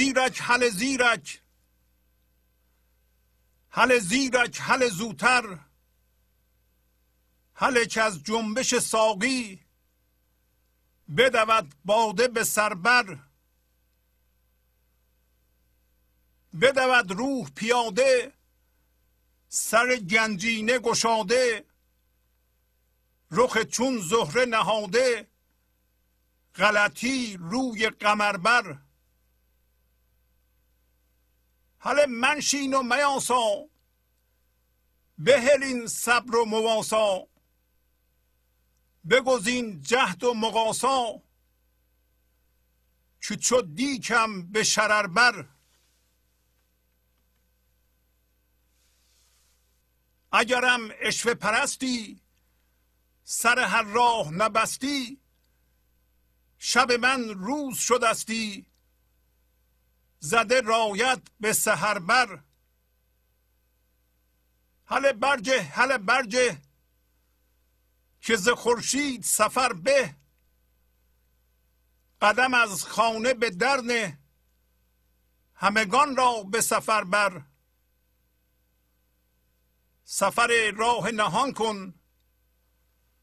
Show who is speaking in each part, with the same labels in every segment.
Speaker 1: زیرک هل زیرک. هل زیرک هل زوتر. هل که از جنبش ساقی بدود باده به سربر. بدود روح پیاده سر گنجینه گشاده. رخ چون زهره نهاده غلطی روی قمربر. حالا منشین و میاسا. بهلین صبر و مواسا. بگزین جهد و مقاسا. که چو دیکم به شرربر اگرم اشوه پرستی سر هر راه نبستی شب من روز شدستی. زده رایت به سهربر هله برجه هله برجه. که ز خورشید سفر به. قدم از خانه به درنه همگان را به سفر بر. سفر راه نهان کن.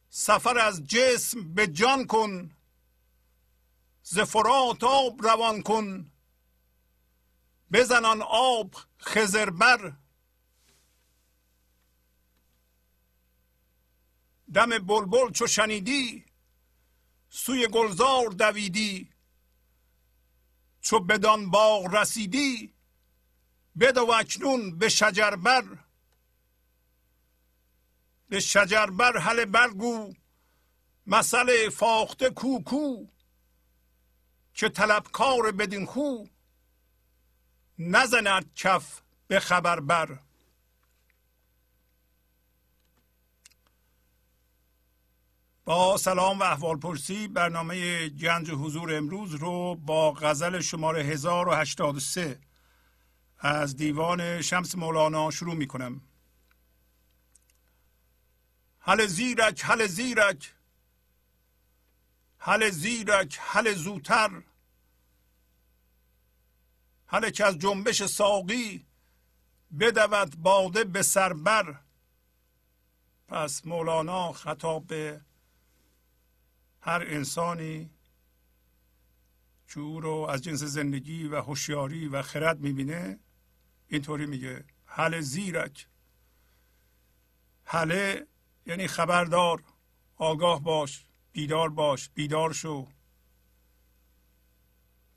Speaker 1: سفر از جسم به جان کن. ز فرات آب روان کن. بزنان آب خزربر دم بلبل چو شنیدی سوی گلزار دویدی. چو بدان باغ رسیدی بدو اکنون به شجربر به شجربر هل برگو مسئله فاخته کو کو که طلبکار بدین خو. نزند کف به خبر بر با سلام و احوال پرسی برنامه گنج حضور امروز رو با غزل شماره 1083 از دیوان شمس مولانا شروع می کنم. حل زیرک حل زیرک. حل زیرک حل زوتر. حالا که از جنبش ساقی بدود باده به سربر. پس مولانا خطاب به هر انسانی که او رو از جنس زندگی و هوشیاری و خرد می‌بینه اینطوری میگه. حل زیرک. حله یعنی خبردار. آگاه باش بیدار باش بیدار شو.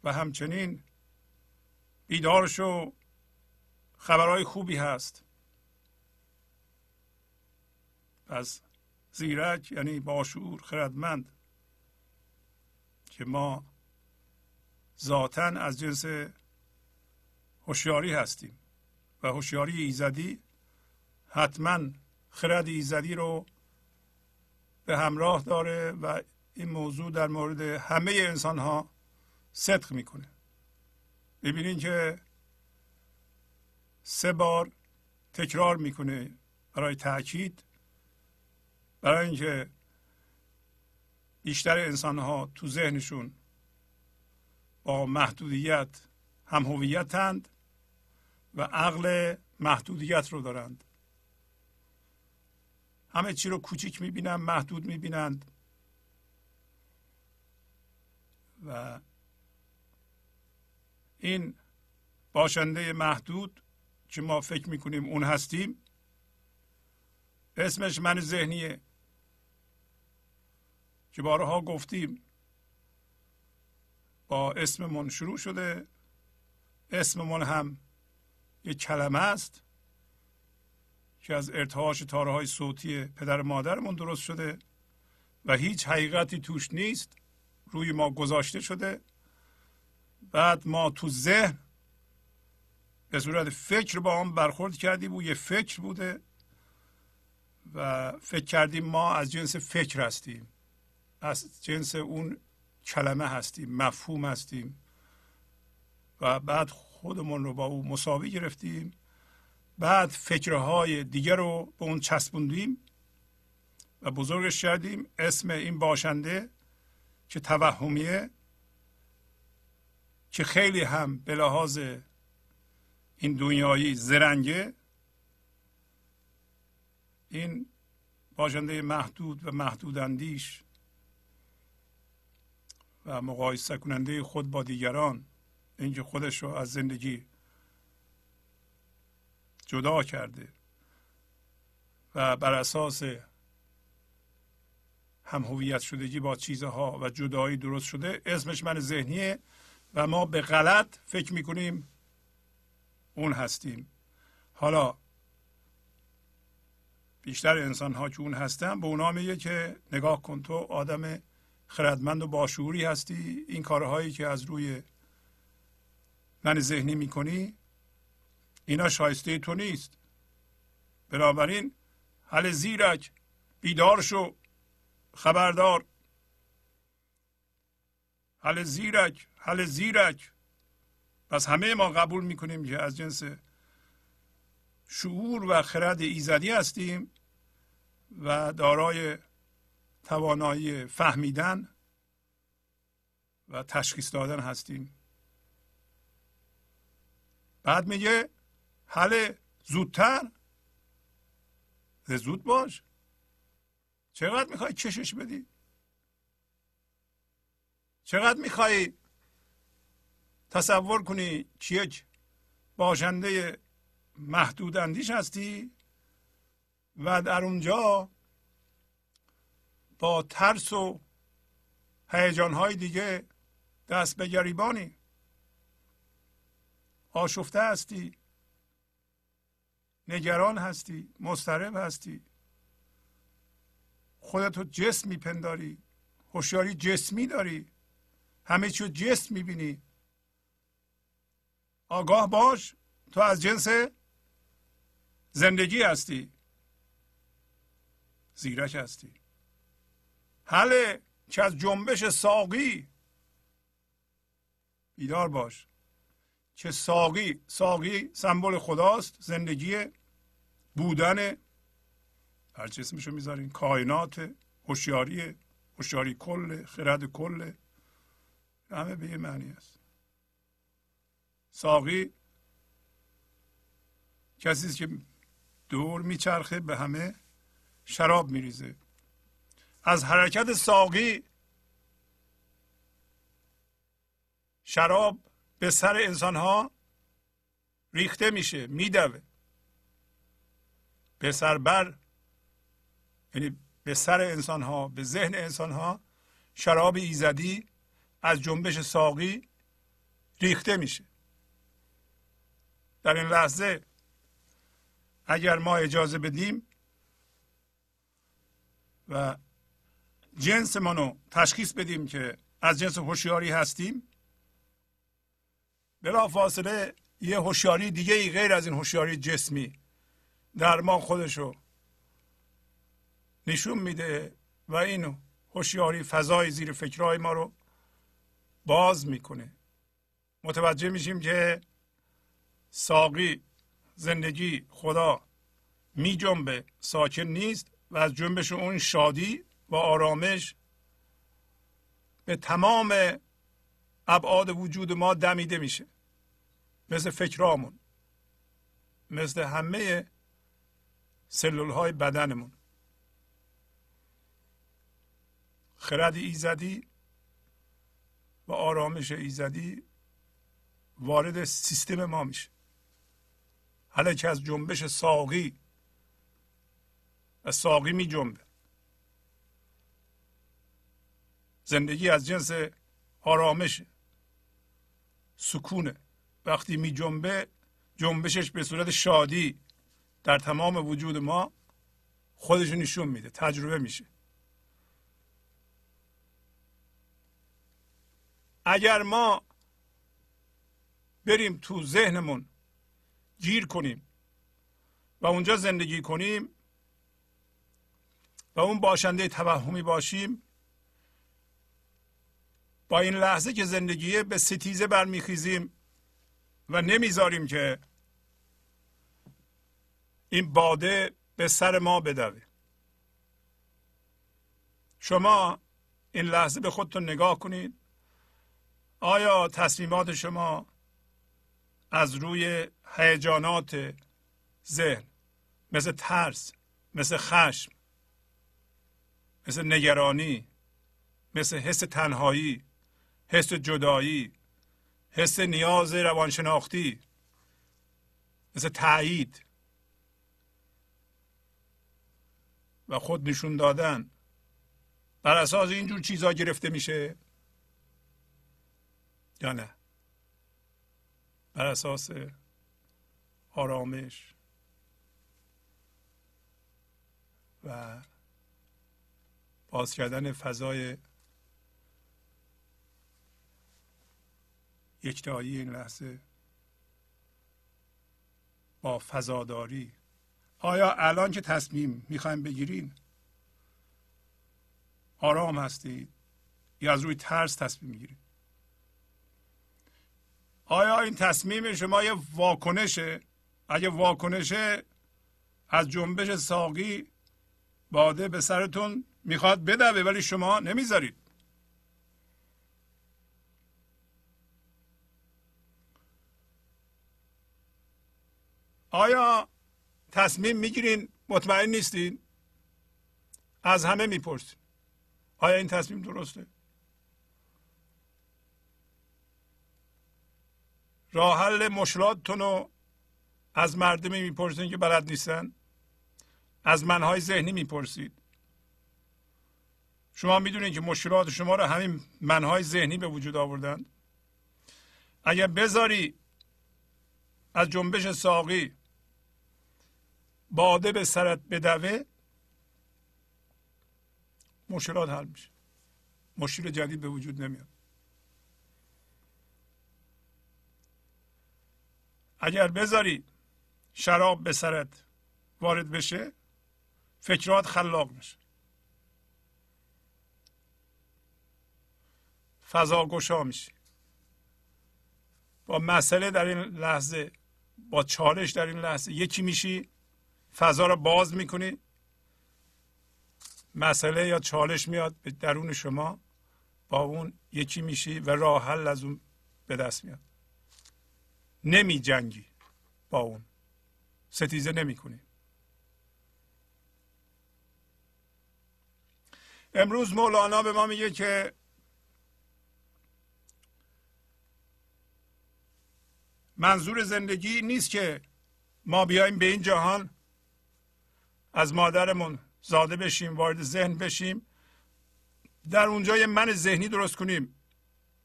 Speaker 1: و همچنین بیدار شو خبرهای خوبی هست. پس زیرک یعنی باشور خردمند که ما ذاتا از جنس هوشیاری هستیم. و هوشیاری ایزدی حتما خرد ایزدی رو به همراه داره و این موضوع در مورد همه انسان ها صدق می‌کنه. ببینین که سه بار تکرار می‌کنه برای تاکید برای اینکه بیشتر انسان ها تو ذهنشون با محدودیت هم هویتند و عقل محدودیت رو دارند. همه چی رو کوچیک می‌بینند محدود می‌بینند و این باشنده محدود که ما فکر می‌کنیم اون هستیم اسمش من ذهنیه. که بارها گفتیم با اسممون شروع شده اسممون هم یک کلمه است که از ارتعاش تاره های صوتی پدر مادرمون درست شده و هیچ حقیقتی توش نیست روی ما گذاشته شده. بعد ما تو ذهن به صورت فکر با هم برخورد کردیم. و یه فکر بوده و فکر کردیم ما از جنس فکر هستیم. از جنس اون کلمه هستیم مفهوم هستیم. و بعد خودمون رو با او مساوی گرفتیم. بعد فکرهای دیگر رو به اون چسبوندیم و بزرگش کردیم. اسم این باشنده که توهمیه. که خیلی هم به لحاظ این دنیایی زرنگه این باشنده محدود و محدود اندیش و مقایسه کننده خود با دیگران اینکه خودش رو از زندگی جدا کرده و بر اساس هم هویت شدگی با چیزها و جدایی درست شده اسمش من ذهنیه. و ما به غلط فکر می‌کنیم اون هستیم. حالا بیشتر انسان ها که اون هستن به اونا میگه که نگاه کن تو آدم خردمند و باشعوری هستی. این کارهایی که از روی من ذهنی می‌کنی اینا شایسته تو نیست. بنابراین حل زیرک بیدار شو خبردار. حل زیرک. حل زیرک. پس همه ما قبول می‌کنیم که از جنس شعور و خرد ایزدی هستیم و دارای توانایی فهمیدن و تشخیص دادن هستیم. بعد میگه حل زودتر. زود باش. چقدر می‌خوای کشش بدی؟ چقدر می‌خوای تصور کنی که یک باشنده محدود اندیش هستی؟ و در اونجا با ترس و هیجانهای دیگه دست به گریبانی. آشفته هستی. نگران هستی. مضطرب هستی. خودتو جسم میپنداری. هوشیاری جسمی داری. همه چیو جسم می‌بینی. آگاه باش. تو از جنس زندگی هستی. زیرک هستی. حل که از جنبش ساقی. بیدار باش. که ساقی ساقی سمبل خداست. زندگی بودن. هر جسمشو می‌ذارین. کائنات هوشیاری هوشیاری کل خرد کل. همه به یه معنی است ساقی کسی که دور میچرخه به همه شراب میریزه. از حرکت ساقی شراب به سر انسان ها ریخته میشه میدوه. به سر بر یعنی به سر انسان ها به ذهن انسان ها شراب ایزدی از جنبش ساقی ریخته میشه. در این لحظه اگر ما اجازه بدیم و جنسمون رو تشخیص بدیم که از جنس هوشیاری هستیم بلا فاصله یه هوشیاری دیگه ای غیر از این هوشیاری جسمی در ما خودشو نشون میده و این هوشیاری فضای زیر فکرهای ما رو باز می‌کنه. متوجه میشیم که ساقی زندگی خدا. می جنبه. ساکن نیست و از جنبش اون شادی و آرامش به تمام ابعاد وجود ما دمیده میشه. مثل فکرامون. مثل همه سلول های بدنمون. خرد ایزدی و آرامش ایزدی وارد سیستم ما میشه. حالا که از جنبش ساقی. و ساقی می جنبه زندگی از جنس آرامش سکونه وقتی می جنبه جنبشش به صورت شادی در تمام وجود ما خودش نشون میده تجربه میشه. اگر ما بریم تو ذهنمون گیر کنیم. و اونجا زندگی کنیم و اون باشنده توهمی باشیم. با این لحظه که زندگیه به ستیزه برمیخیزیم و نمی‌ذاریم که این باده به سر ما بدوه. شما این لحظه به خودتون نگاه کنید. آیا تصمیمات شما از روی هیجانات ذهن مثل ترس مثل خشم مثل نگرانی مثل حس تنهایی حس جدایی حس نیاز روانشناختی مثل تایید و خود نشون دادن. بر اساس اینجور چیزها گرفته میشه؟ یا نه؟ بر اساس آرامش و باز کردن فضای یکتایی این لحظه با فضاداری. آیا الان که تصمیم می‌خوایم بگیرین آرام هستید یا از روی ترس تصمیم می‌گیرید؟ آیا این تصمیم شما یه واکنشه؟ اگه واکنشه از جنبش ساقی باده به سرتون می‌خواد بدوه ولی شما نمی‌ذارید. آیا تصمیم می‌گیرین مطمئن نیستین؟ از همه می‌پرسین. آیا این تصمیم درسته؟ راه حل مشکلاتتون رو از مردمی می‌پرسین که بلد نیستن؟ از منهای ذهنی می‌پرسید. شما می‌دونید که مشکلات شما رو همین منهای ذهنی به وجود آوردن اگر بذاری از جنبش ساقی باده به سرت بدوه مشکلات حل میشه. مشکل جدید به وجود نمیاد. اگر بذاری شراب به سرت وارد بشه فکرات خلاق میشه. فضا گشا میشه. با مسئله در این لحظه با چالش در این لحظه یکی میشی فضا رو باز می‌کنی. مسئله یا چالش میاد به درون شما با اون یکی میشی و راه حل از اون به دست میاد. نمی جنگی با اون. ستیزه نمی کنی امروز مولانا به ما میگه که منظور زندگی نیست که ما بیایم به این جهان از مادرمون زاده بشیم وارد ذهن بشیم. در اونجا یه من ذهنی درست کنیم.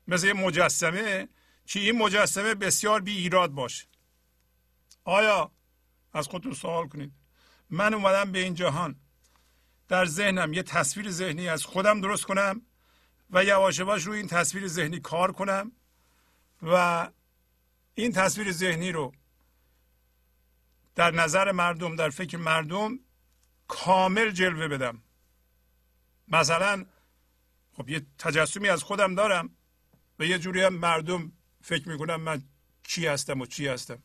Speaker 1: مثل یه مجسمه. که این مجسمه بسیار بی ایراد باشه. آیا از خودتون سوال کنید. من اومدم به این جهان. در ذهنم یه تصویر ذهنی از خودم درست کنم و یواش یواش روی این تصویر ذهنی کار کنم و این تصویر ذهنی رو در نظر مردم در فکر مردم کامل جلوه بدم. مثلا خب یه تجسمی از خودم دارم و یه جوری هم مردم فکر می‌کنم من چی هستم و چی هستم.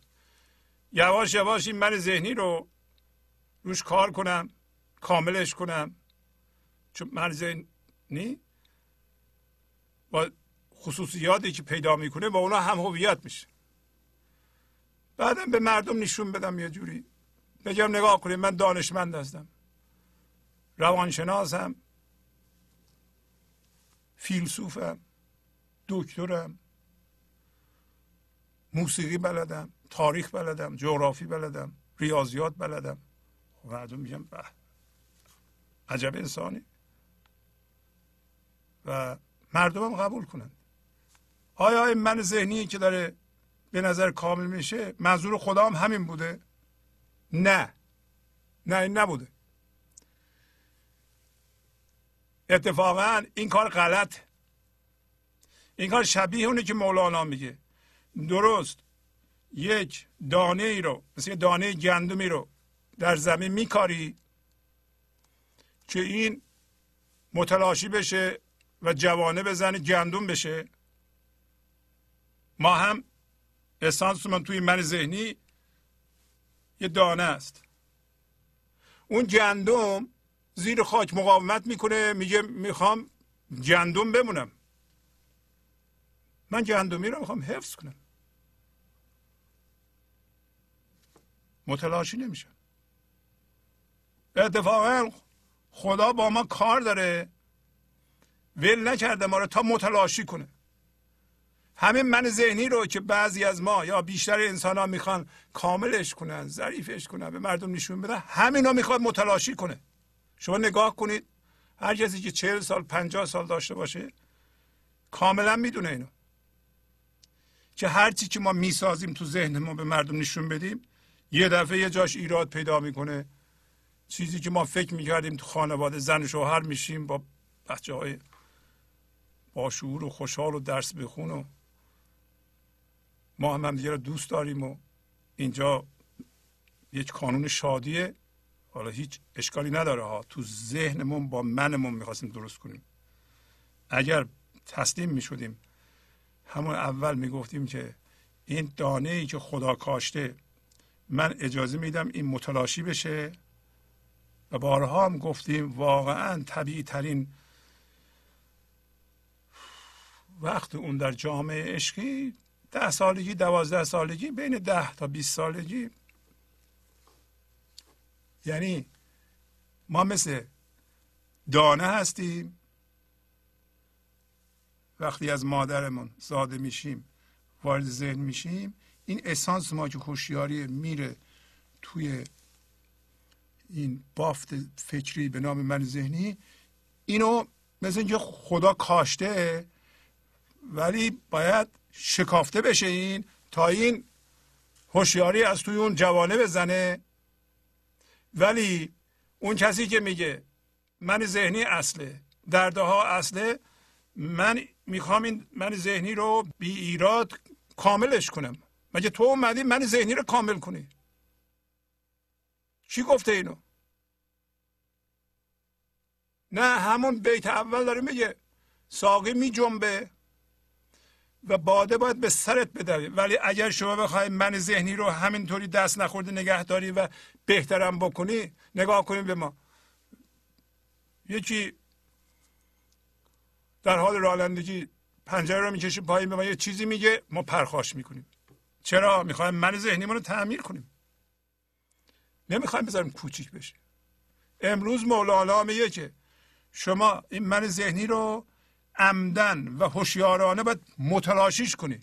Speaker 1: یواش یواش این من ذهنی رو روش کار کنم کاملش کنم. چون من ذهنی با خصوصیاتی که پیدا می‌کنه با اونا هم هویت میشه. بعدم به مردم نشون بدم یه جوری. بگم نگاه کنید من دانشمند هستم. روانشناسم. فیلسوفم. دکترم. موسیقی بلدم. تاریخ بلدم جغرافی بلدم ریاضیات بلدم. مردم میگم به عجب انسانی. و مردم هم قبول کنند. آیا این من ذهنی که داره به نظر کامل میشه منظور خدا هم همین بوده. نه نه این نبوده. اتفاقا این کار غلط این کار شبیه اونه که مولانا میگه. درست. یک دانه ای رو مثل دانه گندمی رو در زمین میکاری که این متلاشی بشه و جوانه بزنه گندم بشه. ما هم اسانس من توی من ذهنی یه دانه است. اون گندم زیر خاک مقاومت می‌کنه میگه می‌خوام گندم بمونم. من گندمی رو می‌خوام حفظ کنم. متلاشی نمیشن اتفاقا خدا با ما کار داره. ول نکرده ما رو تا متلاشی کنه. همین من ذهنی رو که بعضی از ما یا بیشتر انسان ها می‌خوان کاملش کنن ظریفش کنن به مردم نشون بدن همین رو می‌خواد متلاشی کنه. شما نگاه کنید هر کسی که چهل سال پنجاه سال داشته باشه کاملا می‌دونه اینو. که هر چی که ما می‌سازیم تو ذهن ما به مردم نشون بدیم یه دفعه یه جاش ایراد پیدا می‌کنه. چیزی که ما فکر می‌کردیم تو خانواده زن شوهر میشیم با بچه های با شعور و خوشحال و درس بخون و ما هم, هم دیگه رو دوست داریم و اینجا یک کانون شادیه. حالا هیچ اشکالی نداره ها. تو ذهنمون با منمون می‌خواستیم درست کنیم. اگر تسلیم می‌شدیم همون اول می‌گفتیم که این دانه ای که خدا کاشته من اجازه میدم این متلاشی بشه و بارها هم گفتیم واقعا طبیعی ترین وقت اون در جامعه عشقی ده سالگی دوازده سالگی بین ده تا بیست سالگی. یعنی ما مثل دانه هستیم. وقتی از مادرمون زاده میشیم وارد ذهن میشیم این اسانس ما که هوشیاری میره توی این بافت فکری به نام من ذهنی اینو مثل اینکه خدا کاشته ولی باید شکافته بشه این تا این هوشیاری از توی اون جوانه بزنه. ولی اون کسی که میگه من ذهنی اصله درده ها اصله من می‌خوام این من ذهنی رو بی ایراد کاملش کنم. مگه تو اومدی من ذهنی رو کامل کنی؟ چی گفته اینو؟ نه همون بیت اول داره میگه ساقی می جنبه و باده باید به سرت بدوی. ولی اگر شما بخوای من ذهنی رو همینطوری دست نخورده نگهداری و بهترم بکنی نگاه کنیم به ما. یکی در حال رانندگی پنجره رو می‌کشه پایین به ما یه چیزی میگه ما پرخاش می‌کنیم. چرا؟ می‌خوایم من ذهنیمون رو تعمیر کنیم. نمی‌خوایم بذاریم کوچیک بشه. امروز مولانا میگه که شما این من ذهنی رو عمدن و هوشیارانه باید متلاشیش کنی.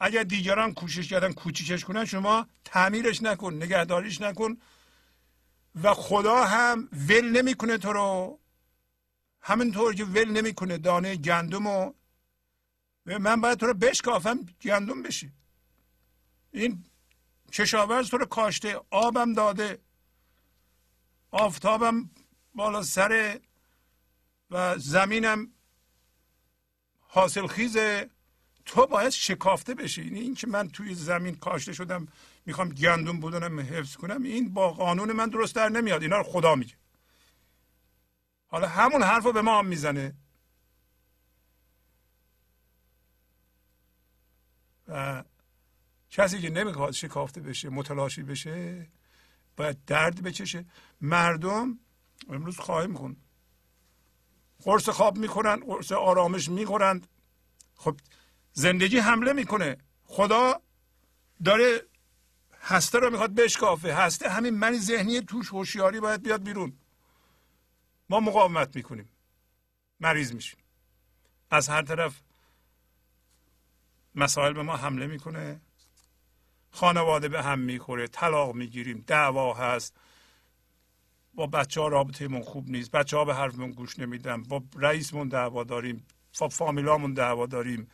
Speaker 1: اگر دیگران کوشش کردن کوچیکش کنن شما تعمیرش نکن نگهداریش نکن و خدا هم ول نمی‌کنه تو رو. همینطور که ول نمی‌کنه دانه گندم و من باید تو رو بشکافم گندم بشی این کشاورز تو رو کاشته آبم داده آفتابم بالا سر و زمینم حاصل خیزه تو باید شکافته بشی یعنی این که من توی زمین کاشته شدم می‌خوام گندم بودنم حفظ کنم این با قانون من درست در نمیاد اینا رو خدا میگه حالا همون حرف رو به ما هم می‌زنه و کسی که نمی‌خواد شکافته بشه متلاشی بشه باید درد بچشه مردم امروز خواهیم کن قرص خواب می‌کنند قرص آرامش می‌خورند. خب زندگی حمله می‌کنه. خدا داره هسته رو می‌خواد بشکافه. هسته همین من ذهنی توش هوشیاری باید بیاد بیرون. ما مقاومت می‌کنیم. مریض میشیم. از هر طرف مسائل به ما حمله می‌کنه. خانواده به هم می‌خوره طلاق می‌گیریم دعوا هست. با بچه ها رابطه من خوب نیست بچه ها به حرفمون گوش نمیدن. با رئیسمون دعوا داریم با فامیلامون دعوا داریم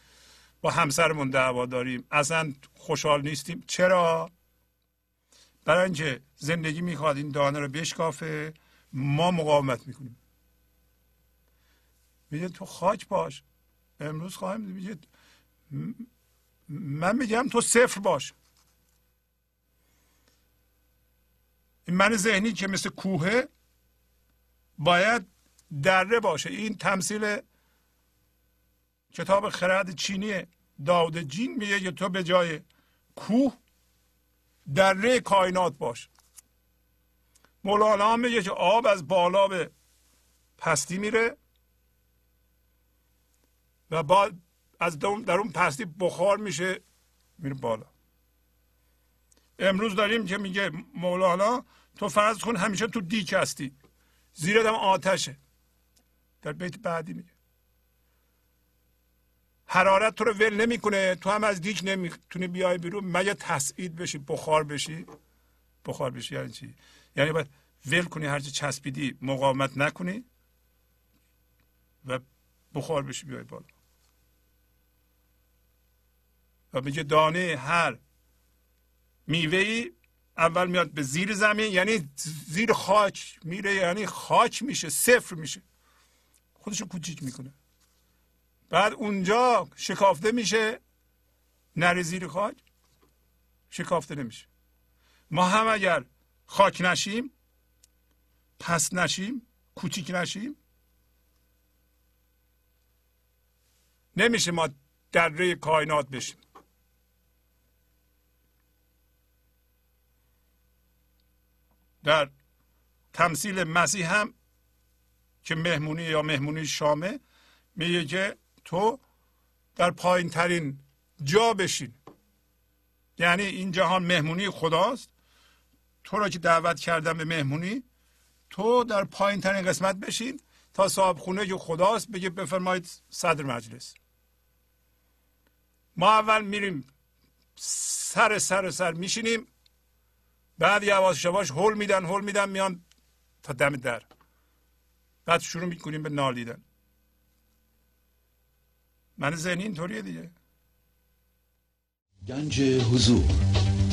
Speaker 1: با همسرمون دعوا داریم. اصلا خوشحال نیستیم. چرا؟ برای اینکه زندگی می‌خواد این دانه رو بشکافه. ما مقاومت می‌کنیم. میگه تو خاک باش. امروز خواهیم میگه من میگم تو صفر باش. این من ذهنی که مثل کوهه باید دره باشه. این تمثیل کتاب خرد چینی داود جین میگه که تو به جای کوه دره کائنات باش. مولانا میگه که آب از بالا به پستی میره و بعد از در اون پستی بخار میشه میره بالا. امروز داریم که میگه مولانا تو فرض کن همیشه تو دیک هستی. زیر دم آتشه. در بیت بعدی میگه. حرارت تو رو ول نمی‌کنه. تو هم از دیک نمی‌تونی بیای بیرون. مگه تسعید بشی بخار بشی؟ بخار بشی یعنی چی؟ یعنی باید ول کنی هرچی چسبیدی مقاومت نکنی و بخار بشی بیای بالا. و میگه دانه هر میوه ای اول میاد به زیر زمین یعنی زیر خاک میره یعنی خاک میشه صفر میشه. خودشو کوچیک می‌کنه. بعد اونجا شکافته میشه نره زیر خاک شکافته نمیشه. ما هم اگر خاک نشیم پس نشیم کوچیک نشیم نمیشه ما دره کائنات بشیم. در تمثیل مسیح هم که مهمونی یا مهمونی شامه میگه که تو در پایین ترین جا بشین. یعنی این جهان مهمونی خداست. تو را که دعوت کردم به مهمونی تو در پایین ترین قسمت بشین تا صاحب خونه که خداست بگه بفرمایید صدر مجلس. ما اول میریم سر سر سر میشینیم. بعد یواش یواش هول میدن هول میدن میان تا دم در. بعد شروع می‌کنیم به نالیدن من ذهنی اینطوریه دیگه.
Speaker 2: گنج حضور.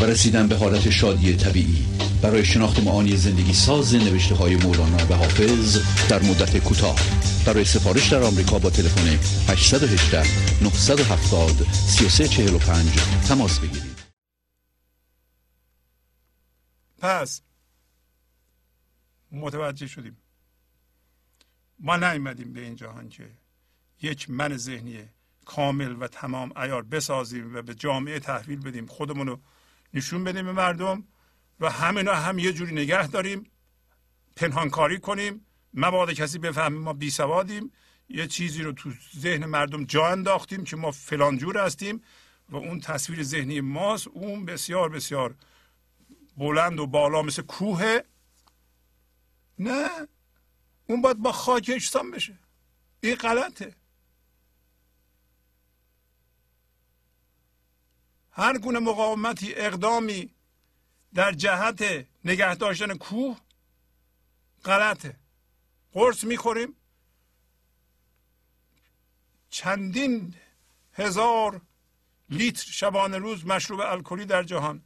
Speaker 2: و رسیدن به حالت شادی طبیعی. برای شناخت معانی زندگی ساز نوشته های مولانا و حافظ در مدت کوتاه. برای سفارش در آمریکا با تلفن 818 970 3345 تماس بگیرید.
Speaker 1: پس متوجه شدیم. ما نیومدیم به این جهان که یک من ذهنی کامل و تمام ایار بسازیم و به جامعه تحویل بدیم. خودمون رو نشون بدیم به مردم و همینا هم یه جوری نگه داریم پنهانکاری کنیم. مبادا کسی بفهمیم ما بی سوادیم. یه چیزی رو تو ذهن مردم جا انداختیم که ما فلان جور هستیم و اون تصویر ذهنی ماست. اون بسیار بسیار بلند و بالا مثل کوه نه اون باید با خاک اجسام بشه. این غلطه. هر گونه مقاومتی اقدامی در جهت نگه داشتن کوه غلطه. قرص می‌خوریم. چندین هزار لیتر شبانه روز مشروب الکلی در جهان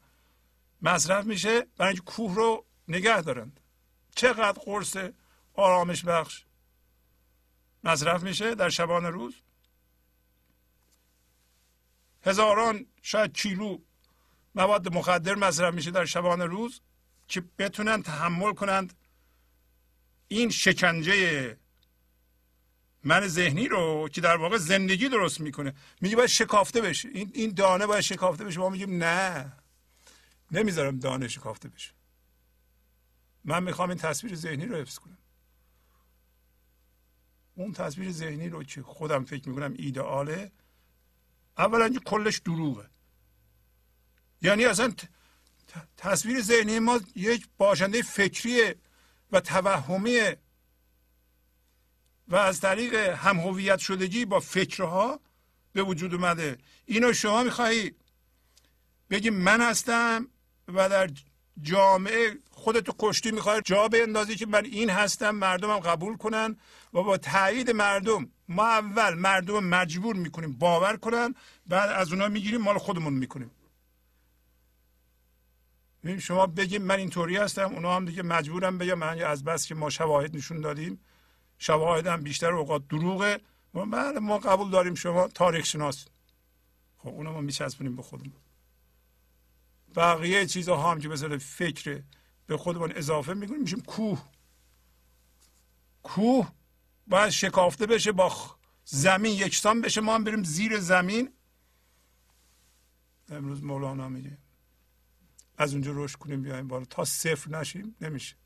Speaker 1: مصرف میشه برای اینکه کوه رو نگه دارند. چقدر قرص آرامش بخش مصرف میشه در شبانه روز؟ هزاران شاید کیلو مواد مخدر مصرف میشه در شبانه روز که بتونن تحمل کنند این شکنجه من ذهنی رو که در واقع زندگی درست می‌کنه. میگه باید شکافته بشه. این این دانه باید شکافته بشه. ما میگیم نه. نمی‌ذارم دانه شکافته بشه. من می‌خوام این تصویر ذهنی رو حفظ کنم. اون تصویر ذهنی رو که خودم فکر می‌کنم ایدئاله اولا کلش دروغه. یعنی اصلا تصویر ذهنی ما یک باشنده فکریه و توهمیه و از طریق هم هویت شدگی با فکرها به وجود اومده. اینو شما می‌خواهی بگی من هستم و در جامعه خودتو کشتی می‌خوای جا اندازی که من این هستم مردمم قبول کنن و با تایید مردم ما اول مردم مجبور می‌کنیم باور کنن بعد از اونا می‌گیریم مال خودمون می‌کنیم. شما بگیم من اینطوری هستم اونا هم دیگه مجبورم بگم من از بس که ما شواهد نشون دادیم شواهد هم بیشتر اوقات دروغه. بله ما قبول داریم شما تاریخ شناس. خب اونا ما میچسبونیم به خودمون. بقیه چیزها هم که مثل فکر به خودمون اضافه می‌کنیم میشیم کوه. کوه باید شکافته بشه با زمین یکسان بشه ما هم بریم زیر زمین. امروز مولانا میگه از اونجا رشد کنیم بیایم بالا. تا صفر نشیم نمیشه.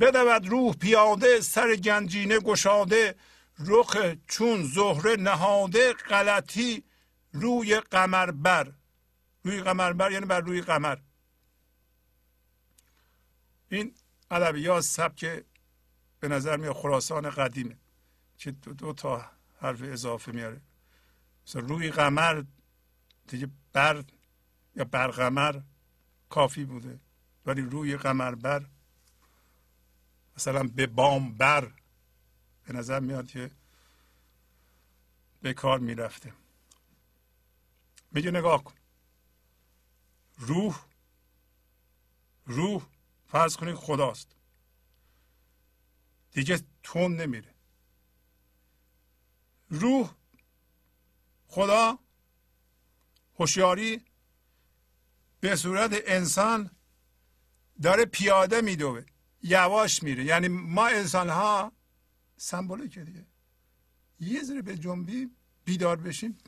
Speaker 1: بدود روح پیاده سر گنجینه گشاده. رخ چون زهره نهاده غلطی روی قمر بر روی قمر بر یعنی بر روی قمر. این ادبیات سبک به نظر میاد خراسان قدیمه که دو, دو تا حرف اضافه میاره. مثلا روی قمر دیگه بر یا برقمر کافی بوده ولی روی قمر بر مثلا به بام بر به نظر میاد که به کار می‌رفته. میگه نگاه کن. روح روح فرض کنید خداست. دیگه تون نمیره. روح خدا هوشیاری به صورت انسان داره پیاده میدوه یواش میره. یعنی ما انسان ها که دیگه. یه ذره به جنبی بیدار بشیم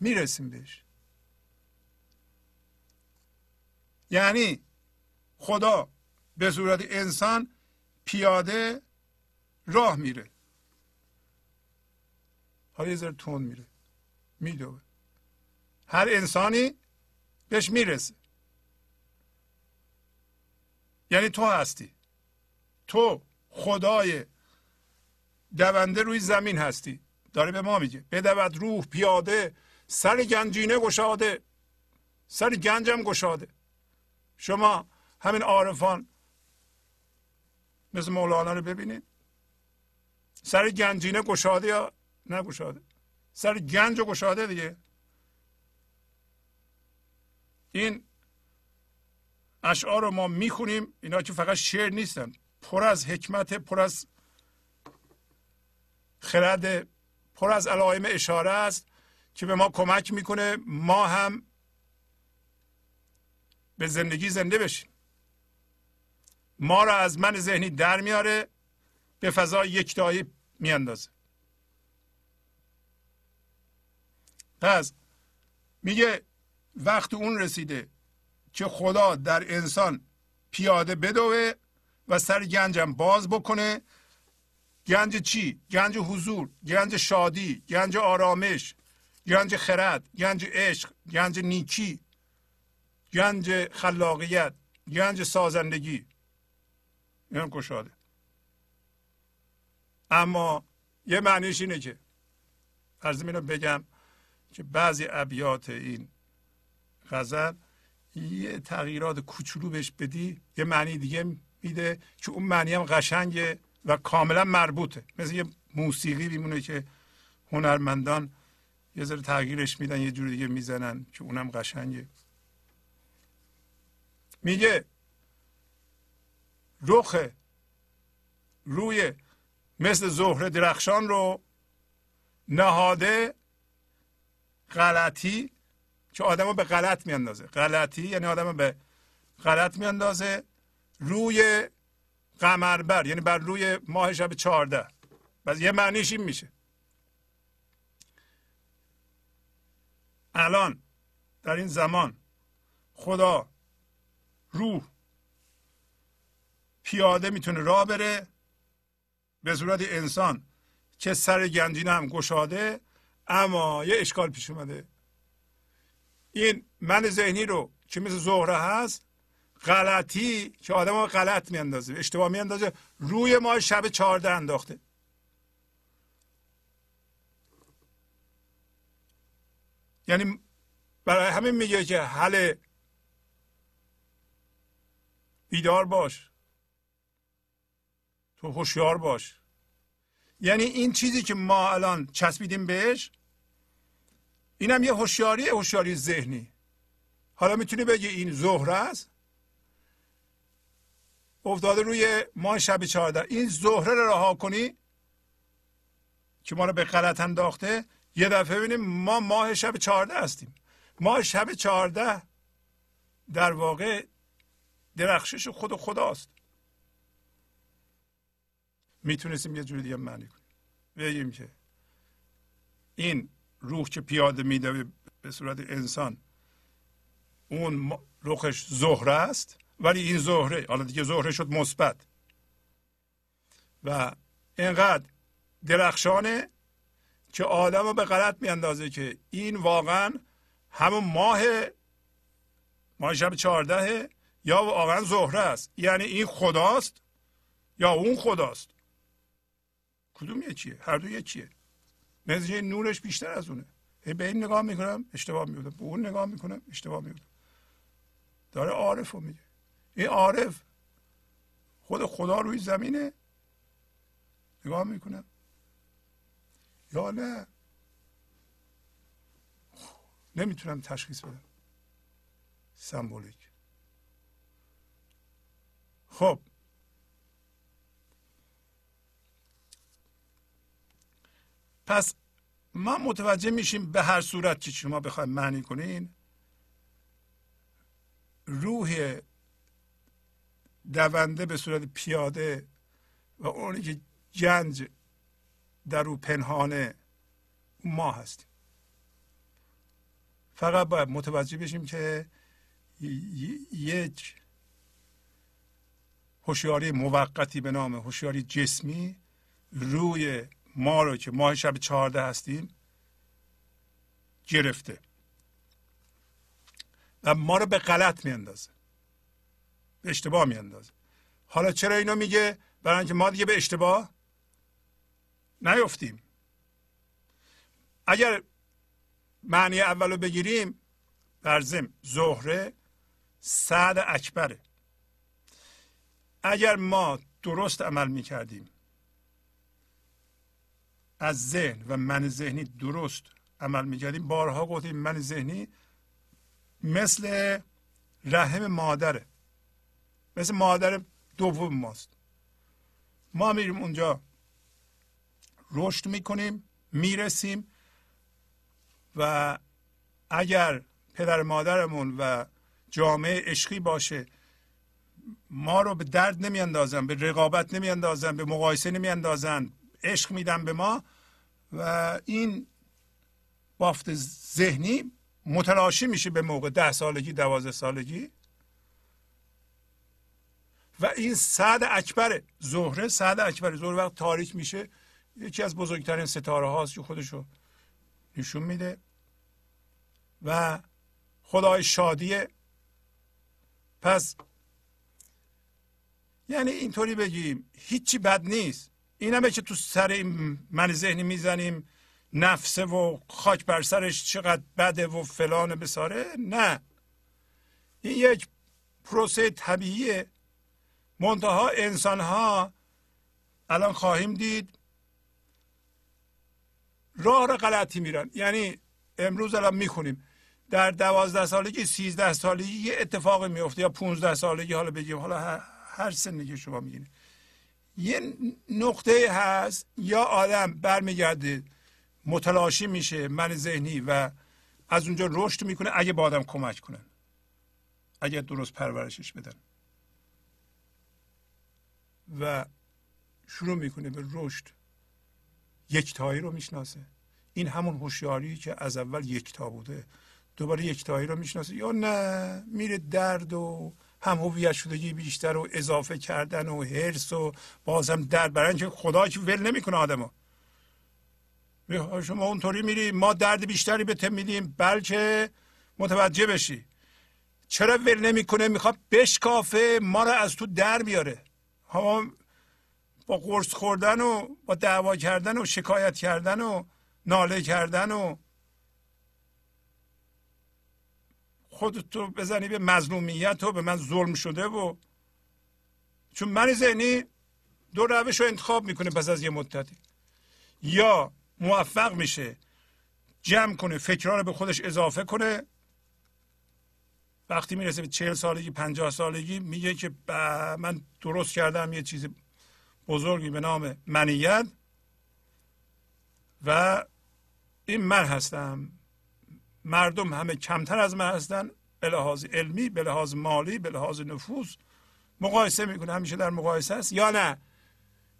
Speaker 1: می‌رسیم بهش. یعنی خدا به صورت انسان پیاده راه میره. حالا یه ذره تون میره میدوه. هر انسانی بهش می‌رسه. یعنی تو هستی. تو خدای دونده روی زمین هستی. داره به ما میگه. بدود روح پیاده سر گنجینه گشاده. سر گنجم گشاده. شما همین عارفان مثل مولانا رو ببینید. سر گنجینه گشاده یا نگشاده؟ سر گنج گشاده دیگه. این اشعار رو ما می‌خونیم اینا که فقط شعر نیستن. پر از حکمت پر از خرد پر از علائم اشاره است که به ما کمک می‌کنه ما هم به زندگی زنده بشیم. ما را از من ذهنی در میاره به فضا یکتایی میاندازه. پس میگه وقت اون رسیده که خدا در انسان پیاده بدوه و سر گنجم باز بکنه. گنج چی؟ گنج حضور گنج شادی گنج آرامش گنج خرد گنج عشق گنج نیکی گنج خلاقیت گنج سازندگی. این گشاده اما یه معنیش اینه که فرض اینو بگم که بعضی ابیات این غزل یه تغییرات کوچولو بهش بدی یه معنی دیگه میده که اون معنی هم قشنگه و کاملا مربوطه. مثل یه موسیقی میمونه که هنرمندان یه ذره تغییرش میدن یه جور دیگه می‌زنن که اونم قشنگه. میگه رخ روی مثل زهره درخشان رو نهاده غلطی که آدم به غلط میاندازه. غلطی یعنی آدم به غلط میاندازه روی قمربر یعنی بر روی ماه شب چهارده. بس یه معنیش این میشه. الان در این زمان خدا روح پیاده می‌تونه راه بره به صورت انسان که سر گنجینه هم گشاده اما یه اشکال پیش اومده. این من ذهنی رو که مثل زهره هست؟ غلطی که آدم غلط میاندازه اشتباه میاندازه روی ما شب چهارده انداخته. یعنی برای همین میگه که حل بیدار باش. تو هوشیار باش. یعنی این چیزی که ما الان چسبیدیم بهش اینم یه هوشیاری هوشیاری ذهنی. حالا می‌تونی بگی این زهره است؟ افتاده روی ماه شب چهارده. این زهره رو رها کنی که ما رو به غلط انداخته یه دفعه ببینیم ما ماه شب چهارده هستیم. ماه شب چهارده در واقع درخشش خود خداست. می‌تونستیم یه جوری دیگه معنی کنیم. بگیم که این روح که پیاده میده به صورت انسان. اون روخش زهره است ولی این زهره حالا دیگه زهره شد مثبت. و اینقدر درخشانه که آدم رو به غلط میاندازه که این واقعا همون ماه ماه شب چهارده یا واقعا زهره است. یعنی این خداست یا اون خداست؟ کدوم یکیه هر دو یکیه نتیجه نورش بیشتر از اونه. به این نگاه می‌کنم اشتباه میبودم به اون نگاه می‌کنم اشتباه میبودم داره عارف رو میگه. این عارف خود خدا روی زمینه. نگاه می‌کنم. یا نه. نمی‌تونم تشخیص بدم. سمبولیک. خب. پس ما متوجه میشیم به هر صورت که شما بخواید معنی کنین روح دونده به صورت پیاده و اونی که جنج در او پنهانه ما هستیم. فقط باید متوجه بشیم که یک هوشیاری موقتی به نام هوشیاری جسمی روی ما رو که ماه شب چهارده هستیم گرفته. و ما رو به غلط میاندازه. به اشتباه میاندازه. حالا چرا اینو میگه؟ برای اینکه ما دیگه به اشتباه نیفتیم. اگر معنی اول رو بگیریم برزم زهره سعد اکبره. اگر ما درست عمل می‌کردیم از ذهن و من ذهنی درست عمل می‌کردیم. بارها گفتیم من ذهنی مثل رحم مادره. مثل مادر دوم ماست. ما میریم اونجا رشد می‌کنیم می‌رسیم و اگر پدر مادرمون و جامعه عشقی باشه ما رو به درد نمیاندازن به رقابت نمیاندازن به مقایسه نمیاندازن عشق میدن به ما و این بافت ذهنی متلاشی میشه به موقع ده سالگی دوازده سالگی. و این سعد اکبر زهره سعد اکبر زهره وقت تاریک میشه. یکی از بزرگترین ستاره هاست که خودشو نشون میده. و خدای شادیه. پس یعنی اینطوری بگیم هیچی بد نیست. این همه که تو سر این من ذهنی می‌زنیم نفسه و خاک بر سرش چقدر بده و فلان بساره؟ نه. این یک پروسه طبیعیه. منتها انسان ها الان خواهیم دید راه را غلطی میرن. یعنی امروز الان می‌خونیم. در دوازده سالگی سیزده سالگی یه اتفاق میفته یا پونزده سالگی حالا بگیم حالا هر, سنی که شما میگین یه نقطه هست یا آدم برمیگرده متلاشی میشه من ذهنی و از اونجا رشد می‌کنه اگه با آدم کمک کنن. اگه درست پرورشش بدن. و شروع می‌کنه به رشد. یکتایی رو می‌شناسه. این همون هوشیاری که از اول یکتا بوده. دوباره یکتایی رو می‌شناسه. یا نه میره درد و هم هویت شدگی بیشتر و اضافه کردن و حرس و بازم درد برای اینکه خدا که ول نمی‌کنه آدمو. شما اونطوری میری ما درد بیشتری به میدیم. بلکه متوجه بشی. چرا ول نمی‌کنه؟ می‌خواد بشکافه ما رو از تو در بیاره ها با قرص خوردن و با دعوا کردن و شکایت کردن و ناله کردن و خودتو بزنی به مظلومیت و به من ظلم شده و چون من ذهنی دو روش رو انتخاب می‌کنه پس از یه مدتی یا موفق میشه جمع کنه فکرها رو به خودش اضافه کنه. وقتی می‌رسه به چهل سالگی پنجاه سالگی میگه که من درست کردم یه چیز بزرگی به نام منیت و این من هستم. مردم همه کمتر از من هستن به لحاظ علمی به لحاظ مالی به لحاظ نفوذ. مقایسه می‌کنه همیشه در مقایسه است یا نه؟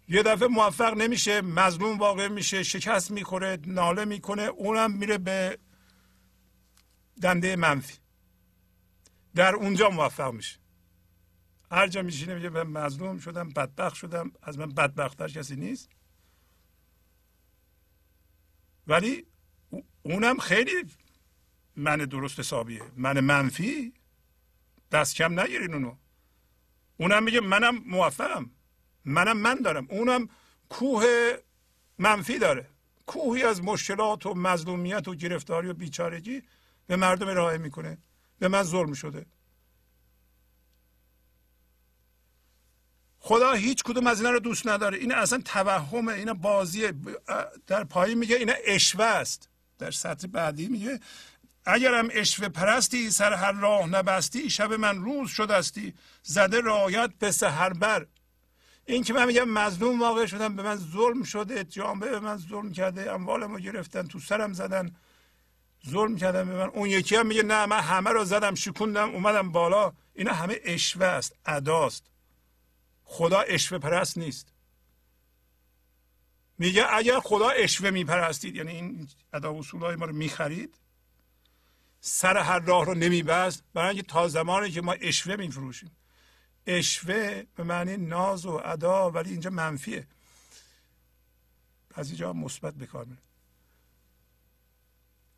Speaker 1: یه دفعه موفق نمیشه مظلوم واقع میشه شکست می‌خوره ناله می‌کنه اونم میره به دنده منفی. در اونجا موفق میشه. هر جا میشینه میگه من مظلوم شدم بدبخت شدم از من بدبختتر کسی نیست. ولی اونم خیلی من درست حسابیه. من منفی؟ دست کم نگیرین اونو. اونم میگه منم موفقم. منم من دارم. اونم کوه منفی داره. کوهی از مشکلات و مظلومیت و گرفتاری و بیچارگی به مردم ارائه می‌کنه. به من ظلم شده. خدا هیچ کدوم از اینا رو دوست نداره. این اصلا توهمه. این بازیه. در پایین میگه اینا اشوه است. در سطح بعدی میگه اگرم اشوه پرستی سر هر راه نبستی شب من روز شدستی. زده رایت به سهر بر. این که من میگم مظلوم واقع شدم به من ظلم شده. جامعه به من ظلم کرده. اموالمو گرفتن تو سرم زدن. ظلم کردن به من. اون یکی هم میگه نه من همه رو زدم شکوندم اومدم بالا. اینا همه اشوه است اداست. خدا اشوه پرست نیست. میگه اگر خدا اشوه میپرستید یعنی این ادا اصول های ما رو می‌خرید سر هر راه رو نمیبست. برای اینکه تا زمانی که ما اشوه میفروشیم. اشوه به معنی ناز و ادا ولی اینجا منفیه. از اینجا مثبت بکار میره.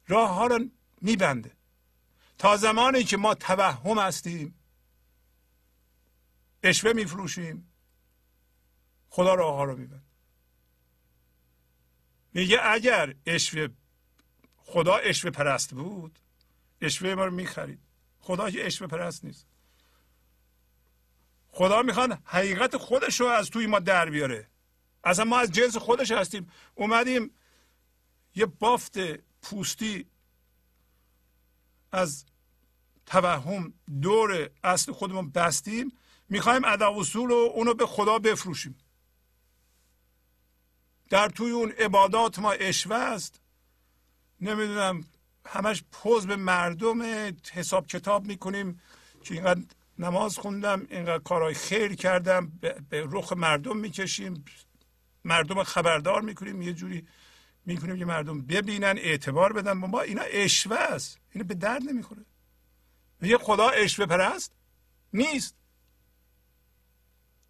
Speaker 1: راه ها رو میبنده. تا زمانی که ما توهم هستیم اشوه میفروشیم خدا راه ها رو میبند میگه اگر اشوه خدا اشوه پرست بود اشوه ما رو می‌خرید. خدا که اشوه پرست نیست. خدا می‌خواد حقیقت خودش رو از توی ما در بیاره. اصلا ما از جنس خودش هستیم. اومدیم یه بافت پوستی از توهم دور اصل خودمون بستیم. می‌خوایم ادا اصول و اونو به خدا بفروشیم. در توی اون عبادات ما اشوه است. نمی‌دونم همش پوز به مردم حساب کتاب می‌کنیم که اینقدر نماز خوندم اینقدر کارهای خیر کردم به رخ مردم می‌کشیم. مردم خبردار می‌کنیم یه جوری می‌کنیم که مردم ببینن اعتبار بدن. ما اینا اشوه است. اینا به درد نمی‌خوره. یه خدا اشوه پرست نیست.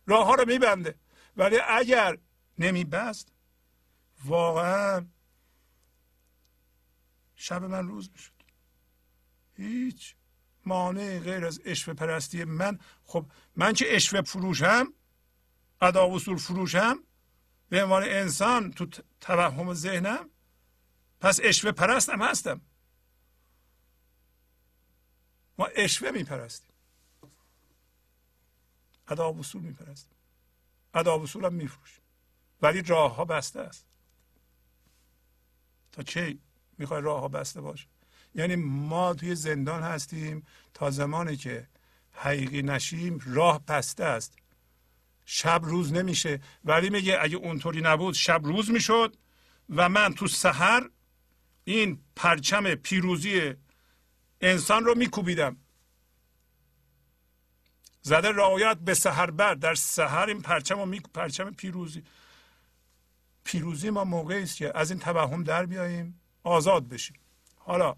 Speaker 1: راه ها رو میبنده. ولی اگر نمیبست واقعا شب من روز می‌شد. هیچ مانع غیر از اشوه پرستی من. خب من که اشوه فروشم؟ ادا اصول فروشم؟ به عنوان انسان تو توهم ذهنم؟ پس اشوه پرستم هستم. ما اشوه میپرستیم. ادا اصول میپرستیم. ادا اصول هم میفروشیم. ولی راه ها بسته است. تا کی می‌خوای راه ها بسته باشه یعنی ما توی زندان هستیم تا زمانی که حقیقی نشیم راه بسته است. شب روز نمیشه. ولی میگه اگه اونطوری نبود شب روز می‌شد و من تو سحر این پرچم پیروزی انسان رو میکوبیدم. زده رعایت به سحر بر. در سحر این پرچم می... پرچم پیروزی. پیروزی ما موقعی است که از این توهم در بیاییم. آزاد بشیم. حالا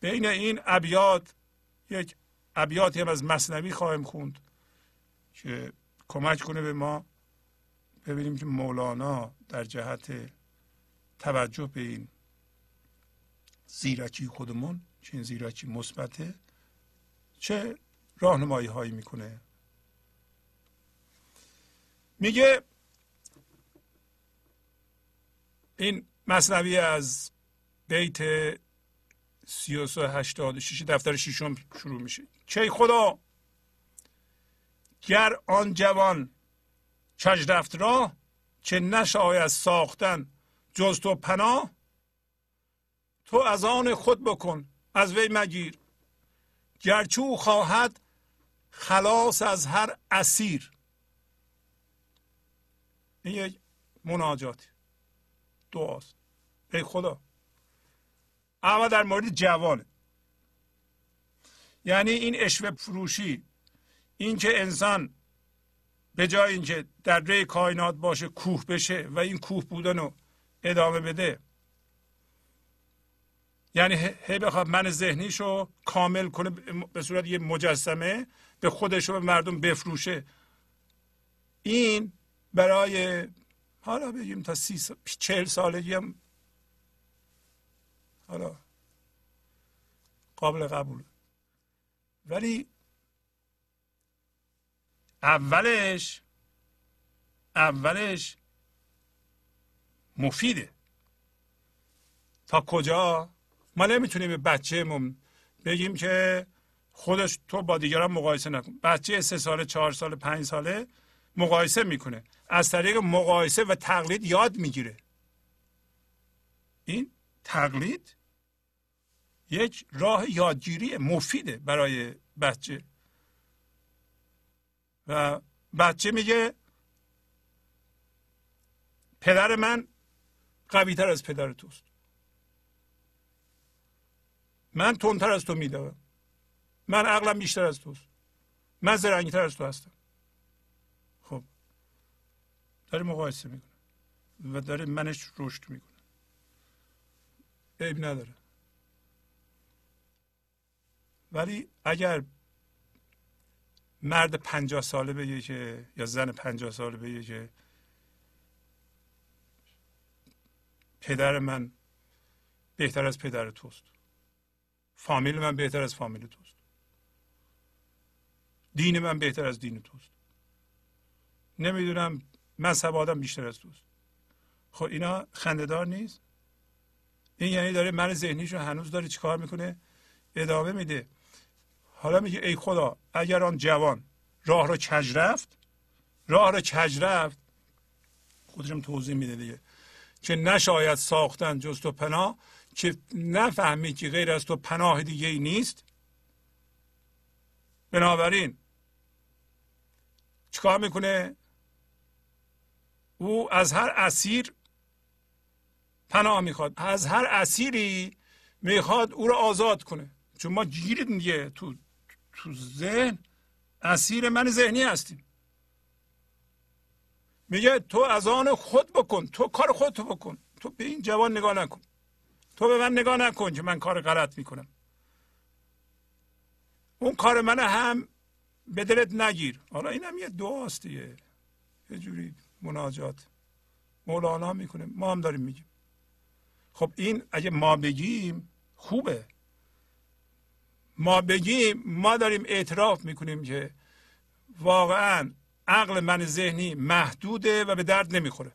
Speaker 1: بین این ابیات یک ابیاتی هم از مصنوی خواهیم خوند که کمک کنه به ما ببینیم که مولانا در جهت توجه به این زیرکی خودمون چه این زیرکی مثبته چه راهنمایی هایی می‌کنه. میگه این مصنوی از بیت سی و هشتاد شیش دفتر شیشم شروع میشه. چه خدا؟ گر آن جوان کج رفت راه که نشاید ساختن جز تو پناه؟ تو از آن خود بکن از وی مگیر. گرچو خواهد خلاص از هر اسیر. این یک مناجات دعاست. ای خدا. اما در مورد جوانه یعنی این اشوه فروشی این که انسان به جای اینکه در ری کائنات باشه کوه بشه و این کوه بودن رو ادامه بده. یعنی هی بخواد من ذهنیشو کامل کنه به صورت یه مجسمه به خودش و به مردم بفروشه. این برای حالا بگیم تا سی سال چهل سالگی هم حالا. قابل قبول ولی اولش اولش مفیده. تا کجا؟ ما نمی‌تونیم به بچهمون بگیم که خودش تو با دیگران مقایسه نکن. بچه سه ساله چهار ساله پنج ساله مقایسه می‌کنه. از طریق مقایسه و تقلید یاد می‌گیره. این تقلید یک راه یادگیری مفیده برای بچه. و بچه میگه پدر من قوی تر از پدر توست. من تندتر از تو میدوم من عقلم بیشتر از توست. من زرنگتر از تو هستم. خب داره مقایسه می‌کنه و داره منش رشد می‌کنه. عیب نداره. ولی اگر مرد پنجاه ساله بگه که یا زن پنجاه ساله بگه که پدر من بهتر از پدر توست. فامیل من بهتر از فامیل توست. دین من بهتر از دین توست. نمی‌دونم مذهب آدم بیشتر از توست. خب اینا خندهدار نیست. این یعنی داره من ذهنیشو هنوز داره چیکار می‌کنه؟ ادامه میده. حالا میگه ای خدا اگر آن جوان راه رو کج رفت؟ راه رو کج رفت؟ خودشم توضیح میده دیگه. که نشاید ساختن جز تو پناه که نفهمی که غیر از تو پناه دیگه ای نیست. بنابراین چیکار می‌کنه؟ او از هر اسیر پناه می‌خواد. از هر اسیری می‌خواد او رو آزاد کنه. چون ما گیریم دیگه تو تو ذهن. اسیر من ذهنی هستیم. میگه تو از آن خود بکن. تو کار خودتو بکن. تو به این جوان نگاه نکن. تو به من نگاه نکن که من کار غلط می‌کنم. اون کار من هم به دلت نگیر. حالا این هم یه دعاست یه جوری مناجات. مولانا می‌کنه. ما هم داریم میگیم. خب این اگه ما بگیم خوبه. ما بگیم ما داریم اعتراف می‌کنیم که واقعا عقل من ذهنی محدوده و به درد نمی‌خوره.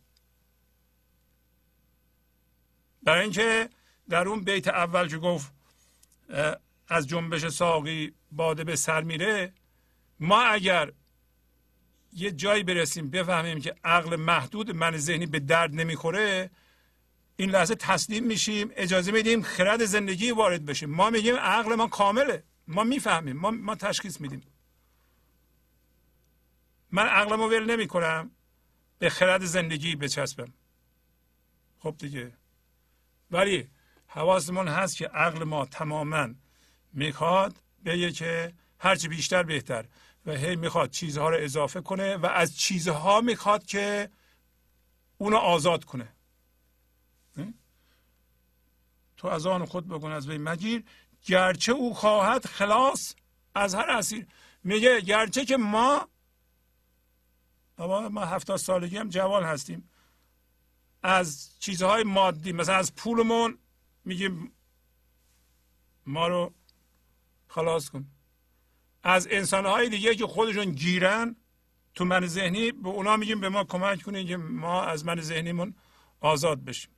Speaker 1: برای اینکه در اون بیت اول که گفت از جنبش ساقی باده به سر میره ما اگر یه جایی برسیم بفهمیم که عقل محدود من ذهنی به درد نمی‌خوره این لحظه تسلیم میشیم اجازه میدیم خرد زندگی وارد بشیم ما میگیم عقل ما کامله. ما می‌فهمیم. ما, ما تشخیص میدیم. من عقلمو ول نمی کنم به خرد زندگی بچسبم. خب دیگه. ولی حواسمون هست که عقل ما تماما می‌خواد بگه که هرچی بیشتر بهتر و هی می‌خواد چیزها رو اضافه کنه و از چیزها می‌خواد که اونو آزاد کنه. تو از آن خود بگن از وی مگیر. گرچه او خواهد خلاص از هر اسیر. میگه گرچه که ما ما هفتاد سالگی هم جوان هستیم. از چیزهای مادی مثلا از پولمون میگیم ما رو خلاص کن. از انسانهای دیگه که خودشون گیرن تو من ذهنی به اونا میگیم به ما کمک کنید که ما از من ذهنیمون آزاد بشیم.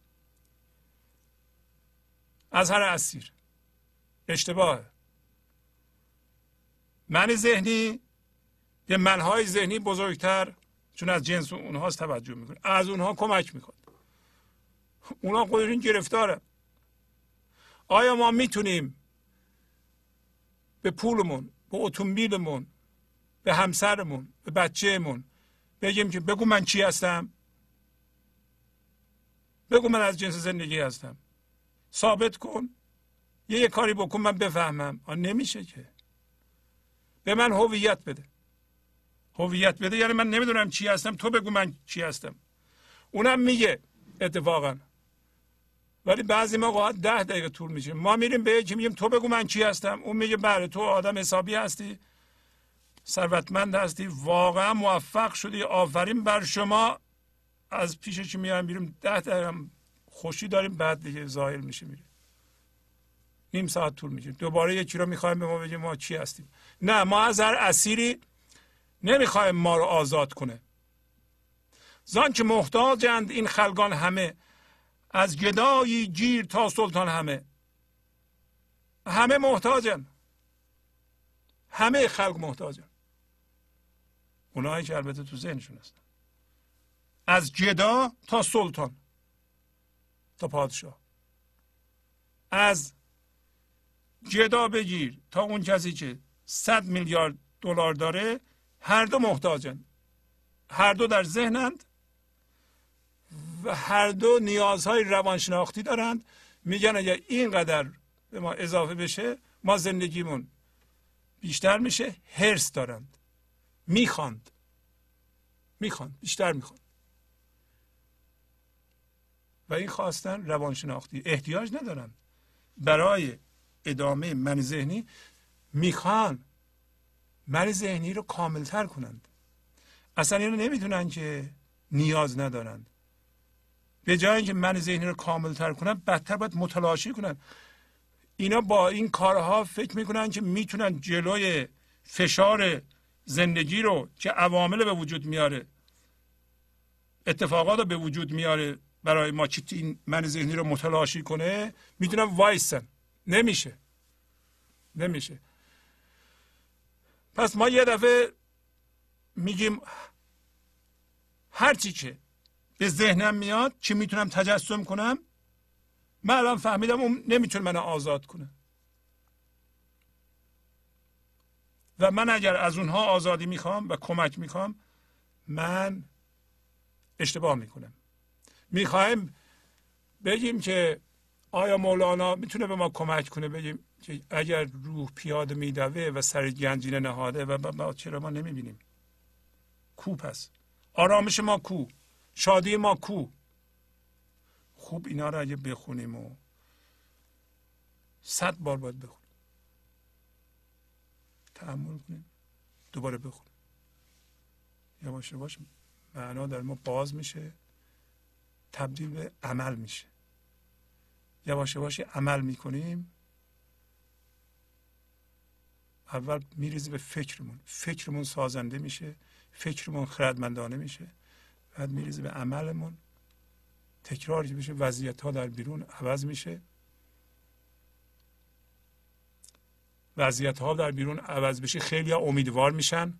Speaker 1: از هر اسیر. اشتباهه من ذهنی یه منهای ذهنی بزرگتر چون از جنس اونهاست توجه می‌کنه. از اونها کمک می‌کنه. اونا خودشون گرفتاره. آیا ما می‌تونیم به پولمون به اتومبیلمون به همسرمون به بچهمون بگیم که بگو من چی هستم؟ بگو من از جنس زندگی هستم. ثابت کن. یه یه کاری بکن من بفهمم. آن نمیشه که. به من هویت بده. هویت بده یعنی من نمی‌دونم چی هستم. تو بگو من چی هستم. اونم میگه اتفاقا. ولی بعضی موقع ده دقیقه طول میشه ما میریم به یکی میگیم تو بگو من چی هستم. اون میگه بله تو آدم حسابی هستی. ثروتمند هستی. واقعا موفق شدی. آفرین بر شما. از پیشش میایم بیرون؟ ده دقیقه خوشی داریم بعد دیگه ظاهر میشه میره. نیم ساعت طول میشه دوباره یکی رو می‌خوایم به ما بگیم ما چی هستیم. نه ما از هر اسیری نمی‌خوایم ما رو آزاد کنه. زان که محتاجند این خلقان همه از گدایی گیر تا سلطان همه. همه محتاجن. همه خلق محتاجن. اونایی که البته تو ذهنشون هستن. از گدا تا سلطان. تا پادشاه. از جدا بگیر تا اون کسی که صد میلیارد دلار داره هر دو محتاجن. هر دو در ذهنند و هر دو نیازهای روانشناختی دارند. میگن اگر اینقدر به ما اضافه بشه ما زندگیمون بیشتر میشه. هرس دارند. می‌خواند. می‌خواند. بیشتر می‌خواند. و این خواستن روانشناختی. احتیاج ندارن. برای ادامه من ذهنی می‌خوان من ذهنی رو کاملتر کنند. اصلا اینو نمی‌تونن که نیاز ندارند. به جای اینکه من ذهنی رو کاملتر کنن بدتر باید متلاشی کنن. اینا با این کارها فکر می‌کنن که می‌تونن جلوی فشار زندگی رو که عوامل به وجود میاره اتفاقات رو به وجود میاره برای ما چی این من ذهنی رو متلاشی کنه؟ می‌تونن وایسن. نمیشه. نمیشه. پس ما یه دفعه میگیم هرچی که به ذهنم میاد چی می‌تونم تجسم کنم؟ من الان فهمیدم اون نمی‌تونه منو آزاد کنه. و من اگر از اونها آزادی می‌خوام و کمک می‌خوام من اشتباه می‌کنم. می‌خوایم بگیم که آیا مولانا می‌تونه به ما کمک کنه بگیم که اگر روح پیاده میدوه و سر گنجینه نهاده و ما چرا ما نمی‌بینیم؟ کو پس؟ آرامش ما کو؟ شادی ما کو؟ خوب اینا رو اگه بخونیم و صد بار باید بخونیم. تحمل کنیم. دوباره بخونیم. یواش یواش معنا در ما باز میشه. تبدیل به عمل میشه. یواش یواش عمل می‌کنیم اول میریزی به فکرمون. فکرمون سازنده میشه فکرمون خردمندانه میشه. بعد میریزه به عملمون. تکرار میشه وضعیت ها در بیرون عوض میشه. وضعیت ها در بیرون عوض بشه خیلی امیدوار میشن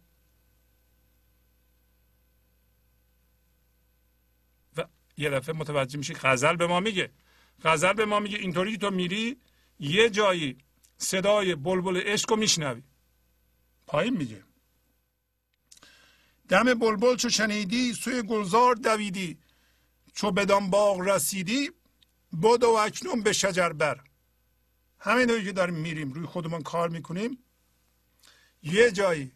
Speaker 1: و یه دفعه متوجه میشه غزل به ما میگه. غزل به ما میگه اینطوری تو میری یه جایی صدای بلبل عشق رو میشنوی. پایین میگه. دم بلبل چو شنیدی سوی گلزار دویدی. چو بدان باغ رسیدی بدو اکنون به شجر بر. همین که داریم میریم روی خودمون کار می‌کنیم. یه جایی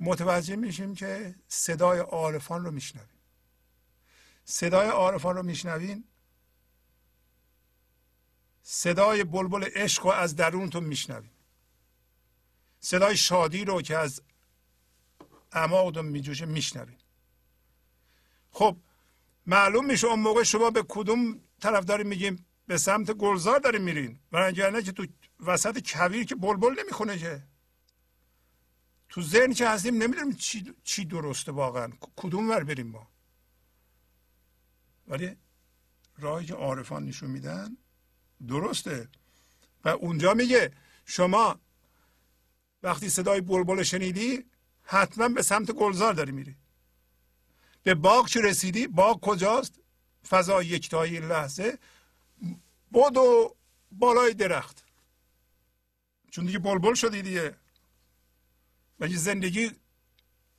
Speaker 1: متوجه میشیم که صدای عارفان رو میشنویم. صدای عارفان رو میشنوین؟ صدای بلبل عشق رو از درونتون میشنوین. صدای شادی رو که از اعماقتون میجوشه میشنوین. خب معلوم میشه اون موقع شما به کدوم طرف داریم میگیم؟ به سمت گلزار داریم میرین. برای که تو وسط کویر که بلبل نمی‌خونه که. تو ذهن که هستیم نمی‌دونیم چی, چی درسته واقعا. کدوم ور بریم ما؟ ولی راهی که عارفان نشون میدن درسته. و اونجا میگه شما وقتی صدای بلبل شنیدی حتما به سمت گلزار داری میری. به باغ چه رسیدی؟ باغ کجاست؟ فضا یکتایی لحظه. و بالای درخت. چون دیگه بلبل شدی دیگه. و زندگی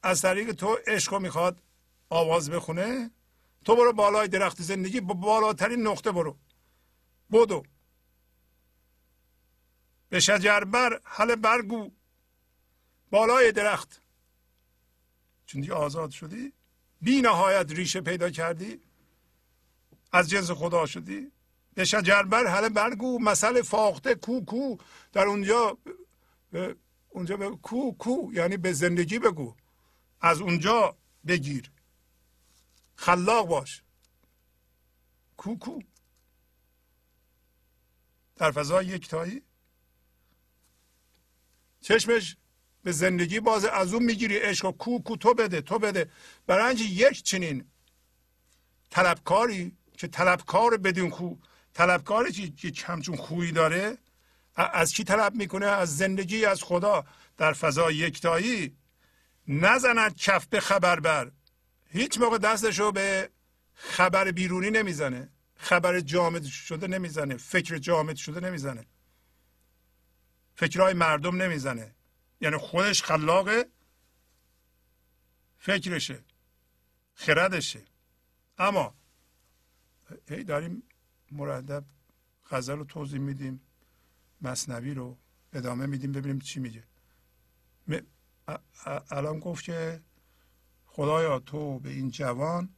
Speaker 1: از طریق تو عشق می‌خواد آواز بخونه؟ تو برو بالای درخت زندگی با بالاترین نقطه برو. بدو. به شجربر حل برگو. بالای درخت. چون دیگه آزاد شدی بی نهایت ریشه پیدا کردی. از جنس خدا شدی. به شجربر حل برگو. مسئله فاخته کو کو. در اونجا اونجا به کو کو یعنی به زندگی بگو. از اونجا بگیر. خلاق باش. کو کو. در فضای یکتایی. چشمش به زندگی باز از اون می‌گیری. عشق کو کو تو بده تو بده. برنج یک چنین طلبکاری که طلبکار بدون خو طلبکاری که همچون خویی داره از کی طلب می‌کنه؟ از زندگی از خدا. در فضای یکتایی نزند کف به خبر بر. هیچ موقع دستشو به خبر بیرونی نمی‌زنه. خبر جامد شده نمی‌زنه. فکر جامد شده نمی‌زنه. فکرهای مردم نمی‌زنه. یعنی خودش خلاق فکرشه. خردشه. اما هی داریم مردب غزل رو توضیح میدیم. مصنوی رو ادامه میدیم. ببینیم چی میگه. الان گفت که خدایا تو به این جوان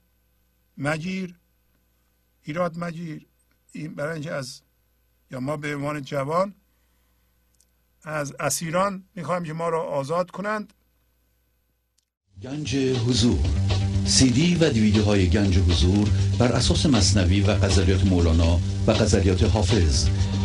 Speaker 1: مگیر ایراد مگیر. این برای اینکه از یا ما به عنوان جوان از اسیران می‌خوایم که ما را آزاد کنند.
Speaker 2: گنج حضور. سی دی و دیویدیو های گنج حضور بر اساس مصنوی و قذریات مولانا و قذریات حافظ.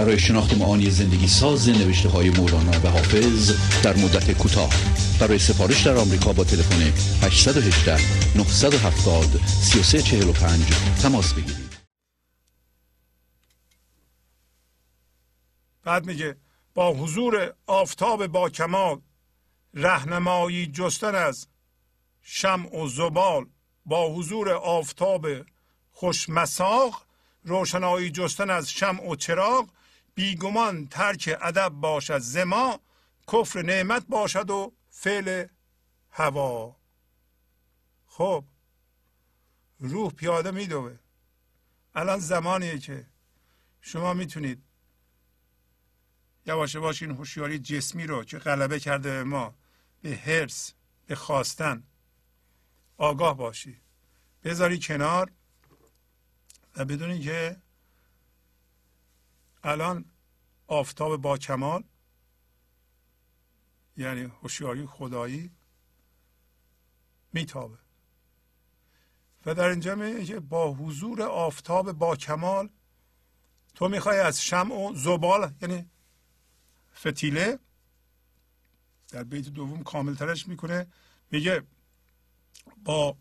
Speaker 2: برای شناخت معانی زندگی ساز نوشته های مولانا و حافظ در مدت کوتاه. برای سفارش در آمریکا با تلفن 818 970 3345 تماس بگیرید.
Speaker 1: بعد میگه با حضور آفتاب با کمال رهنمایی جستن از شمع و زبال با حضور آفتاب خوشمساق روشنایی جستن از شمع و چراغ بیگمان ترک ادب باشد زما کفر نعمت باشد و فعل هوا. خب روح پیاده میدوه. الان زمانیه که شما می‌تونید یواش یواش این هوشیاری جسمی رو که غلبه کرده به ما به هرس به خواستن آگاه باشی. بذاری کنار و بدونی که الان آفتاب با کمال یعنی هوشیاری خدایی میتابه. و در اینجا میگه که با حضور آفتاب با کمال تو می‌خوای از شمع و زبال یعنی فتیله در بیت دوم کاملترش می‌کنه میگه با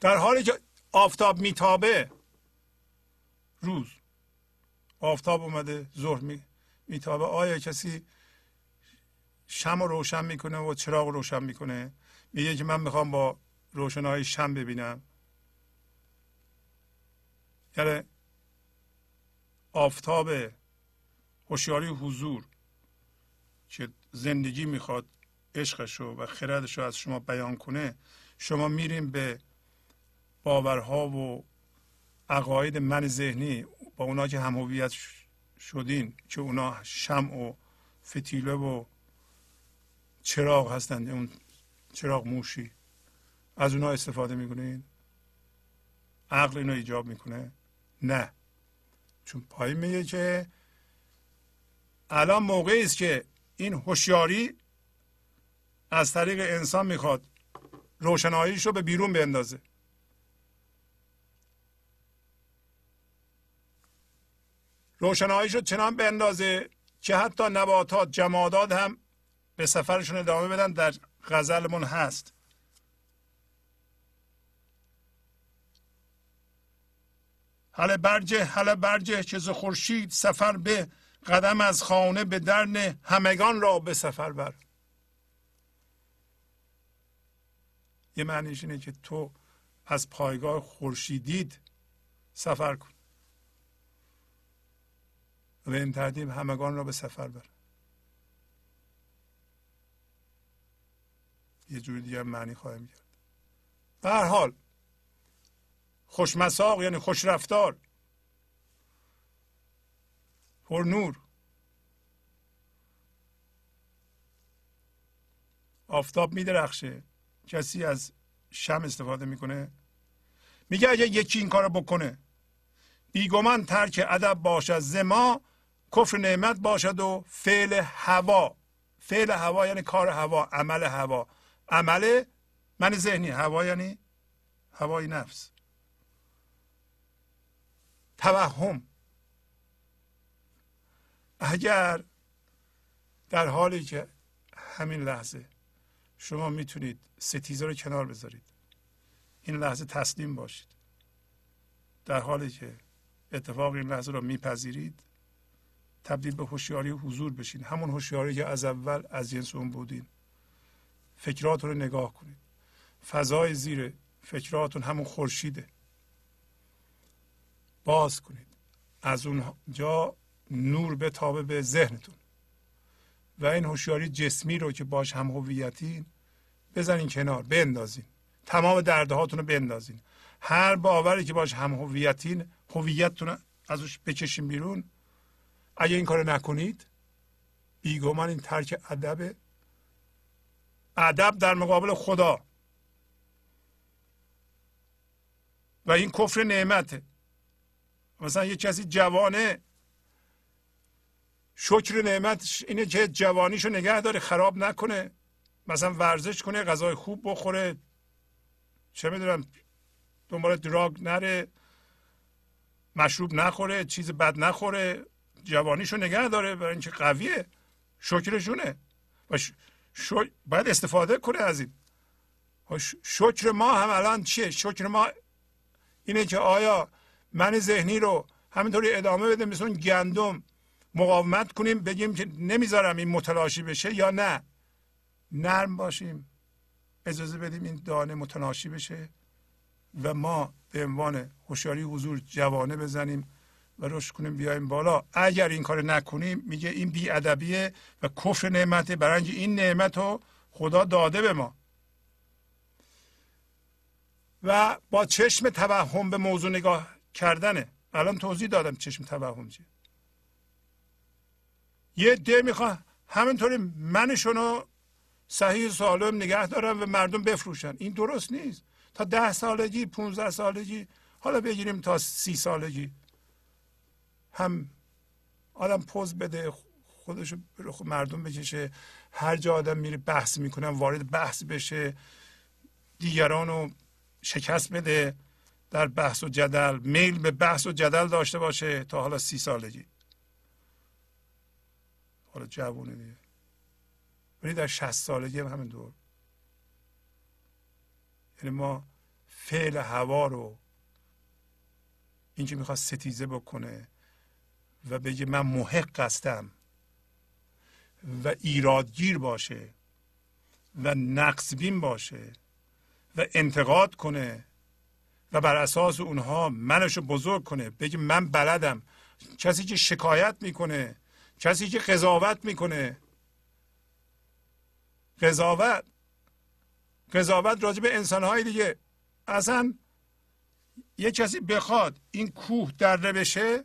Speaker 1: در حالی که آفتاب میتابه روز آفتاب اومده ظهر می میتابه آیا کسی شم رو روشن می‌کنه و چراغ روشن می‌کنه؟ میگه که من می‌خوام با روشنایی شم ببینم. یعنی آفتاب هوشیاری حضور که زندگی می‌خواد عشقشو و خردشو از شما بیان کنه شما میریم به باورها و عقاید من ذهنی با اونا که هم شدین که اونا شم و فتیله و چراغ هستند اون چراغ موشی. از اونا استفاده می‌کنین؟ عقل اینو ایجاب می‌کنه؟ نه. چون پای میگه که الان موقعی است که این هوشیاری از طریق انسان می‌خواد روشناییش رو به بیرون بندازه روشناییش رو چنان بندازه که حتی نباتات جمادات هم به سفرشون ادامه بدن در غزلمون هست. حل برجه حل برجه که ز خورشید سفر به قدم از خانه به درن همگان را به سفر بر. یه معنیش اینه که تو از پایگاه خورشیدید سفر کن. و این ترتیب همگان را به سفر بر. یه جوری دیگه معنی خواهیم کرد. به هر حال خوشمساق یعنی خوش رفتار پر نور آفتاب میدرخشه کسی از شم استفاده می‌کنه. میگه اگه یکی این کارو بکنه بیگمان ترک ادب باشد زما کفر نعمت باشد و فعل هوا. فعل هوا یعنی کار هوا عمل هوا. عمل من ذهنی هوا یعنی هوای نفس. توهم. اگر در حالی که همین لحظه شما می‌تونید ستیزه رو کنار بذارید این لحظه تسلیم باشید در حالی که اتفاق این لحظه رو میپذیرید تبدیل به هوشیاری حضور بشین. همون هوشیاری که از اول از جنس اون بودین. فکرات رو نگاه کنید فضای زیر فکراتون همون خورشیده. باز کنید. از اونجا نور به تابه به ذهنتون. و این هوشیاری جسمی رو که باش هم هویتین بزنین کنار بندازین. تمام دردهاتون رو بندازین. هر باوری که باش هم هویتین هویتتون ازش بکشین بیرون. اگه این کار نکنید بیگمان این ترک ادب ادب در مقابل خدا. و این کفر نعمته مثلا یه کسی جوانه شکر نعمت اینه که جوانیشو نگه داره خراب نکنه. مثلا ورزش کنه غذای خوب بخوره. چه می‌دونم دنبال دراگ نره مشروب نخوره چیز بد نخوره. جوانیشو نگه داره برای اینکه قویه. شکرشونه و باید استفاده کنه از این. شکر ما هم الان چیه؟ شکر ما اینه که آیا من ذهنی رو همینطوری ادامه بده مثل گندم مقاومت کنیم بگیم که نمی‌ذارم این متلاشی بشه یا نه؟ نرم باشیم. اجازه بدیم این دانه متلاشی بشه و ما به عنوان هوشیاری حضور جوانه بزنیم. و رشد کنیم بیایم بالا. اگر این کار نکنیم میگه این بیادبیه و کفر نعمته. برای این نعمت رو خدا داده به ما. و با چشم توهم به موضوع نگاه کردنه. الان توضیح دادم چشم توهم چیه. یه ده می‌خواه همینطوری منشونو صحیح سالم نگه دارن و مردم بفروشن. این درست نیست. تا ده سالگی پونزده سالگی حالا بگیریم تا سی سالگی. هم آدم پوز بده خودشو مردم بکشه. هر جا آدم میره بحث می‌کنن وارد بحث بشه. دیگران رو شکست بده در بحث و جدل. میل به بحث و جدل داشته باشه تا حالا سی سالگی. حالا جوونه دیگه. ولی در شست سالگی هم همین دور. یعنی ما فعل هوا رو این که می‌خواد ستیزه بکنه و بگه من محق هستم و ایرادگیر باشه و نقص بین باشه و انتقاد کنه و بر اساس اونها منشو بزرگ کنه بگه من بلدم. کسی که شکایت می‌کنه کسی که قضاوت می‌کنه. قضاوت قضاوت راجع به انسانهای دیگه. اصلا یه کسی بخواد این کوه دره بشه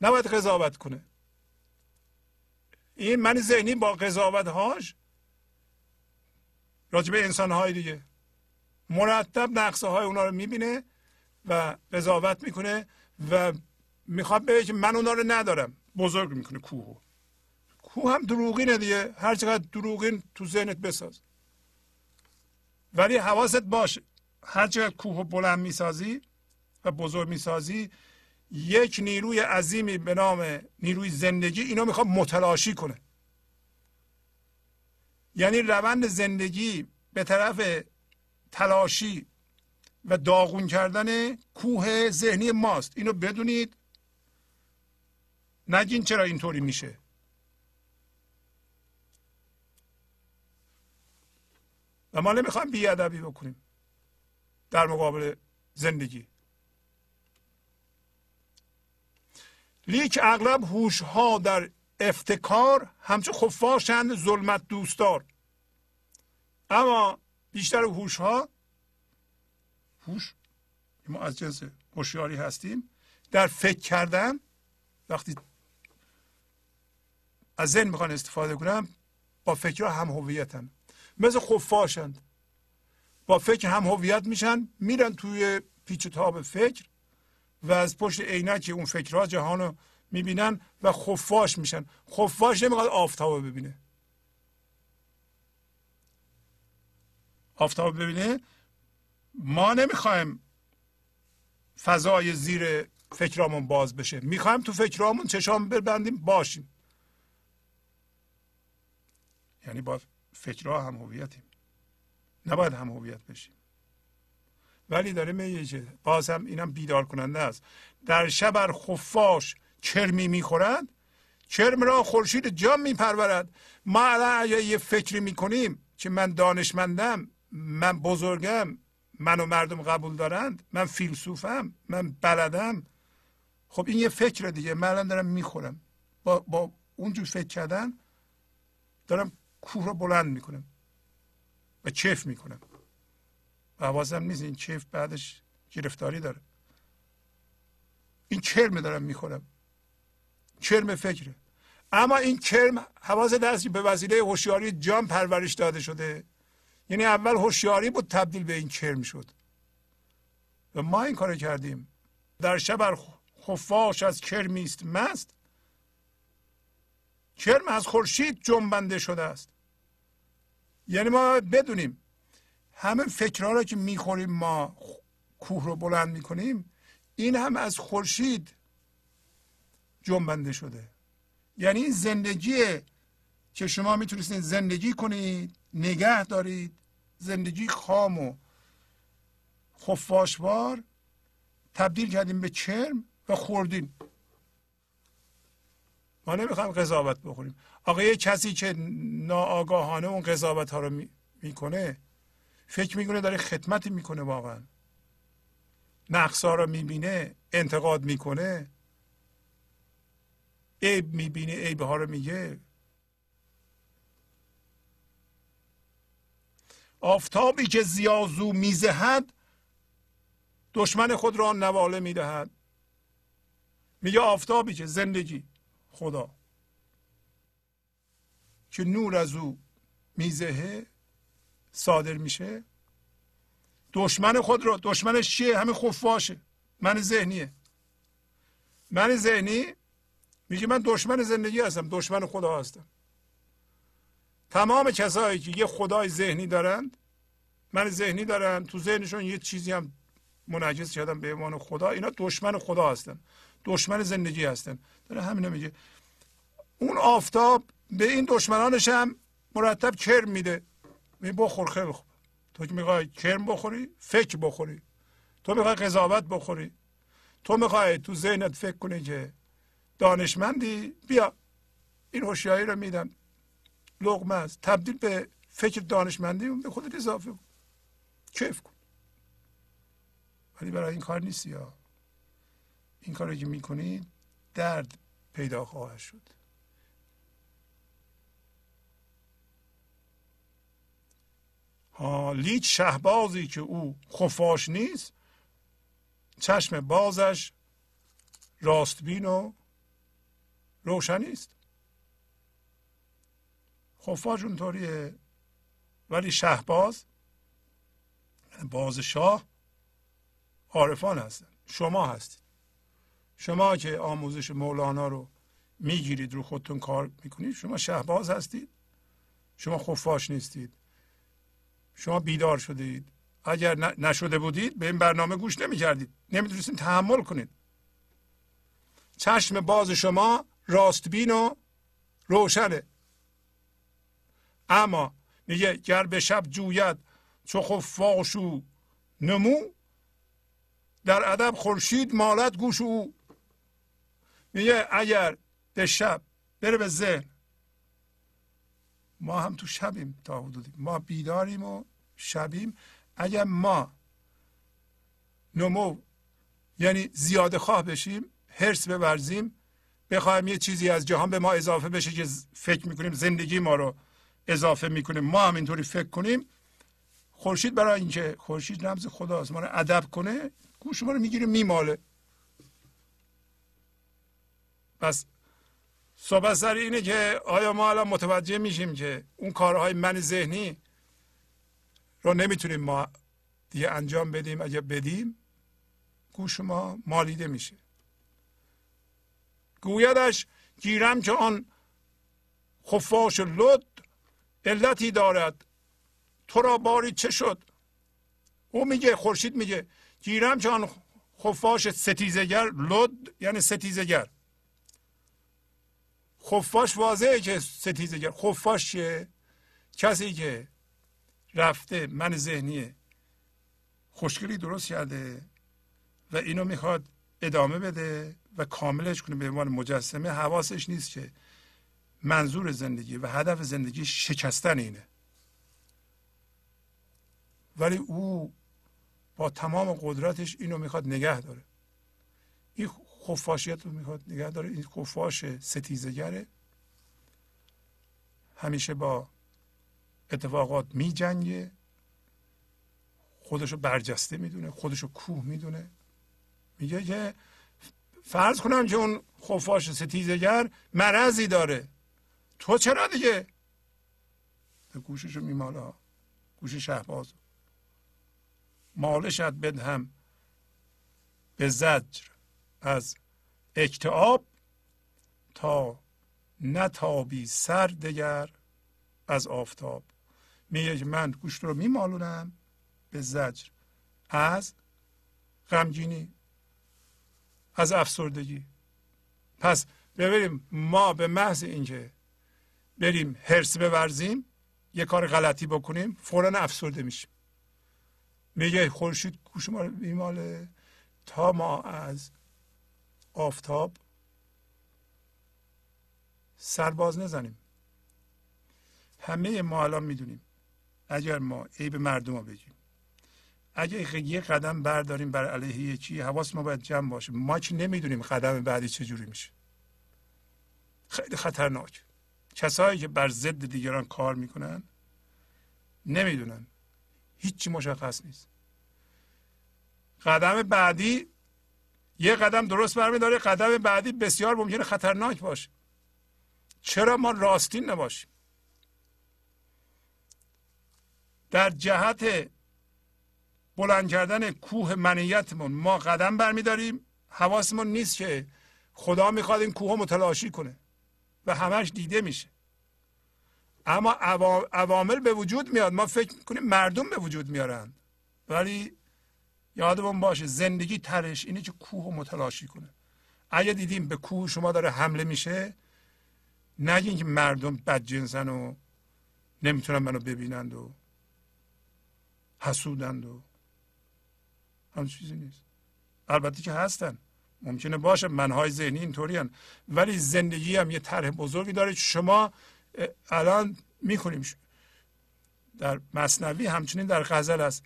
Speaker 1: نباید قضاوت کنه. این من ذهنی با قضاوت هاش راجع به انسان های دیگه. مرتب نقصه های اونا رو می‌بینه و قضاوت می‌کنه و می‌خواد بگه که من اونا رو ندارم. بزرگ می‌کنه کوهو کوه هم دروغینه دیگه. هر چقدر دروغین تو ذهنت بساز. ولی حواست باشه. هر چقدر کوه بلند می‌سازی و بزرگ می‌سازی یک نیروی عظیمی به نام نیروی زندگی اینو می‌خواد متلاشی کنه. یعنی روند زندگی به طرف تلاشی و داغون کردن کوه ذهنی ماست. اینو بدونید. نگین چرا اینطوری میشه. و ما نمی‌خوایم بیادبی بکنیم در مقابل زندگی. لیک اغلب هوش ها در افتکار همچون خفاشند ظلمت دوستار اما بیشتر هوش ها هوش ما از جنس هوشیاری هستیم در فکر کردن وقتی از ذهن می‌خوان استفاده کنم با فکر هم هویتن. مثل خفاشند. با فکر هم هویت میشن میرن توی پیچ تاب فکر و از پشت عینک اون فکرها جهان رو می‌بینن و خفاش میشن. خفاش نمی‌خواد آفتاب ببینه. آفتاب ببینه؟ ما نمی‌خوایم فضای زیر فکرامون باز بشه. می‌خوایم تو فکرامون چشام ببندیم باشیم. یعنی با فکرها هم هویتیم. نباید هم هویت بشیم. ولی داره میگه باز هم اینم بیدار کننده است. در شب خفاش چرمی می‌خورند چرم را خورشید جام میپرورد. ما الان یه فکری می‌کنیم که من دانشمندم من بزرگم منو مردم قبول دارند من فیلسوفم من بلدم. خب این یه فکر دیگه من الان دارم می‌خورم. با, با اونجور فکر کردن دارم کوه رو بلند می‌کنم و چف می‌کنم. حواسم نیست. این چف بعدش گرفتاری داره. این چرم دارم می‌خورم. چرم فکره. اما این کرم حواس دستی به وسیله هوشیاری جان پرورش داده شده. یعنی اول هوشیاری بود تبدیل به این کرم شد. و ما این کار کردیم. در شب خفاش از کرمی است مست. کرم از خورشید جنبنده شده است. یعنی ما بدونیم همه فکرها رو که می‌خوریم ما کوه رو بلند می‌کنیم این هم از خورشید جنبنده شده. یعنی این زندگی که شما می‌تونستید زندگی کنید نگه دارید زندگی خام و خفاشوار تبدیل کردیم به چرم و خوردین. ما نمی‌خوایم قضاوت بخوریم. آقا یه کسی که ناآگاهانه اون قضاوت ها رو می‌کنه فکر می‌کنه داره خدمت می‌کنه واقعا. نقص ها رو می‌بینه انتقاد می‌کنه. عیب می‌بینه عیب ها رو میگه. آفتابی که زیازو میزهد دشمن خود را نواله می‌دهد. میگه آفتابی که زندگی خدا. که نور از او میزهه صادر میشه. دشمن خود را دشمنش چیه همین خفاشه. من ذهنیه. من ذهنی میگه من دشمن زندگی هستم دشمن خدا هستم. تمام کسایی که یه خدای ذهنی دارند من ذهنی دارن تو ذهنشون یه چیزی هم منعکس کردن به عنوان خدا. اینا دشمن خدا هستن دشمن زندگی هستن. داره همینو میگه. اون آفتاب به این دشمنانش هم مرتب کرم میده. می بخور خیلی خوب. تو که می‌خوای کرم بخوری فکر بخوری. تو می‌خوای قضاوت بخوری. تو می‌خوای تو ذهنت فکر کنی که دانشمندی بیا. این هوشیاری رو میدم لغمه است. تبدیل به فکر دانشمندی به خودت اضافه کن. کیف کن. ولی برای این کار نیست یا این کاری که می‌کنی درد پیدا خواهد شد. لیچ شهبازی که او خفاش نیست چشم بازش راستبین و روشنی است خفاش اونطوریه. ولی شهباز یعنی باز شاه عارفان هستن. شما هستید. شما که آموزش مولانا رو می‌گیرید رو خودتون کار می‌کنید شما شهباز هستید. شما خفاش نیستید. شما بیدار شدید. اگر نشده بودید به این برنامه گوش نمی‌کردید. نمی‌تونستید تحمل کنید. چشم باز شما راستبین و روشنه. اما میگه گر به شب جوید چو خفاشو نمو در ادب خورشید مالت گوش او. میگه اگر به شب بره به ذهن ما هم تو شبیم تا حدودی. ما بیداریم و شبیم اگر ما نمو یعنی زیاده خواه بشیم هرس بورزیم بخوایم یه چیزی از جهان به ما اضافه بشه که فکر می‌کنیم زندگی ما رو اضافه می‌کنیم ما هم اینطوری فکر کنیم خورشید برای اینکه خورشید رمز خداست ما رو ادب کنه گوش ما رو می‌گیره میماله. پس صحبت سر اینه که آیا ما الان متوجه میشیم که اون کارهای من ذهنی رو نمی‌تونیم ما دیگه انجام بدیم. اگر بدیم گوش ما مالیده میشه. گویدش گیرم که آن خفاش لد علتی دارد. تو را باری چه شد؟ او میگه خورشید میگه گیرم که آن خفاش ستیزگر لد یعنی ستیزگر. خفاش واضحه که ستیزگر. خفاش چیه؟ کسی که رفته من ذهنی خوشگلی درست کرده و اینو می‌خواد ادامه بده و کاملش کنه به عنوان مجسمه. حواسش نیست که منظور زندگی و هدف زندگی شکستن اینه. ولی او با تمام قدرتش اینو می‌خواد نگه داره. این خفاشیت رو می‌خواد نگه داره. این خفاش ستیزگره همیشه با اتفاقات می جنگه خودشو برجسته می‌دونه خودشو کوه می‌دونه. میگه که فرض کنم که اون خفاش ستیزگر مرضی داره. تو چرا دیگه؟ به گوششو میمالا گوش شهباز مالشت بدهم به زجر از اکتئاب تا نتابی سر دگر از آفتاب. میگه من گوشت رو میمالونم به زجر. از غمگینی از افسردگی. پس ببینیم ما به محض اینکه بریم هرس بورزیم یه کار غلطی بکنیم فورا افسرده میشیم. میگه خورشید گوش ما میماله تا ما از آفتاب سرباز نزنیم. همه ما الان می‌دونیم اگر ما عیب مردم رو بگیم اگر یه قدم برداریم بر علیه یکی حواس ما باید جمع باشه. ما که نمی‌دونیم قدم بعدی چجوری میشه. خیلی خطرناک. کسایی که بر ضد دیگران کار می‌کنن نمی‌دونن. هیچی مشخص نیست. قدم بعدی یه قدم درست برمیداره قدم بعدی بسیار ممکنه خطرناک باشه. چرا ما راستین نباشیم؟ در جهت بلند کردن کوه منیتمون ما قدم برمیداریم. حواسمون نیست که خدا می‌خواد این کوه متلاشی کنه و همش دیده میشه. اما عوامل به وجود میاد. ما فکر می‌کنیم مردم به وجود میارند ولی یادمون باشه زندگی ترش اینه که کوه متلاشی کنه. اگه دیدیم به کوه شما داره حمله میشه نگین که مردم بدجنسن و نمی‌تونن منو ببینند و حسودند و هم چیزی نیست. البته که هستن. ممکنه باشه. منهای ذهنی اینطوری. ولی زندگی هم یه طرح بزرگی داره شما الان می‌کنیم در مصنوی همچنین در غزل هست.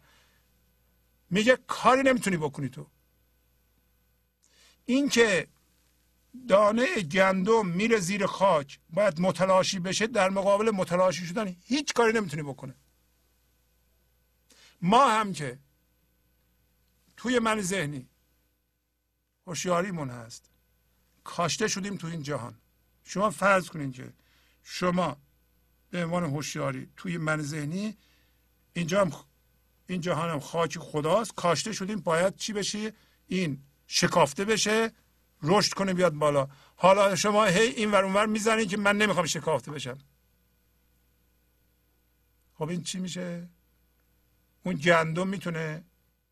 Speaker 1: میگه کاری نمی‌تونی بکنی تو. اینکه دانه گندم میره زیر خاک باید متلاشی بشه در مقابل متلاشی شدن هیچ کاری نمی‌تونی بکنه. ما هم که توی من ذهنی هوشیاریمون هست. کاشته شدیم تو این جهان. شما فرض کنید که شما به عنوان هوشیاری توی من ذهنی اینجا هم این جهان هم خاک خداست. کاشته شدیم. باید چی بشه این شکافته بشه رشد کنه بیاد بالا. حالا شما هی این ور اونور می‌زنید که من نمی‌خوام شکافته بشم. خب این چی میشه؟ اون گندم می‌تونه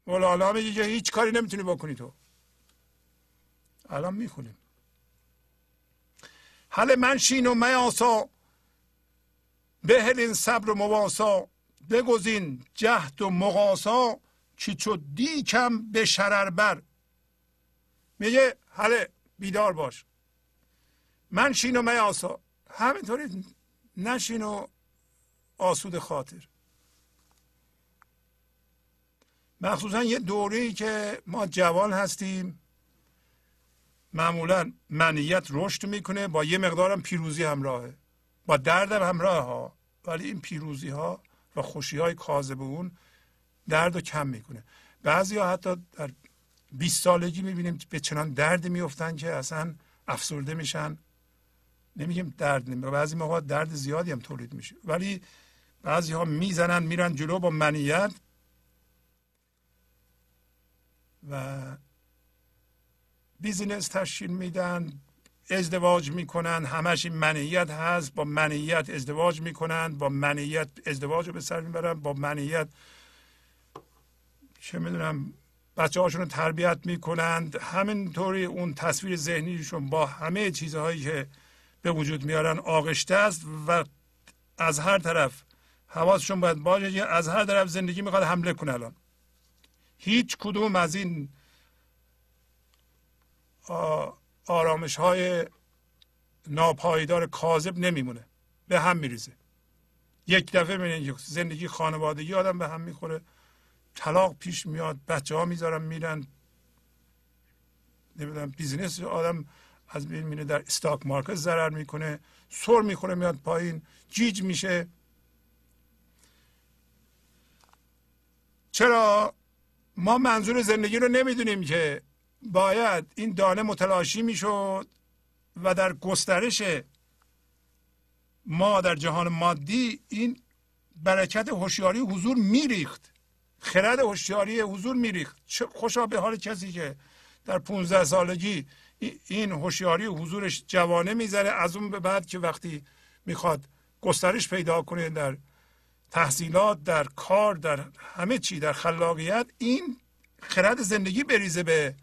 Speaker 1: مولانا میگه که هیچ کاری نمی‌تونی بکنی تو. الان می‌خونیم. حل من شین و میاسا بهلین صبر و مواسا. بگزین جهد و مقاسا چی چو دیکم به شرر بر. میگه حله بیدار باش. من شین و میاسا. همینطوری نشین و آسود خاطر. مخصوصا یه دوره ای که ما جوان هستیم. معمولا منیت رشد می‌کنه با یه مقدارم پیروزی همراهه. با دردم همراه ها ولی این پیروزی ها و خوشی های کاذب اون درد رو کم می‌کنه. بعضی ها حتی در 20 سالگی می‌بینیم به چنان درد میفتن که اصلا افسرده میشن. نمیگیم درد نمی بعضی موقع درد زیادی هم تولید میشه. ولی بعضی ها می‌زنن میرن جلو با منیت. و بیزینس تشکیل میدن ازدواج می‌کنن همش این منیت هست. با منیت ازدواج می‌کنن با منیت ازدواج رو به سر می‌برن با منیت چه می‌دونم بچه هاشون رو تربیت می‌کنند. همینطوری اون تصویر ذهنیشون با همه چیزهایی که به وجود میارن آغشته است و از هر طرف حواسشون باید باشه از هر طرف زندگی می‌خواد حمله کنه الان. هیچ کدوم از این آرامش های ناپایدار کاذب نمیمونه. به هم میریزه. یک دفعه می‌بینید زندگی خانوادگی آدم به هم می‌خوره. طلاق پیش میاد بچه ها می‌ذارن میرن. نمی‌دونم business آدم از بین میره در stock market ضرر می‌کنه. سر می‌خوره میاد پایین. گیج میشه. چرا؟ ما منظور زندگی رو نمی‌دونیم که باید این دانه متلاشی می‌شد و در گسترش ما در جهان مادی این برکت هوشیاری حضور میریخت. خرد هوشیاری حضور میریخت. خوشا به حال کسی که در 15 سالگی این هوشیاری حضورش جوانه می‌ذاره از اون به بعد که وقتی می‌خواد گسترش پیدا کنه در تحصیلات در کار در همه چی در خلاقیت این خرد زندگی بریزه به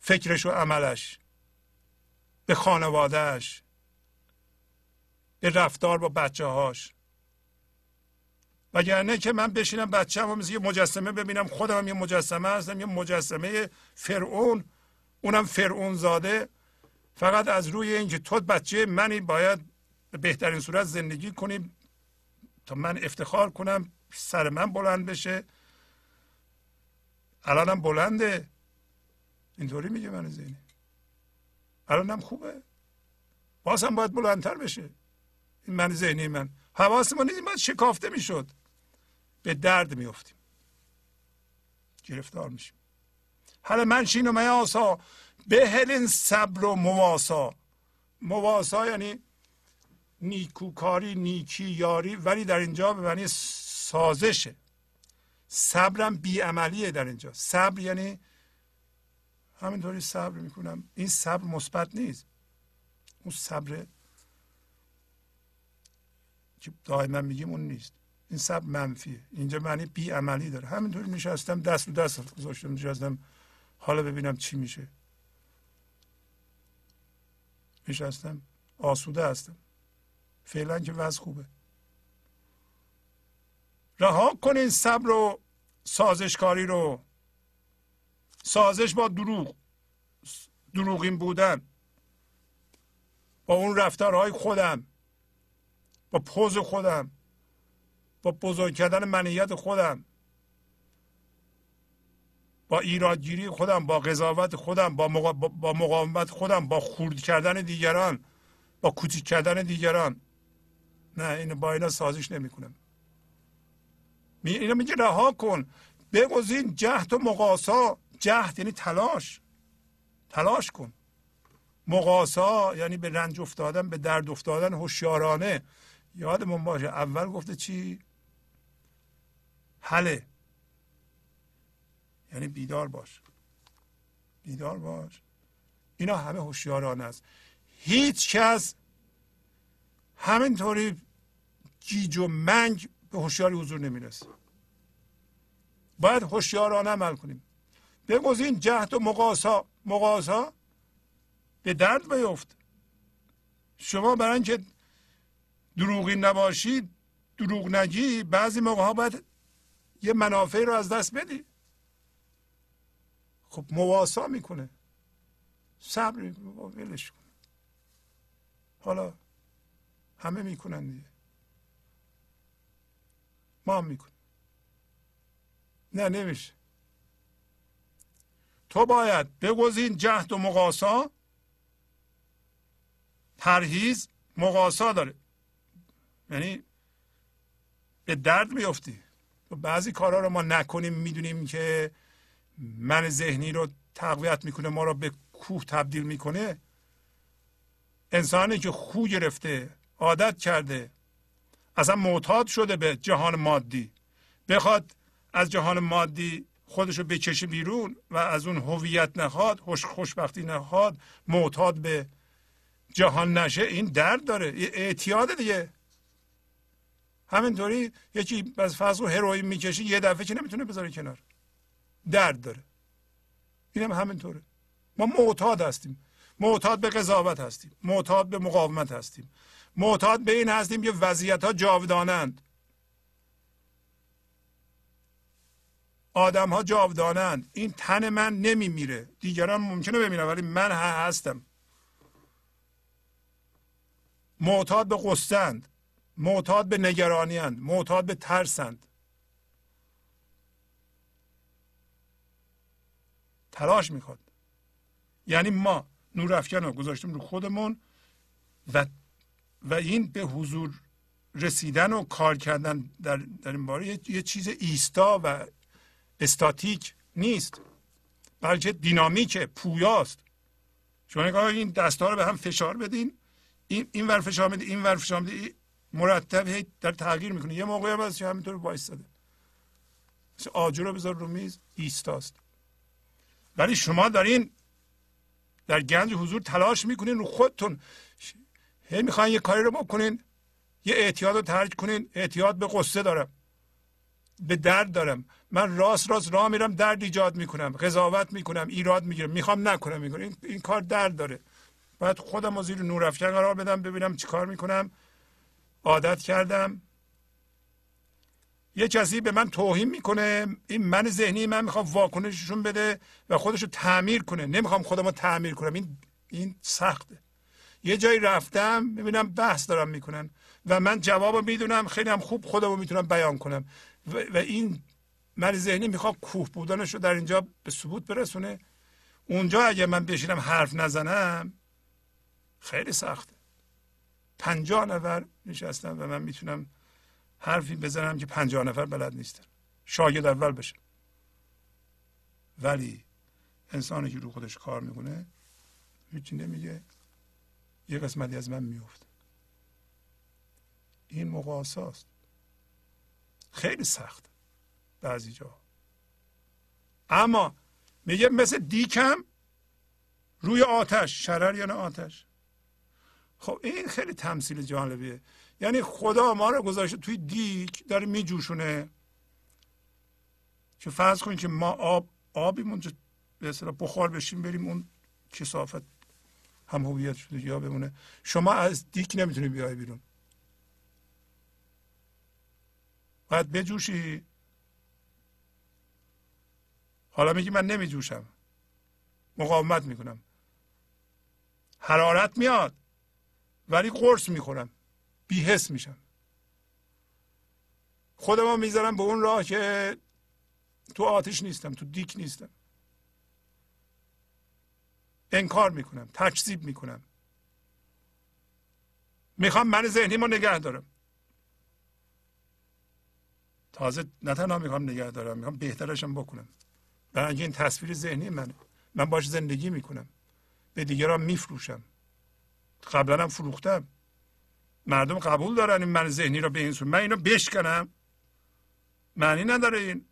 Speaker 1: فکرش و عملش به خانوادهش به رفتار با بچه هاش وگرنه که من بشینم بچه هم یه مجسمه ببینم خودم هم یه مجسمه هستم یه مجسمه فرعون اونم فرعون زاده. فقط از روی اینکه تو بچه منی باید به بهترین صورت زندگی کنی. تا من افتخار کنم سر من بلند بشه. الانم بلنده. اینطوری میگه من زینی الانم خوبه. بازم باید بلندتر بشه. این من ذهنی من. حواسمون این باید شکافته می‌شد. به درد میفتیم گرفتار میشیم. حالا من شین و میاسا. بهلین صبر و مواسا. مواسا یعنی نیکوکاری نیکی یاری ولی در اینجا به معنی سازشه. صبرم بیعملیه در اینجا. صبر یعنی همینطوری صبر می‌کنم. این صبر مثبت نیست. اون صبر که دائما میگیم اون نیست. این صبر منفیه. اینجا معنی بی عملی داره. همینطوری نشستم دست رو دست گذاشتم نشستم حالا ببینم چی میشه. نشستم آسوده هستم. فعلا که وضع خوبه. رها کنین صبر و سازشکاری رو. سازش با دروغ. دروغین بودن. با اون رفتارهای خودم. با پوز خودم. با بزرگ کردن منیت خودم. با ایرادگیری خودم با قضاوت خودم با, با مقاومت خودم با خورد کردن دیگران با کوچیک کردن دیگران. نه اینو با اینا سازش نمی‌کنم. اینا میگه رها کن. بگزین جهد و مقاسا. جهد یعنی تلاش. تلاش کن. مقاسا یعنی به رنج افتادن به درد افتادن هوشیارانه. یادمون باشه اول گفته چی؟ حله یعنی بیدار باش. بیدار باش. اینا همه هوشیارانه است. هیچ کس همینطوری گیج و منگ به هوشیاری حضور نمی‌رسه. باید هوشیارانه عمل کنیم. بگذین جهد و مقاسا. مقاسا به درد بیفت شما برای اینکه دروغی نباشید دروغ نگی بعضی موقع ها باید یه منافع رو از دست بدی. خب مواسا می‌کنه. صبر ولش حالا همه می‌کنن دیگه. ما هم می‌کنیم نه نمیشه. تو باید بگزین جهد و مقاسا پرهیز مقاسا داره. یعنی به درد میفتی بعضی کارها رو ما نکنیم می‌دونیم که من ذهنی رو تقویت می‌کنه ما رو به کوه تبدیل می‌کنه. انسانی که خو گرفته عادت کرده اصلا معتاد شده به جهان مادی. بخواد از جهان مادی خودشو بکشه بیرون و از اون هویت نخواد خوش خوشبختی نخواد معتاد به جهان نشه این درد داره. اعتیاد دیگه. همینطوری یکی از فضل هروئین می‌کشه یه دفعه که نمی‌تونه بذاره کنار. درد داره. اینم هم همینطوره. ما معتاد هستیم. معتاد به قضاوت هستیم. معتاد به مقاومت هستیم. معتاد به این هستیم که وضعیت ها جاودانند. آدم ها جاودانند. این تن من نمیمیره. دیگران ممکنه بمیرن ولی من هستم. معتاد به قصند معتاد به نگرانیند معتاد به ترسند تلاش می‌خواد. یعنی ما نور رو گذاشتیم رو خودمون و و این به حضور رسیدن و کار کردن در, در این باره یه،, چیز ایستا و استاتیک نیست. بلکه دینامیکه پویاست. شما نگاه این دستا رو به هم فشار بدین. این این ور فشار میده این ور فشار میده. مرتب در تغییر می‌کنه. یه موقعی هم از همینطور وایستاده. مثل آجر رو بذار رو میز ایستاست. ولی شما دارین در گنج حضور تلاش می‌کنین رو خودتون. هی می‌خواین یه کاری رو بکنین یه اعتیاد رو ترک کنین. اعتیاد به قصه دارم به درد دارم. من راست راست راه میرم درد ایجاد می‌کنم قضاوت می‌کنم ایراد می‌گیرم. می‌خوام نکنم می‌کنم این, این کار درد داره. باید خودم رو زیر نور افکن قرار بدم ببینم چیکار می‌کنم. عادت کردم. یه کسی به من توهین می‌کنه. این من ذهنی من می‌خوام واکنششون بده و خودشو تعمیر کنه. نمی‌خوام خودم رو تعمیر کنم. این این سخته. یه جایی رفتم ببینم بحث دارم می‌کنن و من جواب می‌دونم خیلی هم خوب خودم رو می‌تونم بیان کنم. و, و این من ذهنی می‌خوام کوه بودنش رو در اینجا به ثبوت برسونه. اونجا اگه من بشینم حرف نزنم خیلی سخته. پنجاه نفر نشستم و من می‌تونم حرفی بزنم که پنجاه نفر بلد نیستن. شاگرد اول بشم ولی انسانی که رو خودش کار می‌کنه هیچی نمیگه. یه قسمتی از من میفته این مقاساست خیلی سخت بعضی جا. اما میگه مثل دیکم روی آتش شرر یا نه آتش. خب این خیلی تمثیل جالبیه. یعنی خدا ما رو گذاشته توی دیک داره میجوشونه. که فرض کنید که ما آب آبیمون به اصطلاح بخار بشیم بریم اون کسافت هم هویت شده یا بمونه. شما از دیک نمی‌تونی بیای بیرون. باید بجوشی. حالا میگی من نمیجوشم. مقاومت می‌کنم. حرارت میاد ولی قرص می‌خورم. بیهس میشم. خودمو می‌ذارم به اون راه که تو آتش نیستم تو دیک نیستم. انکار می‌کنم تکذیب می‌کنم. می‌خوام من ذهنی ما نگه دارم. تازه نه تنها می‌خوام نگه دارم می‌خوام بهترشم بکنم. برای این تصویر ذهنی منه. من باش زندگی می‌کنم. به دیگران میفروشم. قبلا هم فروختم. مردم قبول دارن این من ذهنی رو به این من اینو بشکنم. معنی نداره این.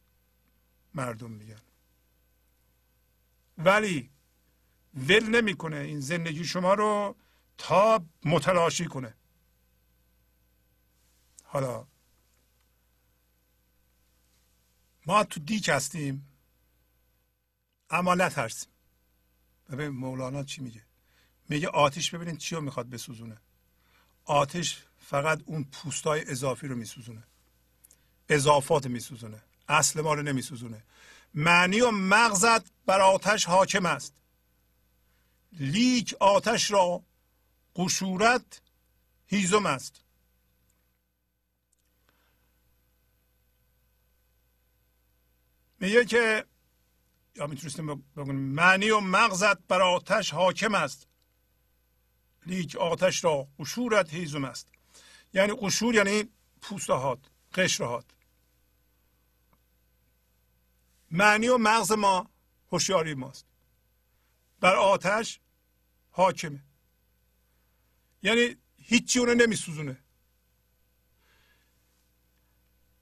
Speaker 1: مردم میگن. ولی ول نمی‌کنه این زندگی شما رو تا متلاشی کنه. حالا ما تو دیک هستیم. اما نترسیم. ببین مولانا چی میگه؟ میگه آتش ببینید چی رو می‌خواد بسوزونه. آتش فقط اون پوستای اضافی رو میسوزونه. اضافات میسوزونه. اصل ما رو نمیسوزونه. معنی و مغزت بر آتش حاکم است. لیک آتش را قشورت هیزم است. میگه که یا می‌تونستیم بگویم معنی و مغزت بر آتش حاکم است. لیک آتش را قشورت هیزم است. یعنی قشور یعنی پوستهات قشرهات. معنی و مغز ما هوشیاری ماست. بر آتش حاکمه یعنی هیچی اونو نمیسوزونه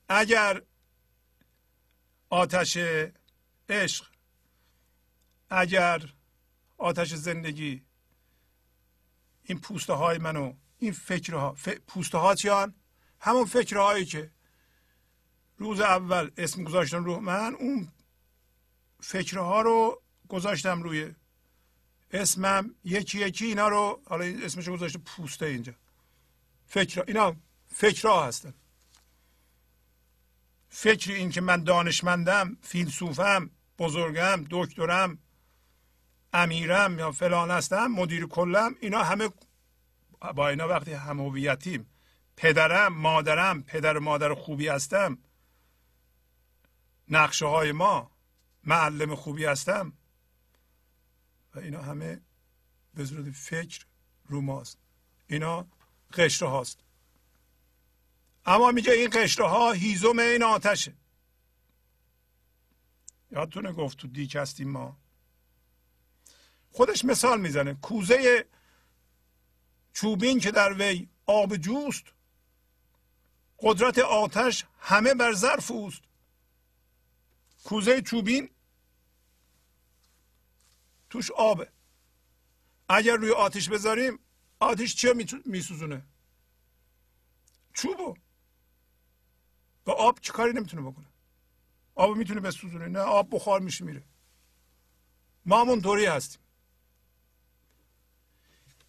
Speaker 1: اگر آتش عشق اگر آتش زندگی این پوسته های منو این فکرها ف... پوسته ها چیان همون فکرهایی که روز اول اسم گذاشتم رو من اون فکرها رو گذاشتم روی اسمم یکی یکی اینا رو حالا اسمش گذاشته پوسته اینجا. فکر اینا فکرها هستن. فکر این که من دانشمندم فیلسوفم بزرگم دکترم امیرم یا فلان هستم مدیر کلم اینا همه با اینا وقتی هم هویتیم. پدرم مادرم پدر مادر خوبی هستم. نقشه های ما معلم خوبی هستم. و اینا همه به صورت فکر رو ماست. اینا قشره هاست. اما میگه این قشره ها هیزم این آتشه. یادتونه گفت تو دیک هستیم ما. خودش مثال می‌زنه. کوزه چوبین که در وی آب جوست قدرت آتش همه بر ظرف اوست. کوزه چوبین توش آبه. اگر روی آتش بذاریم آتش چه میسوزونه؟ چوبو. با آب چه کاری نمی‌تونه بکنه؟ آب می‌تونه بسوزونه نه آب بخار میشه میره. ما همون طوری هستیم.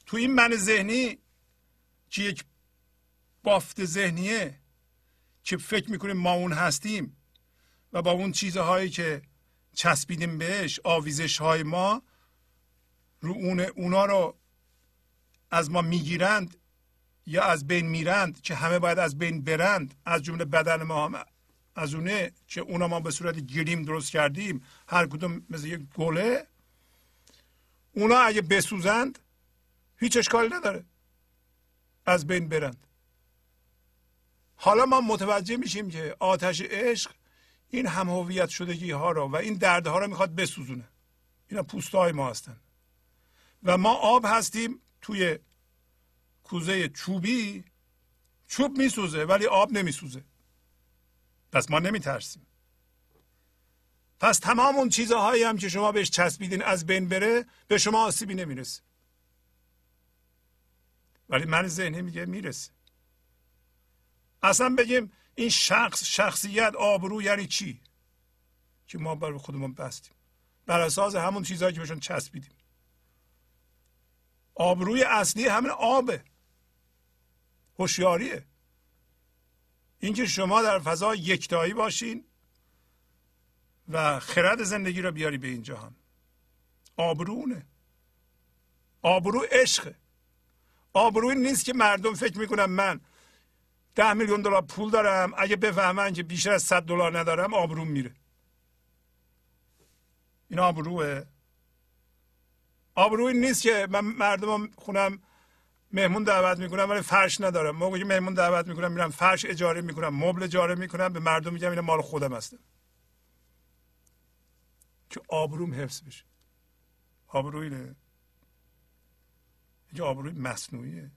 Speaker 1: تو این من ذهنی که یک بافت ذهنیه که فکر می‌کنیم ما اون هستیم و با اون چیزهایی که چسبیدیم بهش آویزش های ما رو اون اونا رو از ما می‌گیرند یا از بین میرند که همه باید از بین برند از جمله بدن ما هم. از اونه که اونا ما به صورت گریم درست کردیم هر کدوم مثل یک گله. اونا اگه بسوزند هیچ اشکالی نداره. از بین برند. حالا ما متوجه میشیم که آتش عشق این هم هویت شدگی ها رو و این دردها رو می‌خواد بسوزونه. اینا پوست های ما هستن. و ما آب هستیم توی کوزه چوبی چوب میسوزه ولی آب نمیسوزه. پس ما نمیترسیم. پس تمام اون چیزهایی هم که شما بهش چسبیدین از بین بره به شما آسیبی نمی‌رسه. ولی من ذهنی میگه می‌رسه. اصلا بگیم این شخص شخصیت آبرو یعنی چی؟ که ما برای خودمون بستیم. بر اساس همون چیزهایی که بهشون چسبیدیم. آبروی اصلی همین آبه. هوشیاریه. اینکه شما در فضا یکتایی باشین و خرد زندگی رو بیاری به این جهان آبرونه. آبرو عشقه. آبروی نیست که مردم فکر می‌کنن من ده میلیون دلار پول دارم اگه بفهمن که بیشتر از صد دلار ندارم آبروم میره. این آبروه. آبروی نیست که من مردم خونم مهمون دعوت می‌کنم ولی فرش ندارم. موقعی که مهمون دعوت می‌کنم میرم فرش اجاره می‌کنم مبل اجاره می‌کنم به مردم میگم این مال خودم هستم که آبروم حفظ بشه. آبروی نه. اینجا آبروی مصنوعیه.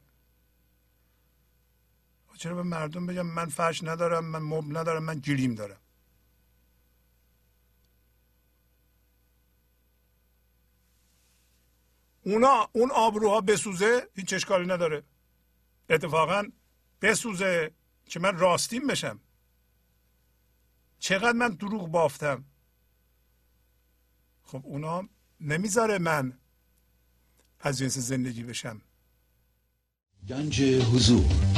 Speaker 1: چرا به مردم بگم من فرش ندارم من مبل ندارم من گلیم دارم؟ اونا اون آبروها بسوزه هیچ اشکالی نداره. اتفاقا بسوزه که من راستیم بشم. چقدر من دروغ بافتم. خب اونا نمی‌ذاره من از جنس زندگی بشم.
Speaker 2: گنج حضور.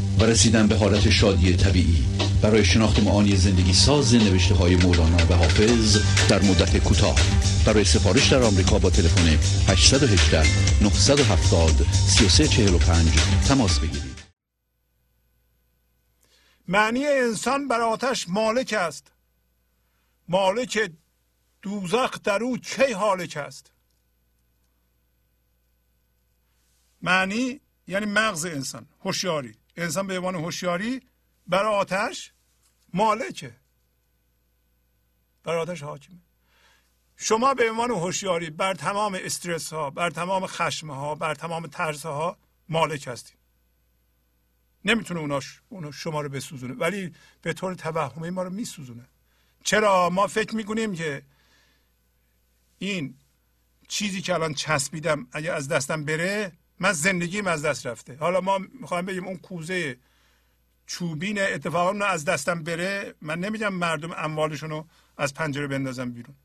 Speaker 2: و رسیدن به حالت شادی طبیعی. برای شناخت معانی زندگی ساز نوشته های مولانا و حافظ در مدت کوتاه. برای سفارش در آمریکا با تلفن 818 970 3345 تماس بگیرید.
Speaker 1: معنی انسان بر آتش مالک است. مالک دوزخ در او کی حالک است؟ معنی یعنی مغز انسان هوشیاری. انسان به عنوان هوشیاری بر آتش مالکه. بر آتش حاکمه. شما به عنوان هوشیاری بر تمام استرس ها بر تمام خشم ها بر تمام ترس ها مالک هستید. نمی‌تونه اوناش اونو شما رو بسوزونه ولی به طور توهمی ما رو میسوزونه. چرا؟ ما فکر می‌کنیم که این چیزی که الان چسبیدم اگه از دستم بره من زندگیم از دست رفته. حالا ما می‌خوایم بگیم اون کوزه چوبین اتفاقا از دستم بره من نمیگم مردم اموالشون رو از پنجره بندازم بیرون.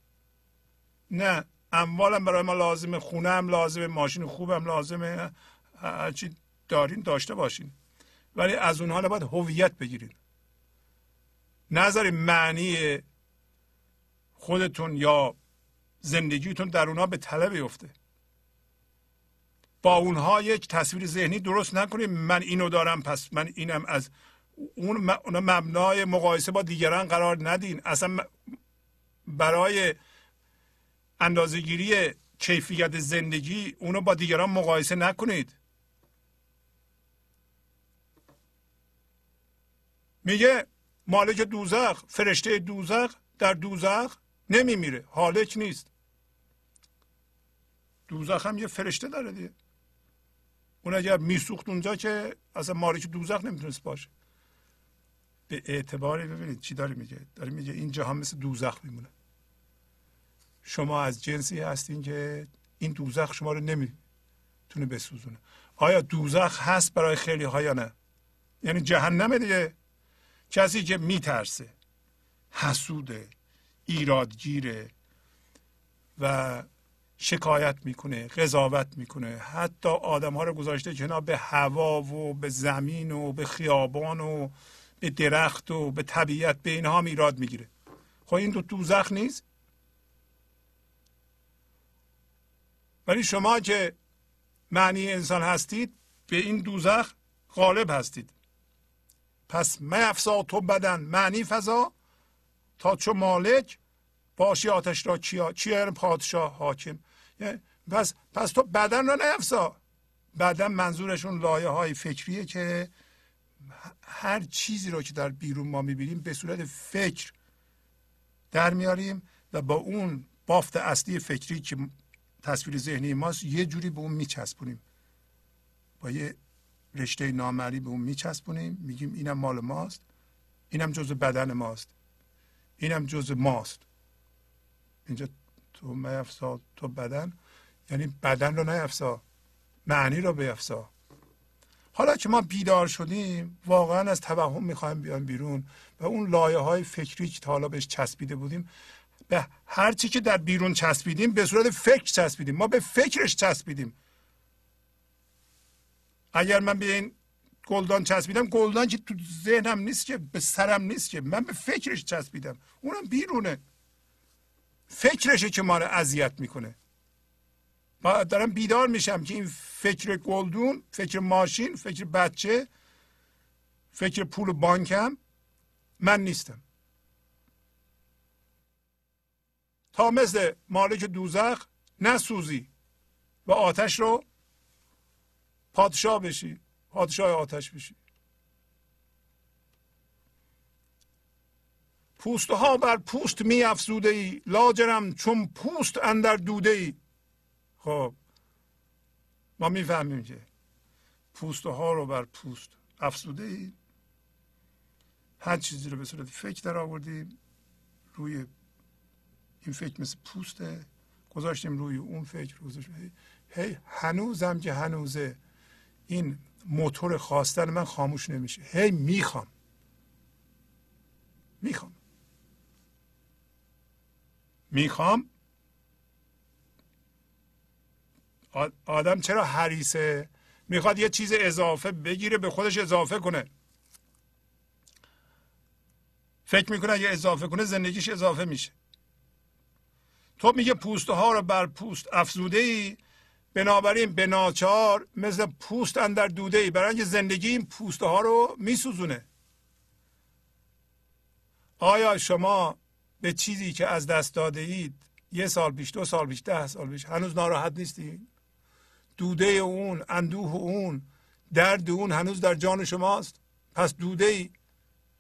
Speaker 1: نه اموالم برای ما لازمه خونه هم لازمه ماشین خوبم لازمه هرچی دارین داشته باشین. ولی از اونها باید هویت بگیرین. نظری معنی خودتون یا زندگیتون در اونها به طلب بیفته. با اونها یک تصویر ذهنی درست نکنیم. من اینو دارم پس من اینم از اون مبنای مقایسه با دیگران قرار ندین. اصلا برای اندازهگیری کیفیت زندگی اونو با دیگران مقایسه نکنید. میگه مالک دوزخ فرشته دوزخ در دوزخ نمیمیره. حالک نیست. دوزخ هم یه فرشته داره دیگه. اون اگر میسوخت اونجا که اصلا مالک دوزخ نمی‌تونست باشه. به اعتباری ببینید چی داره میگه. داره میگه این جهان مثل دوزخ میمونه. شما از جنسی هستین که این دوزخ شما رو نمی‌تونه بسوزونه. آیا دوزخ هست برای خیلی ها یا نه؟ یعنی جهنم دیگه. کسی که میترسه حسوده ایرادگیره و شکایت می‌کنه قضاوت می‌کنه. حتی آدم ها رو گذاشته کنار به هوا و به زمین و به خیابان و به درخت و به طبیعت به اینها هم ایراد می‌گیره. خب این دو دوزخ نیست؟ ولی شما که معنی انسان هستید به این دوزخ غالب هستید. پس افسا تو بدن معنی فضا تا چو مالک باشی آتش را چیا چیا پادشاه حاکم. پس پس تو بدن را نیفزا. بدن منظورشون لایه های فکریه که هر چیزی رو که در بیرون ما می‌بینیم به صورت فکر در میاریم و با اون بافت اصلی فکری که تصویر ذهنی ماست یه جوری به اون میچسبونیم. با یه رشته نامری به اون میچسبونیم میگیم اینم مال ماست اینم جز بدن ماست اینم جز ماست. اینجا تو میفسا تو بدن. یعنی بدن رو نیفسا معنی رو بیفسا حالا که ما بیدار شدیم واقعا از توهم می‌خوایم بیان بیرون و اون لایه های فکری که تا حالا بهش چسبیده بودیم به هر چی که در بیرون چسبیدیم به صورت فکر چسبیدیم. ما به فکرش چسبیدیم. اگر من به این گلدان چسبیدم گلدان که تو ذهنم نیست که به سرم نیست که من به فکرش چسبیدم. اونم بیرونه. فکرشه که ما رو اذیت می‌کنه. ما دارم بیدار میشم که این فکر گلدون فکر ماشین فکر بچه فکر پول بانکم من نیستم. تا مثل مالک دوزخ نسوزی و آتش رو پادشاه بشی پادشاه آتش بشی. پوست ها بر پوست می افزوده ای لاجرم چون پوست اندر دوده ای خب ما می‌فهمیم که پوست ها رو بر پوست افزوده ای هر چیزی رو به صورت فکر در آوردیم. روی این فکر مثل پوسته. گذاشتیم روی اون فکر. گذاشتیم هی هنوزم که هنوزه این موتور خواستن من خاموش نمیشه. هی می‌خوام. می‌خوام. می‌خوام؟ آدم چرا حریصه؟ می‌خواد یه چیز اضافه بگیره به خودش اضافه کنه. فکر می‌کنه اگه اضافه کنه زندگیش اضافه میشه. تو میگه پوسته ها رو بر پوست افزوده ای بنابراین به ناچار مثل پوست اندر دوده ای برای اینکه زندگی این پوسته ها رو میسوزونه. آیا شما به چیزی که از دست داده اید یه سال پیش دو سال پیش ده سال پیش هنوز ناراحت نیستید دوده اون اندوه اون درد اون هنوز در جان شماست؟ پس دوده ای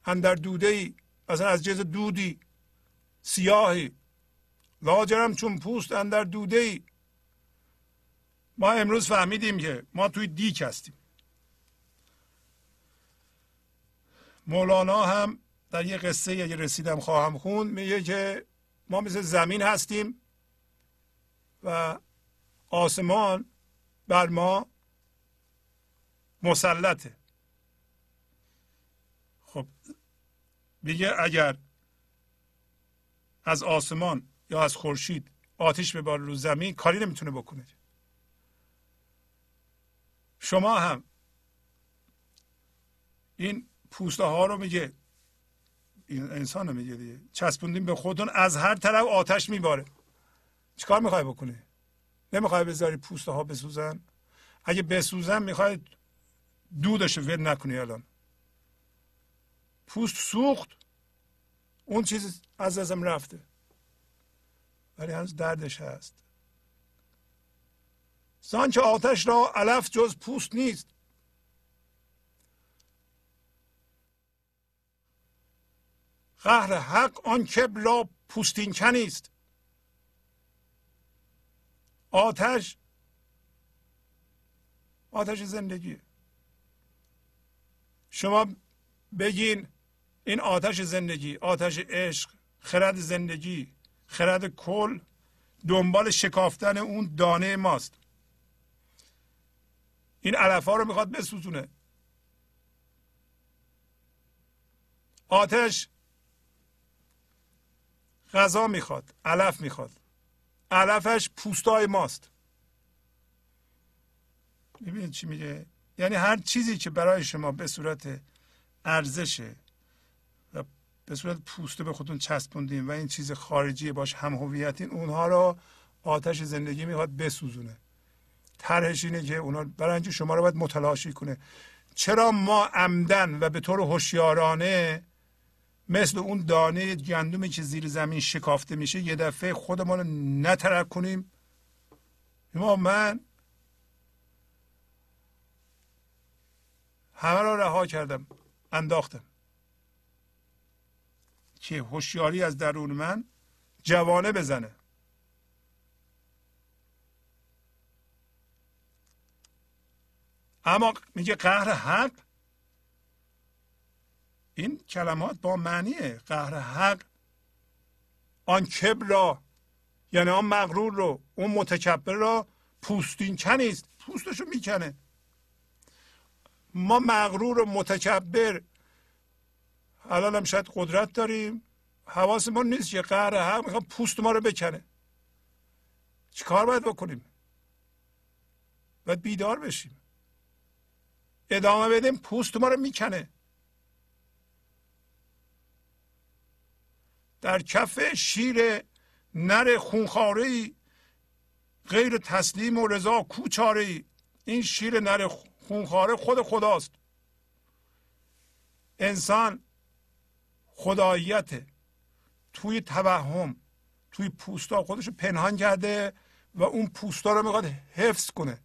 Speaker 1: اندر دوده ای اصلا از جز دودی سیاهی لاجرم چون پوست اندر دوده ای ما امروز فهمیدیم که ما توی دیک هستیم. مولانا هم در یه قصه اگه رسیدم خواهم خون میگه که ما مثل زمین هستیم و آسمان بر ما مسلطه. خب میگه اگر از آسمان یا از خورشید آتش ببار رو زمین کاری نمی‌تونه بکنه. شما هم این پوسته ها رو میگه انسان میگه دیگه. چسبوندیم به خودتون از هر طرف آتش میباره. چیکار می‌خوای بکنه نمی‌خوای بذاری پوسته ها بسوزن؟ اگه بسوزن می‌خوای دودش ول نکنی الان. پوست سوخت اون چیز از ازم رفته. ولی هنوز دردش هست. که آتش را علف جز پوست نیست. قهر حق آن کبلا پوستین کنیست آتش آتش زندگی. شما بگین این آتش زندگی آتش عشق خرد زندگی خرد کل دنبال شکافتن اون دانه ماست. این علف ها رو می‌خواد بسوزونه. آتش غذا می‌خواد علف می‌خواد. علفش پوستای ماست. می‌بینید چی میگه؟ یعنی هر چیزی که برای شما به صورت ارزشه و به صورت پوسته به خودتون چسبوندین و این چیز خارجی باش هم هویتین اونها رو آتش زندگی می‌خواد بسوزونه. طرحش اینه که اونا برای شما رو باید متلاشی کنه. چرا ما عمدن و به طور هوشیارانه مثل اون دانه گندمی که زیر زمین شکافته میشه یه دفعه خودمان رو نترک کنیم. ما من همه را رها کردم انداختم. که هوشیاری از درون من جوانه بزنه. اما میگه قهر حق این کلمات با معنیه قهر حق آن کبر را یعنی آن مغرور رو اون متکبر را پوستین کنیست پوستشو می‌کنه. ما مغرور و متکبر الان هم شاید قدرت داریم حواس ما نیست که قهر حق می‌خواد پوست ما رو بکنه. چیکار باید بکنیم؟ باید بیدار بشیم. ادامه بدیم پوست ما رو می‌کنه. در کف شیر نر خونخاره غیر تسلیم و رضا کوچاره این شیر نر خونخاره خود خداست. انسان خداییت توی توهم توی پوستا خودش پنهان کرده و اون پوستا رو می‌خواد حفظ کنه.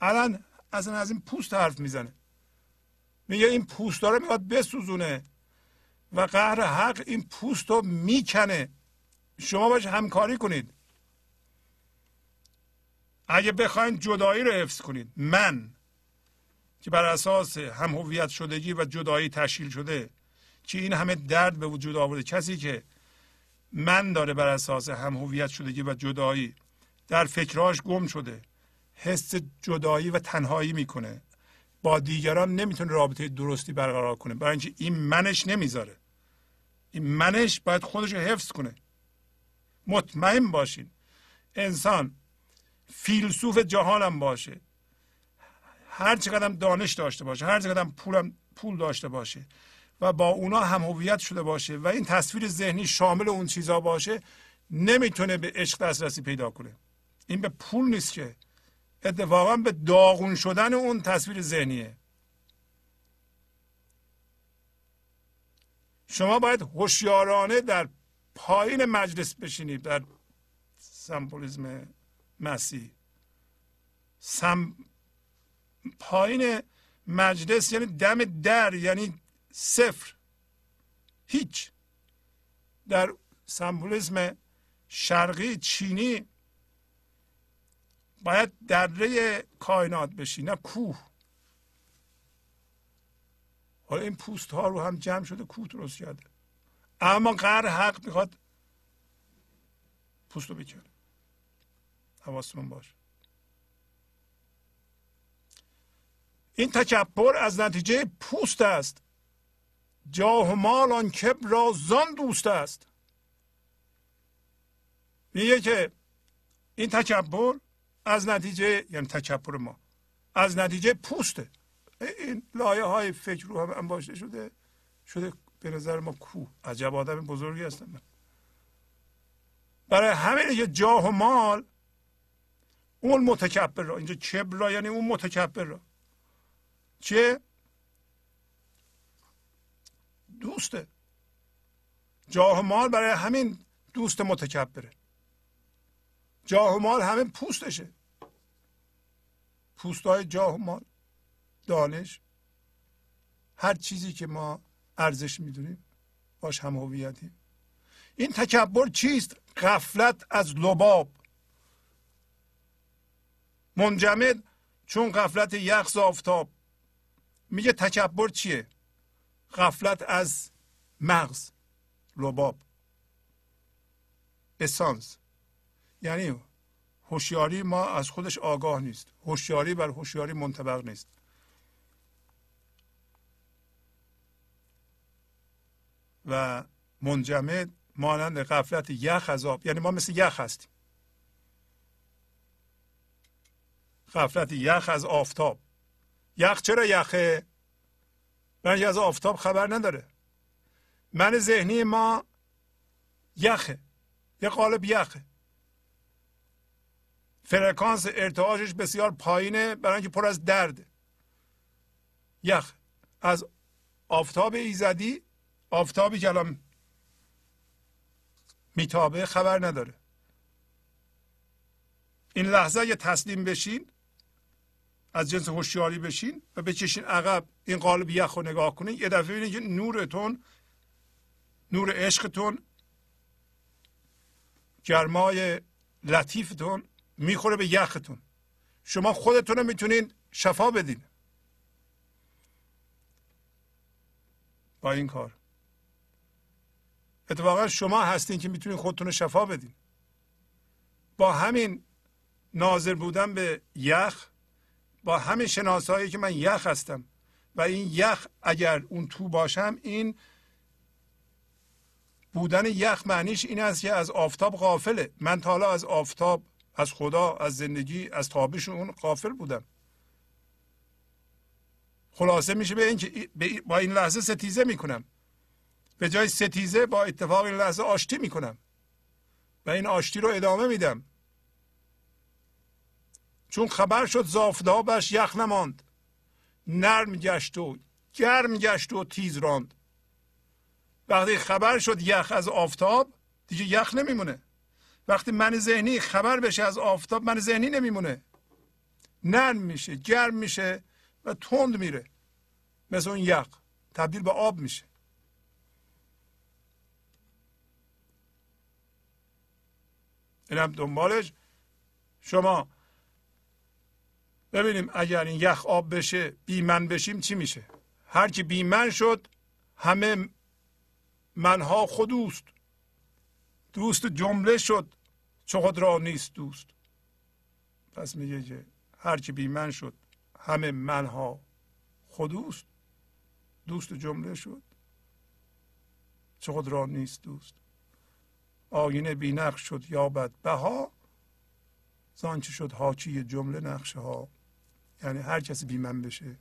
Speaker 1: الان اصلا از این پوست حرف می‌زنه. میگه این پوستا رو می‌خواد بسوزونه. و قهر حق این پوست رو می‌کنه. شما باش همکاری کنید. اگه بخواین جدایی رو حفظ کنید. من که بر اساس هم هویت شدگی و جدایی تشکیل شده که این همه درد به وجود آورده کسی که من داره بر اساس هم هویت شدگی و جدایی در فکراش گم شده حس جدایی و تنهایی می‌کنه. با دیگران نمی‌تونه رابطه درستی برقرار کنه. برای اینکه این منش نمی‌ذاره. این منش باید خودش رو حفظ کنه. مطمئن باشین. انسان فیلسوف جهانم باشه. هر چقدر دانش داشته باشه هر چقدر پولم پول داشته باشه و با اونا هم هویت شده باشه و این تصویر ذهنی شامل اون چیزا باشه نمی‌تونه به عشق دسترسی پیدا کنه. این به پول نیست که. اتفاقا به داغون شدن اون تصویر ذهنیه. شما باید هوشیارانه در پایین مجلس بشینید در سمبولیزم مسیح. سم پایین مجلس یعنی دم در یعنی صفر. هیچ. در سمبولیزم شرقی چینی باید دره کائنات بشی نه کوه. حالا این پوست ها رو هم جمع شده کوه درست کرده. اما قهر حق می‌خواد پوست رو بکنه حواستون باشه این تکبر از نتیجه پوست است. جاه و مال آن کبر را زان دوست است. میگه که این تکبر از نتیجه یعنی تکبر ما از نتیجه پوسته. این لایه های فکر رو هم انباشته شده شده به نظر ما کو عجب آدم بزرگی هستم من. برای همین که جاه و مال اون متکبر را. اینجا کبر را یعنی اون متکبر را. چه؟ دوسته. جاه و مال برای همین دوست متکبره. جاه و مال همین پوستشه. پوست های جاه و مال. دانش هر چیزی که ما ارزش می‌دونیم باش هم هویتیم. این تکبر چیست؟ غفلت از لباب. منجمد چون غفلت یخز آفتاب. میگه تکبر چیه؟ غفلت از مغز لباب. اسانس یعنی هوشیاری ما از خودش آگاه نیست. هوشیاری بر هوشیاری منطبق نیست. و منجمد مانند غفلت یخ از آب یعنی ما مثل یخ هستیم. غفلت یخ از آفتاب. یخ چرا یخه؟ برای از آفتاب خبر نداره. من ذهنی ما یخه. یه قالب یخه. فرکانس ارتعاشش بسیار پایینه برای اینکه پر از درد. یخ. از آفتاب ایزدی آفتابی که الان میتابه خبر نداره. این لحظه اگه تسلیم بشین از جنس هوشیاری بشین و بچشین عقب این قالب یخ رو نگاه کنین یه دفعه ببینید که نورتون نور عشقتون گرمای لطیفتون می‌خوره به یختون. شما خودتون رو می‌تونین شفا بدین. با این کار. اتفاقا شما هستین که می‌تونین خودتون رو شفا بدین. با همین ناظر بودن به یخ با همین شناسایی که من یخ هستم و این یخ اگر اون تو باشم این بودن یخ معنیش این است که از آفتاب غافله. من تا حالا از آفتاب از خدا از زندگی از تابش اون غافل بودم. خلاصه میشه به اینکه با این لحظه ستیزه می‌کنم. به جای ستیزه با اتفاق این لحظه آشتی می‌کنم و این آشتی رو ادامه میدم. چون خبر شد زافتابش یخ نماند. نرم گشت و گرم گشت و تیز راند. وقتی خبر شد یخ از آفتاب دیگه یخ نمیمونه. وقتی من ذهنی خبر بشه از آفتاب من ذهنی نمیمونه. نرم میشه گرم میشه و تند میره. مثل اون یخ تبدیل به آب میشه. اینم دنبالش. شما ببینیم اگر این یخ آب بشه بیمن بشیم چی میشه؟ هر کی بیمن شد همه منها خودوست دوست جمله شد چه خود را نیست دوست. پس میگه که هر کی بیمن شد همه منها خودوست دوست جمله شد چه خود را نیست دوست. آینه بینقش شد یابد بها. زانچه شد حاکی جمله نقشه ها یعنی هر کسی بی من بشه.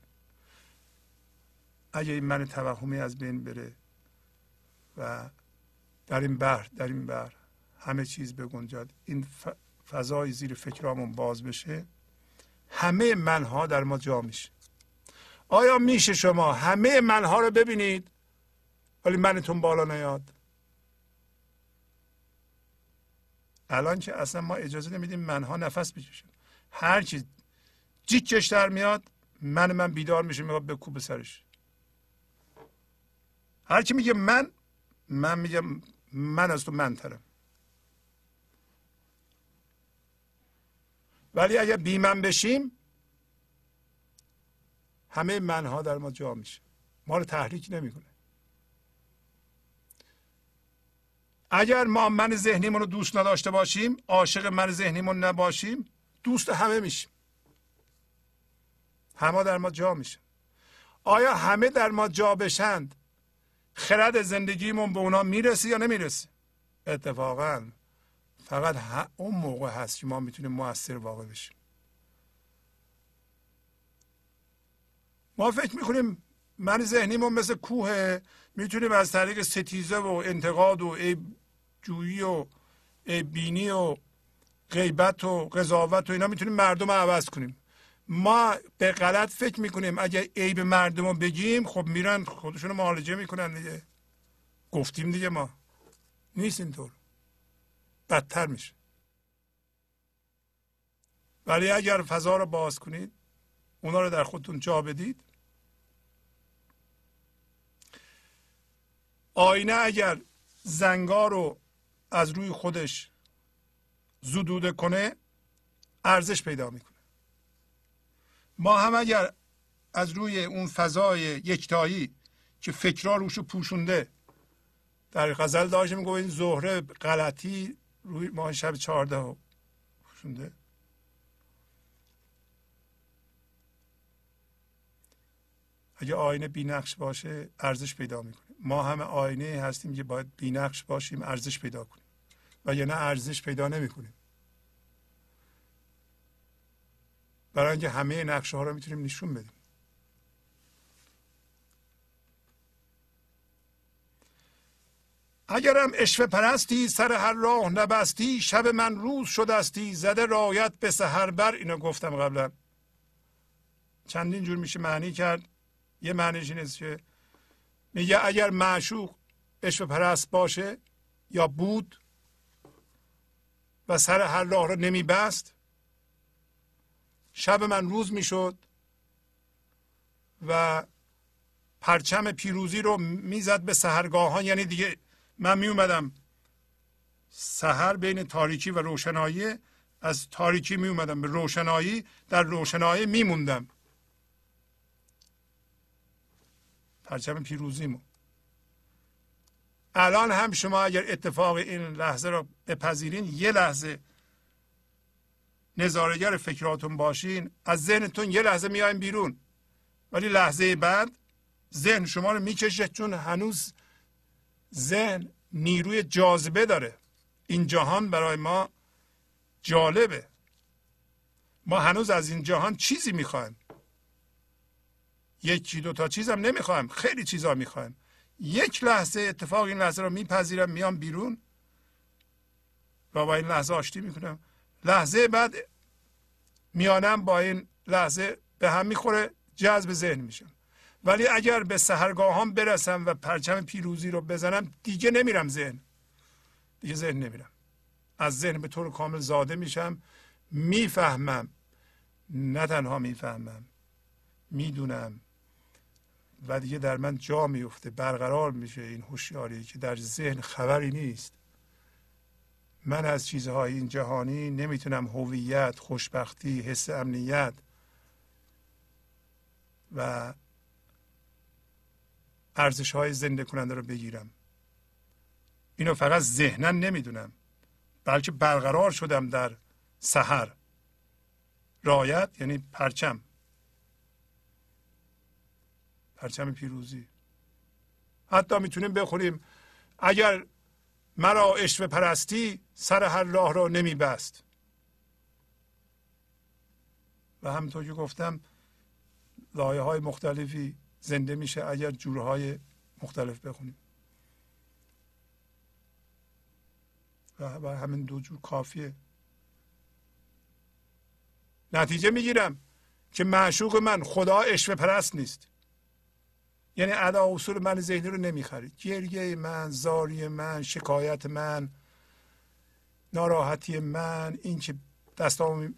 Speaker 1: اگه این من توهمی از بین بره و در این بحر در این بحر همه چیز بگنجد این فضای زیر فکرامون باز بشه همه منها در ما جا میشه. آیا میشه شما همه منها رو ببینید ولی منتون بالا نیاد؟ الان که اصلا ما اجازه نمیدیم منها نفس بکشن. هر چیز جیکش در میاد من من بیدار میشه میگه به کوب سرش. هر کی میگه من من میگم من از تو من ترم ولی اگر بی من بشیم همه منها در ما جا میشه. ما رو تحریک نمی‌کنه. اگر ما من ذهنیمون رو دوست نداشته باشیم عاشق من ذهنیمون نباشیم دوست همه میشیم. همه در ما جا میشه آیا همه در ما جا بشند؟ خرد زندگیمون به اونا می‌رسه یا نمی‌رسه؟ اتفاقا فقط اون موقع هست که ما می‌تونیم موثر واقع بشیم. ما فکر می‌کنیم من ذهنیمون مثل کوه می‌تونیم از طریق ستیزه و انتقاد و عیب جویی و بینی و غیبت و قضاوت و اینا می‌تونیم مردم رو عوض کنیم. ما به غلط فکر می‌کنیم. اگه عیب مردم رو بگیم خب میرن خودشون رو معالجه می‌کنن دیگه. گفتیم دیگه ما. نیست اینطور. بدتر میشه. ولی اگر فضا رو باز کنید اونا رو در خودتون جا بدید. آینه اگر زنگار رو از روی خودش زدوده کنه ارزش پیدا می‌کنه. ما هم اگر از روی اون فضای یکتایی که فکرها روش پوشونده در غزل داشتیم میگه این زهره غلطی روی ماه شب چهارده پوشونده. اگه آینه بینقش باشه ارزش پیدا می‌کنه. ما همه آینه هستیم که باید بینقش باشیم ارزش پیدا کنیم. و یا نه ارزش پیدا نمی‌کنیم برای اینکه همه نقشه ها رو می‌تونیم نشون بدیم. اگرم اشوه پرستی سر هر راه نبستی شب من روز شدستی زده رایت به سهر بر اینو گفتم قبلا. چندین جور میشه معنی کرد. یه معنیش این که میگه اگر معشوق اشوه پرست باشه یا بود و سر هر راه رو نمی بست شب من روز می‌شد و پرچم پیروزی رو می‌زد به سهرگاهان. یعنی دیگه من می اومدم سهر بین تاریکی و روشنایی. از تاریکی می اومدم به روشنایی در روشنایی میموندم. پرچم پیروزیمو. الان هم شما اگر اتفاق این لحظه رو بپذیرین یه لحظه نظارگر فکراتون باشین از ذهنتون یه لحظه میایم بیرون. ولی لحظه بعد ذهن شما رو می‌کشه چون هنوز ذهن نیروی جاذبه داره. این جهان برای ما جالبه. ما هنوز از این جهان چیزی می‌خوایم. یکی دو تا چیزم نمی‌خوایم. خیلی چیزا می‌خوایم. یک لحظه اتفاق این لحظه رو میپذیرم میام بیرون. و با این لحظه آشتی می‌کنم. لحظه بعد میانم با این لحظه به هم می‌خوره جذب ذهن میشم. ولی اگر به سهرگاهان برسم و پرچم پیروزی رو بزنم دیگه نمیرم ذهن. دیگه ذهن نمیرم. از ذهن به طور کامل زاده میشم. می‌فهمم. نه تنها می‌فهمم. می‌دونم. و دیگه در من جا میفته برقرار میشه این هوشیاری که در ذهن خبری نیست. من از چیزهای این جهانی نمی‌تونم هویت خوشبختی حس امنیت و ارزش های زنده کننده رو بگیرم. اینو فقط ذهنا نمی‌دونم بلکه برقرار شدم در سحر. رایت یعنی پرچم. پرچم پیروزی. حتی می‌تونیم بخوریم اگر مرا اشوه پرستی سر هر راه را نمی بست و همطور که گفتم لایه های مختلفی زنده میشه اگر جورهای مختلف بخونیم. و همین دو جور کافیه. نتیجه می‌گیرم که معشوق من خدا اشوه پرست نیست. یعنی ادا اصول من ذهنی رو نمی‌خرید. گریه من زاری من شکایت من ناراحتی من این که دستامو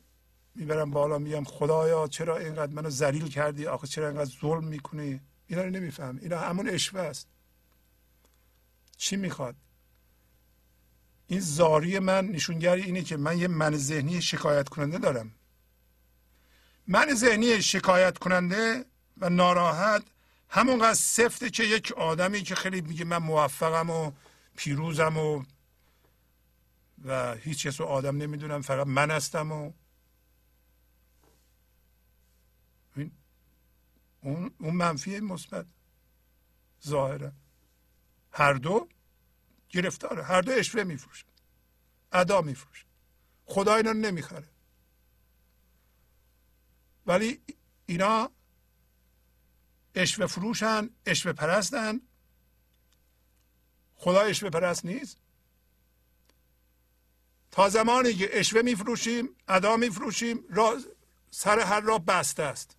Speaker 1: می‌برم بالا میگم خدایا چرا اینقدر منو ذلیل کردی؟ آخه چرا اینقدر ظلم می‌کنی؟ اینا رو نمیفهم اینا همون اشوه است. چی می‌خواد؟ این زاری من نشونگری اینه که من یه من ذهنی شکایت کننده دارم. من ذهنی شکایت کننده و ناراحت همونقدر سفته که یک آدمی که خیلی میگه من موفقم و پیروزم و و هیچ کس رو آدم نمی‌دونم فقط من هستم و اون اون منفی مثبت. ظاهرا. هر دو گرفتاره. هر دو اشوه میفروشه. ادا میفروشه. خدا اینا نمی‌خره. ولی اینا اشوه فروشن اشوه پرستن. خدا اشوه پرست نیست؟ تا زمانی که اشوه میفروشیم ادا میفروشیم سر هر را بسته است.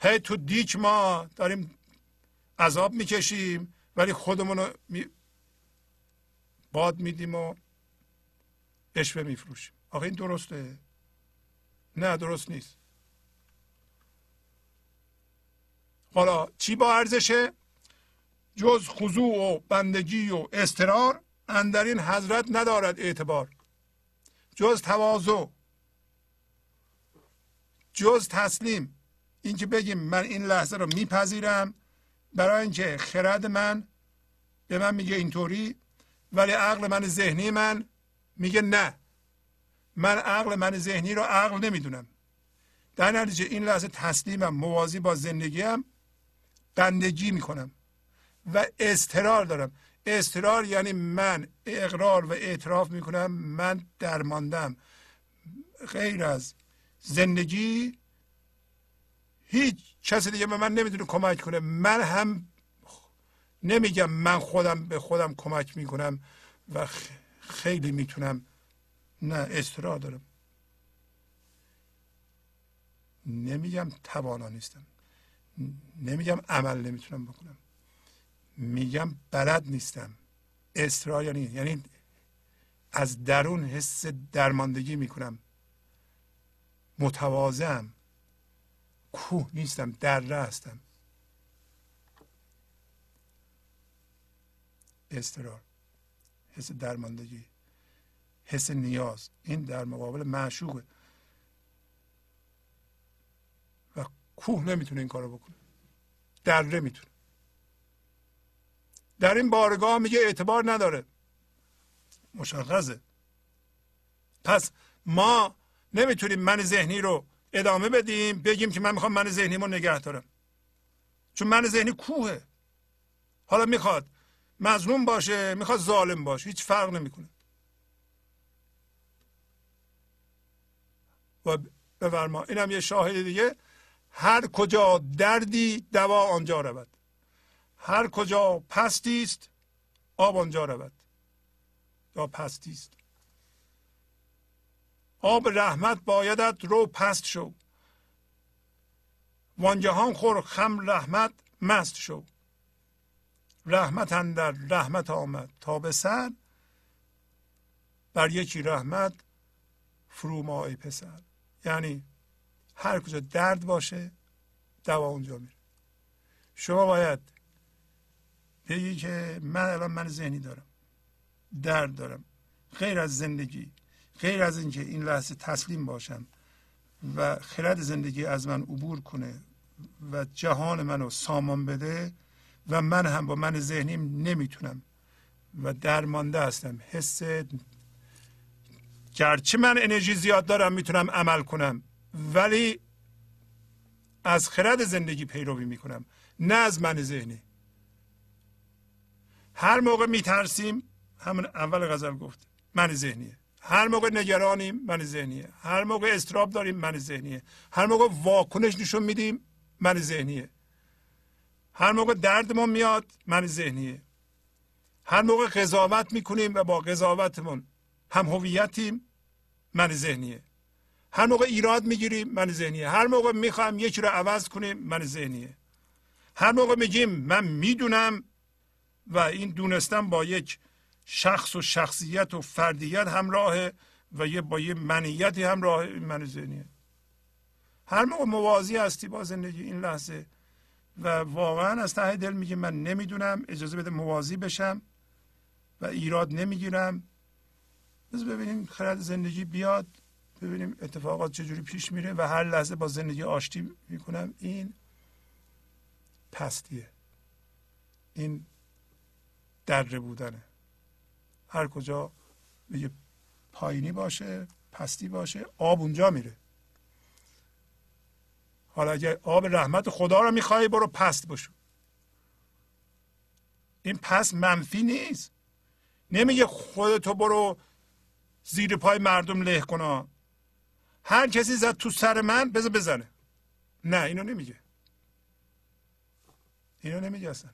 Speaker 1: هی تو دیک ما داریم عذاب می‌کشیم ولی خودمون رو می... باد میدیم و اشوه میفروشیم. آقا این درسته؟ نه درست نیست. حالا چی با ارزشه؟ جز خضوع و بندگی و استرار اندرین حضرت ندارد اعتبار. جز تواضع. جز تسلیم. اینکه بگیم من این لحظه رو میپذیرم برای اینکه خرد من به من میگه اینطوری ولی عقل من ذهنی من میگه نه. من عقل من ذهنی رو عقل نمی‌دونم. در نتیجه این لحظه تسلیمم موازی با زندگیم بندگی می‌کنم و استرار دارم. استرار یعنی من اقرار و اعتراف می‌کنم من درماندم. غیر از زندگی هیچ کسی دیگه به من نمی‌تونه کمک کنه. من هم نمیگم من خودم به خودم کمک می‌کنم و خیلی می‌تونم. نه استرا دارم. نمیگم توانا نیستم. نمیگم عمل نمی‌تونم بکنم. میگم بلد نیستم. استرا یعنی یعنی از درون حس درماندگی می‌کنم. متواضعم کوه نیستم دره هستم. استرار حس درماندگی حس نیاز. این در مقابل معشوقه و کوه نمی‌تونه این کارو بکنه. دره می‌تونه در این بارگاه میگه اعتبار نداره. مشخصه. پس ما نمی‌تونیم من ذهنی رو ادامه بدیم بگیم که من می‌خوام من ذهنی رو نگه دارم. چون من ذهنی کوهه. حالا می‌خواد مظلوم باشه می‌خواد ظالم باشه هیچ فرق نمی‌کنه. و بفرما اینم یه شاهد دیگه. هر کجا دردی دوا آنجا رود. هر کجا پستی است آب آنجا رود. یا پستی است آب رحمت بایدت رو پست شو. وانجهان خور خم رحمت مست شو. رحمت اندر رحمت آمد تا به سر. بر یکی رحمت فرو ای پسر. یعنی هر کجا درد باشه دوا اونجا میره. شما باید بگی که من الان من ذهنی دارم درد دارم. غیر از زندگی غیر از اینکه این لحظه تسلیم باشم و خرد زندگی از من عبور کنه و جهان منو سامان بده و من هم با من ذهنیم نمی‌تونم و درمانده هستم. حس گرچه من انرژی زیاد دارم می‌تونم عمل کنم. ولی از خرد زندگی پیروی می‌کنم نه از من ذهنی. هر موقع میترسیم همون اول غزل گفت من ذهنیه. هر موقع نگرانیم من ذهنیه. هر موقع استراب داریم من ذهنیه. هر موقع واکنش نشون میدیم من ذهنیه. هر موقع دردمون میاد من ذهنیه. هر موقع قضاوت می‌کنیم و با قضاوتمون هم هویتیم من ذهنیه. هر موقع ایراد می‌گیریم من ذهنیه. هر موقع می‌خوایم یکی رو عوض کنیم من ذهنیه. هر موقع میگیم من می‌دونم و این دونستن با یک شخص و شخصیت و فردیت همراه و یه با یه منیتی همراه من ذهنیه. هر موقع موازی هستی با زندگی این لحظه و واقعا از ته دل میگه من نمی‌دونم اجازه بده موازی بشم و ایراد نمی‌گیرم. بذار ببینیم خرد زندگی بیاد. ببینیم اتفاقات چجوری پیش میره و هر لحظه با زندگی آشتی می‌کنم. این پستیه. این دره بودنه. هر کجا یه پایینی باشه پستی باشه آب اونجا میره. حالا اگر آب رحمت خدا رو می‌خوای برو پست بشو. این پس منفی نیست. نمیگه خودتو برو زیر پای مردم له کنا هر کسی زد تو سر من بذار بزنه. نه اینو نمیگه. اینو نمیگه اصلا.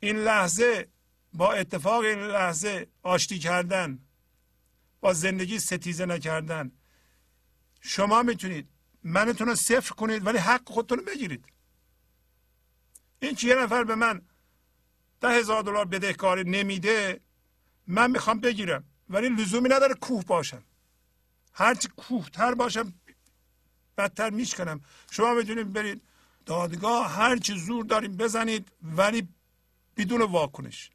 Speaker 1: این لحظه با اتفاق این لحظه آشتی کردن با زندگی ستیزه نکردن شما می‌تونید منتون رو صفر کنید ولی حق خودتون رو بگیرید. این که یه نفر به من ده هزار دلار بدهکاری نمیده من می‌خوام بگیرم ولی لزومی نداره کوه باشم. هرچی کوهتر باشم بدتر میشکنم. شما می‌تونید برید دادگاه هرچی زور داریم بزنید ولی بدون واکنش.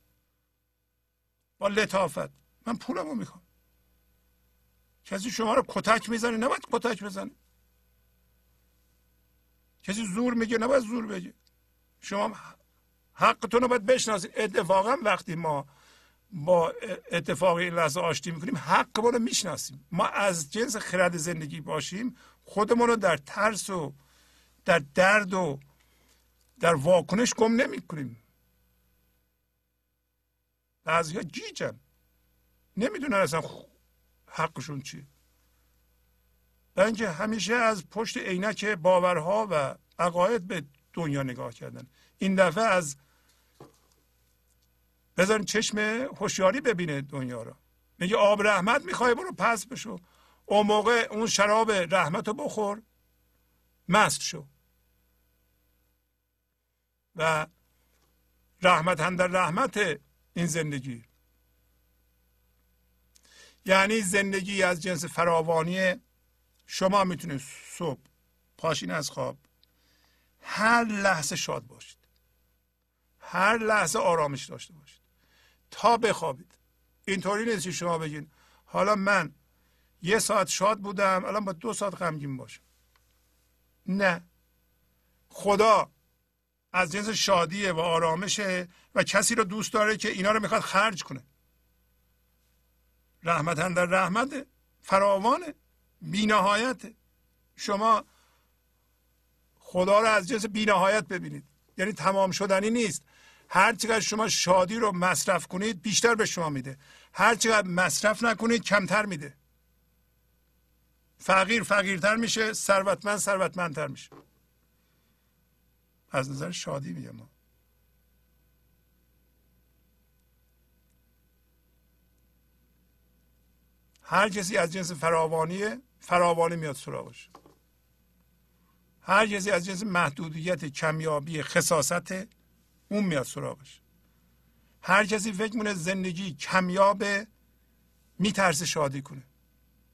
Speaker 1: با لطافت. من پولمو می‌خوام. کسی شما رو کتک می‌زنه نباید کتک بزنه. کسی زور میگه نباید زور بگه. شما حقتون رو باید بشناسید. اتفاقا وقتی ما با اتفاق این لحظه آشتی می‌کنیم حق رو می‌شناسیم. ما از جنس خرد زندگی باشیم خودمون رو در ترس و در درد و در واکنش گم نمی کنیم بعضی ها گیجن. نمی‌دونن اصلا حقشون چیه. اینکه همیشه از پشت عینک باورها و عقاید به دنیا نگاه کردن. این دفعه از بذارین چشم هوشیاری ببینه دنیا رو. میگه آب رحمت می‌خوای برو پس بشو. اون موقع اون شراب رحمت رو بخور. مست شو. و رحمت هم در رحمت این زندگی. یعنی زندگی از جنس فراوانی شما می‌تونید صبح پاشین از خواب هر لحظه شاد باشید. هر لحظه آرامش داشته باشید. تا بخوابید. اینطوری نیست که شما بگین حالا من یه ساعت شاد بودم الان با دو ساعت غمگین باشم. نه. خدا از جنس شادیه و آرامشه و کسی رو دوست داره که اینا رو می‌خواد خرج کنه. رحمت در رحمته فراوانه بینهایت شما خدا رو از جنس بینهایت ببینید. یعنی تمام شدنی نیست. هر چقدر شما شادی رو مصرف کنید بیشتر به شما میده. هر چقدر مصرف نکنید کمتر میده. فقیر فقیرتر میشه ثروتمند ثروتمندتر میشه. از نظر شادی میگم. ما هر کسی از جنس فراوانیه فراوانی میاد سراغش. هر کسی از جنس محدودیت کمیابی خصاصت اون میاد سراغش. هر کسی فکر مونه زندگی کمیابه میترسه شادی کنه.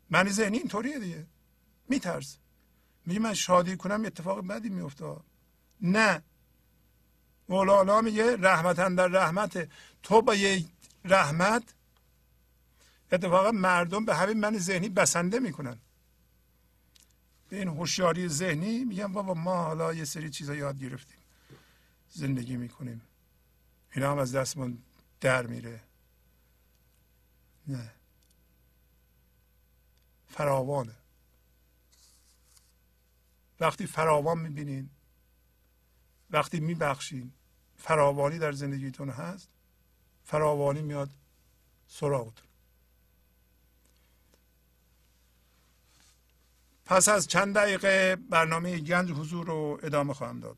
Speaker 1: من ذهنی اینطوریه دیگه. میترسه. میگه من شادی کنم اتفاق بدی میفته نه. مولانا میگه رحمتن در رحمت. تو با یه رحمت اتفاقا مردم به همین من ذهنی بسنده می‌کنن. به این هوشیاری ذهنی میگن بابا ما حالا یه سری چیزا یاد گرفتیم. زندگی می‌کنیم. اینا هم از دستمون در میره. نه. فراوانه. وقتی فراوان می‌بینین وقتی میبخشین فراوانی در زندگیتون هست فراوانی میاد سراغتون. پس از چند دقیقه برنامه گنج حضور رو ادامه خواهم داد.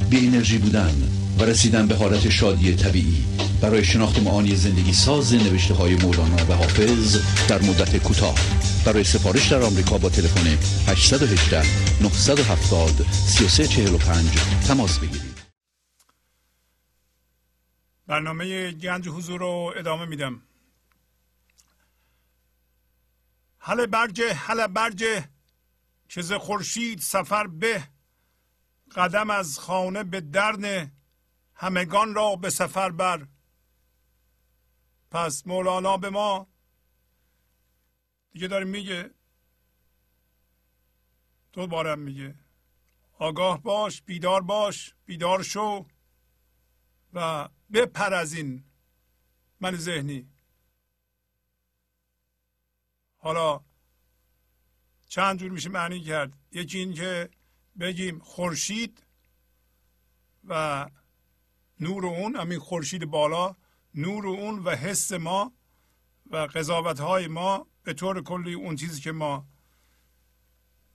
Speaker 2: بی انرژی بودن و رسیدن به حالت شادی طبیعی. برای شناخت معانی زندگی ساز نوشته های مولانا و حافظ در مدت کوتاه. برای سفارش در آمریکا با تلفن 818 970 3345 تماس بگیرید.
Speaker 1: برنامه گنج حضور رو ادامه میدم. هله برجه هله برجه که ز خورشید سفر به. قدم از خانه به درن همگان را به سفر بر. پس مولانا به ما دیگه داره میگه دو بارم میگه آگاه باش بیدار باش بیدار شو و بپر از این من ذهنی. حالا چند جور میشه معنی کرد؟ یکی این که بگیم خورشید و نور اون همین خورشید بالا نور اون و حس ما و قضاوت های ما به طور کلی اون چیزی که ما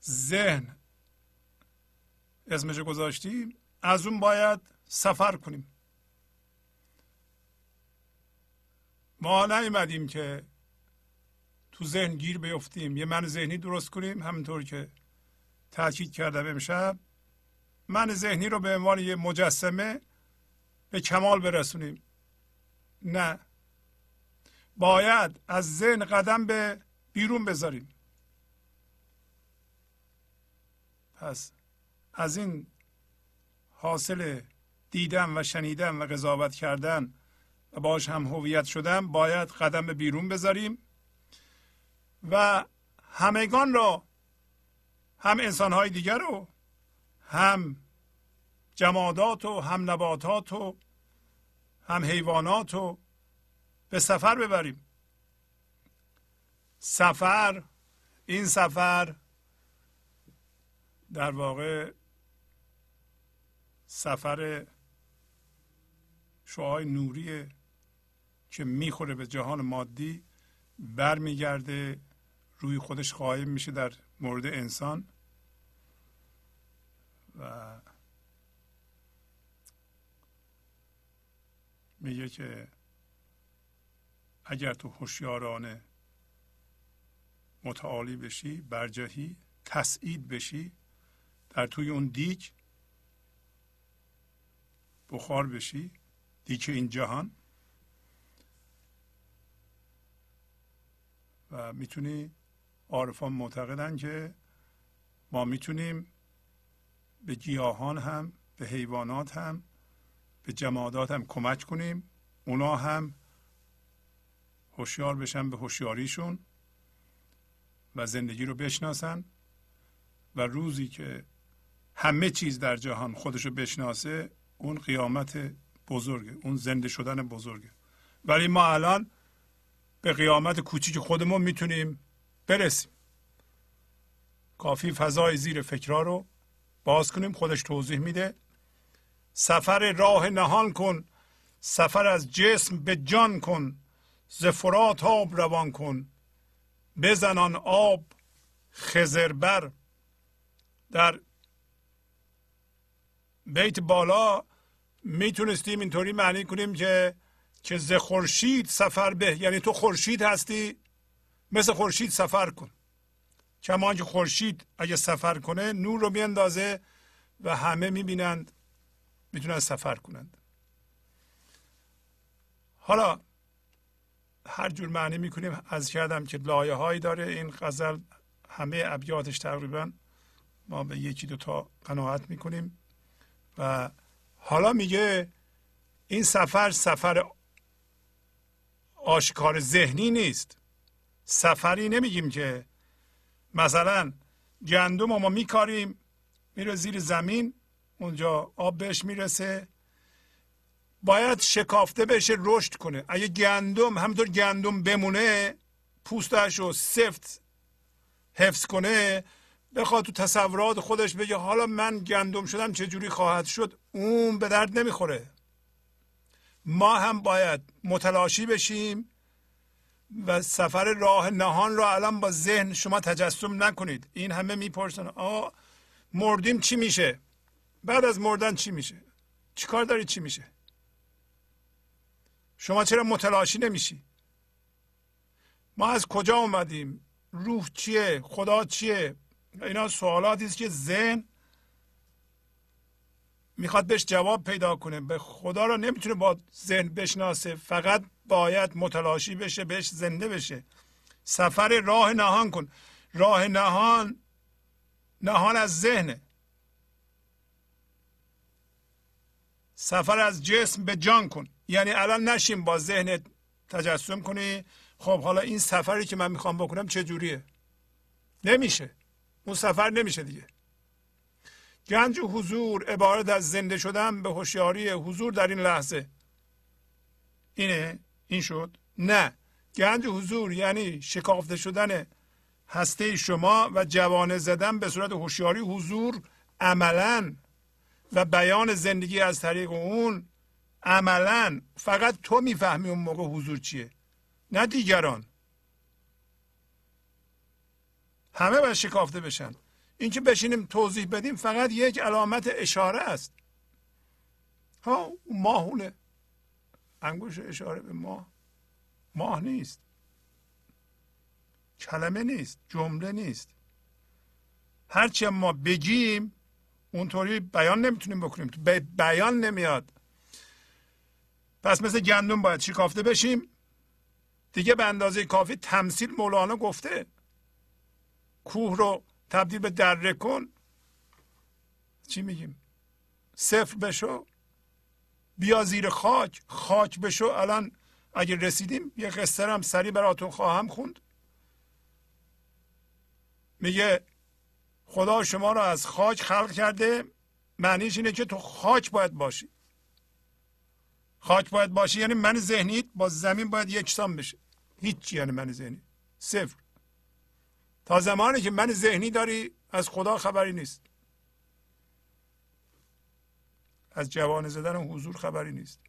Speaker 1: ذهن اسمش گذاشتیم از اون باید سفر کنیم. ما نیومدیم که تو ذهن گیر بیفتیم یه من ذهنی درست کنیم همینطور که تاکید کردم امشب. من ذهنی رو به عنوان یه مجسمه به کمال برسونیم. نه. باید از ذهن قدم به بیرون بذاریم. پس از این حاصل دیدن و شنیدن و قضاوت کردن و باش هم هویت شدن باید قدم به بیرون بذاریم و همگان را هم انسانهای دیگر رو هم جمادات و هم نباتات و هم حیوانات رو به سفر ببریم. سفر این سفر در واقع سفر شعای نوریه که می‌خوره به جهان مادی برمیگرده روی خودش قایم میشه در مورد انسان و میگه که اگر تو هوشیارانه متعالی بشی برجهی تسعید بشی در توی اون دیگ بخار بشی دیک این جهان و می‌تونی عارفان معتقدن که ما می‌تونیم به گیاهان هم به حیوانات هم به جمادات هم کمک کنیم. اونا هم هوشیار بشن به هوشیاریشون و زندگی رو بشناسن و روزی که همه چیز در جهان خودشو بشناسه اون قیامت بزرگه اون زنده شدن بزرگه. ولی ما الان به قیامت کوچیک خودمون می‌تونیم برسیم. کافی فضای زیر فکرها رو باز کنیم خودش توضیح میده. سفر راه نهان کن سفر از جسم به جان کن زفرات آب روان کن. بزنان آب خزربر در بیت بالا می‌تونستیم اینطوری معنی کنیم که که ز خورشید سفر به یعنی تو خورشید هستی مثل خورشید سفر کن. کما که خورشید اگه سفر کنه نور رو میاندازه و همه می‌بینند می‌تونن سفر کنند. حالا هر جور معنی می‌کنیم از کردم که لایه هایی داره این غزل. همه ابیاتش تقریبا ما به یکی دو تا قناعت می‌کنیم. و حالا میگه این سفر سفر آشکار ذهنی نیست. سفری نمیگیم که. مثلا گندم ما میکاریم میره زیر زمین اونجا آب بهش می‌رسه. باید شکافته بشه رشد کنه. اگه گندم همینطور گندم بمونه پوستش رو سفت حفظ کنه بخواد تو تصورات خودش بگه حالا من گندم شدم چه جوری خواهد شد؟ اون به درد نمی‌خوره. ما هم باید متلاشی بشیم. و سفر راه نهان رو الان با ذهن شما تجسم نکنید. این همه می‌پرسن آ مردیم چی میشه؟ بعد از مردن چی میشه؟ چیکار داری؟ چی میشه؟ شما چرا متلاشی نمیشی؟ ما از کجا اومدیم؟ روح چیه؟ خدا چیه؟ اینا سوالاتی است که ذهن می‌خواد بهش جواب پیدا کنه. به خدا رو نمی‌تونه با ذهن بشناسه. فقط باید متلاشی بشه بهش زنده بشه. سفر راه نهان کن. راه نهان نهان از ذهنه سفر از جسم به جان کن. یعنی الان نشیم با ذهن تجسم کنی. خب حالا این سفری که من می‌خوام بکنم چه جوریه نمیشه. اون سفر نمیشه دیگه. گنج حضور عبارت از زنده شدن به هوشیاری حضور در این لحظه. اینه؟ این شد؟ نه. گنج حضور یعنی شکافته شدن هسته شما و جوانه زدن به صورت هوشیاری حضور عملا و بیان زندگی از طریق اون عملا. فقط تو می‌فهمی اون موقع حضور چیه. نه دیگران. همه باید شکافته بشن. اینکه بشینیم توضیح بدیم فقط یک علامت اشاره است. ها ماهونه. انگوش اشاره به ماه. ماه نیست. کلمه نیست. جمله نیست. هرچی ما بگیم اونطوری بیان نمی‌تونیم بکنیم. به بیان نمیاد. پس مثل گندم باید شکافته بشیم. دیگه به اندازه کافی تمثیل مولانا گفته. کوه رو تبدیل به دره کن چی میگیم؟ صفر بشو. بیا زیر خاک خاک بشو. الان اگر رسیدیم یه قصه هم سریع براتون خواهم خوند. میگه خدا شما رو از خاک خلق کرده. معنیش اینه که تو خاک باید باشی. خاک باید باشی یعنی من ذهنیت با زمین باید یکسان بشه. هیچ یعنی من ذهنی. صفر. تا زمانی که من ذهنی داری از خدا خبری نیست. از جوان زدن حضور خبری نیست.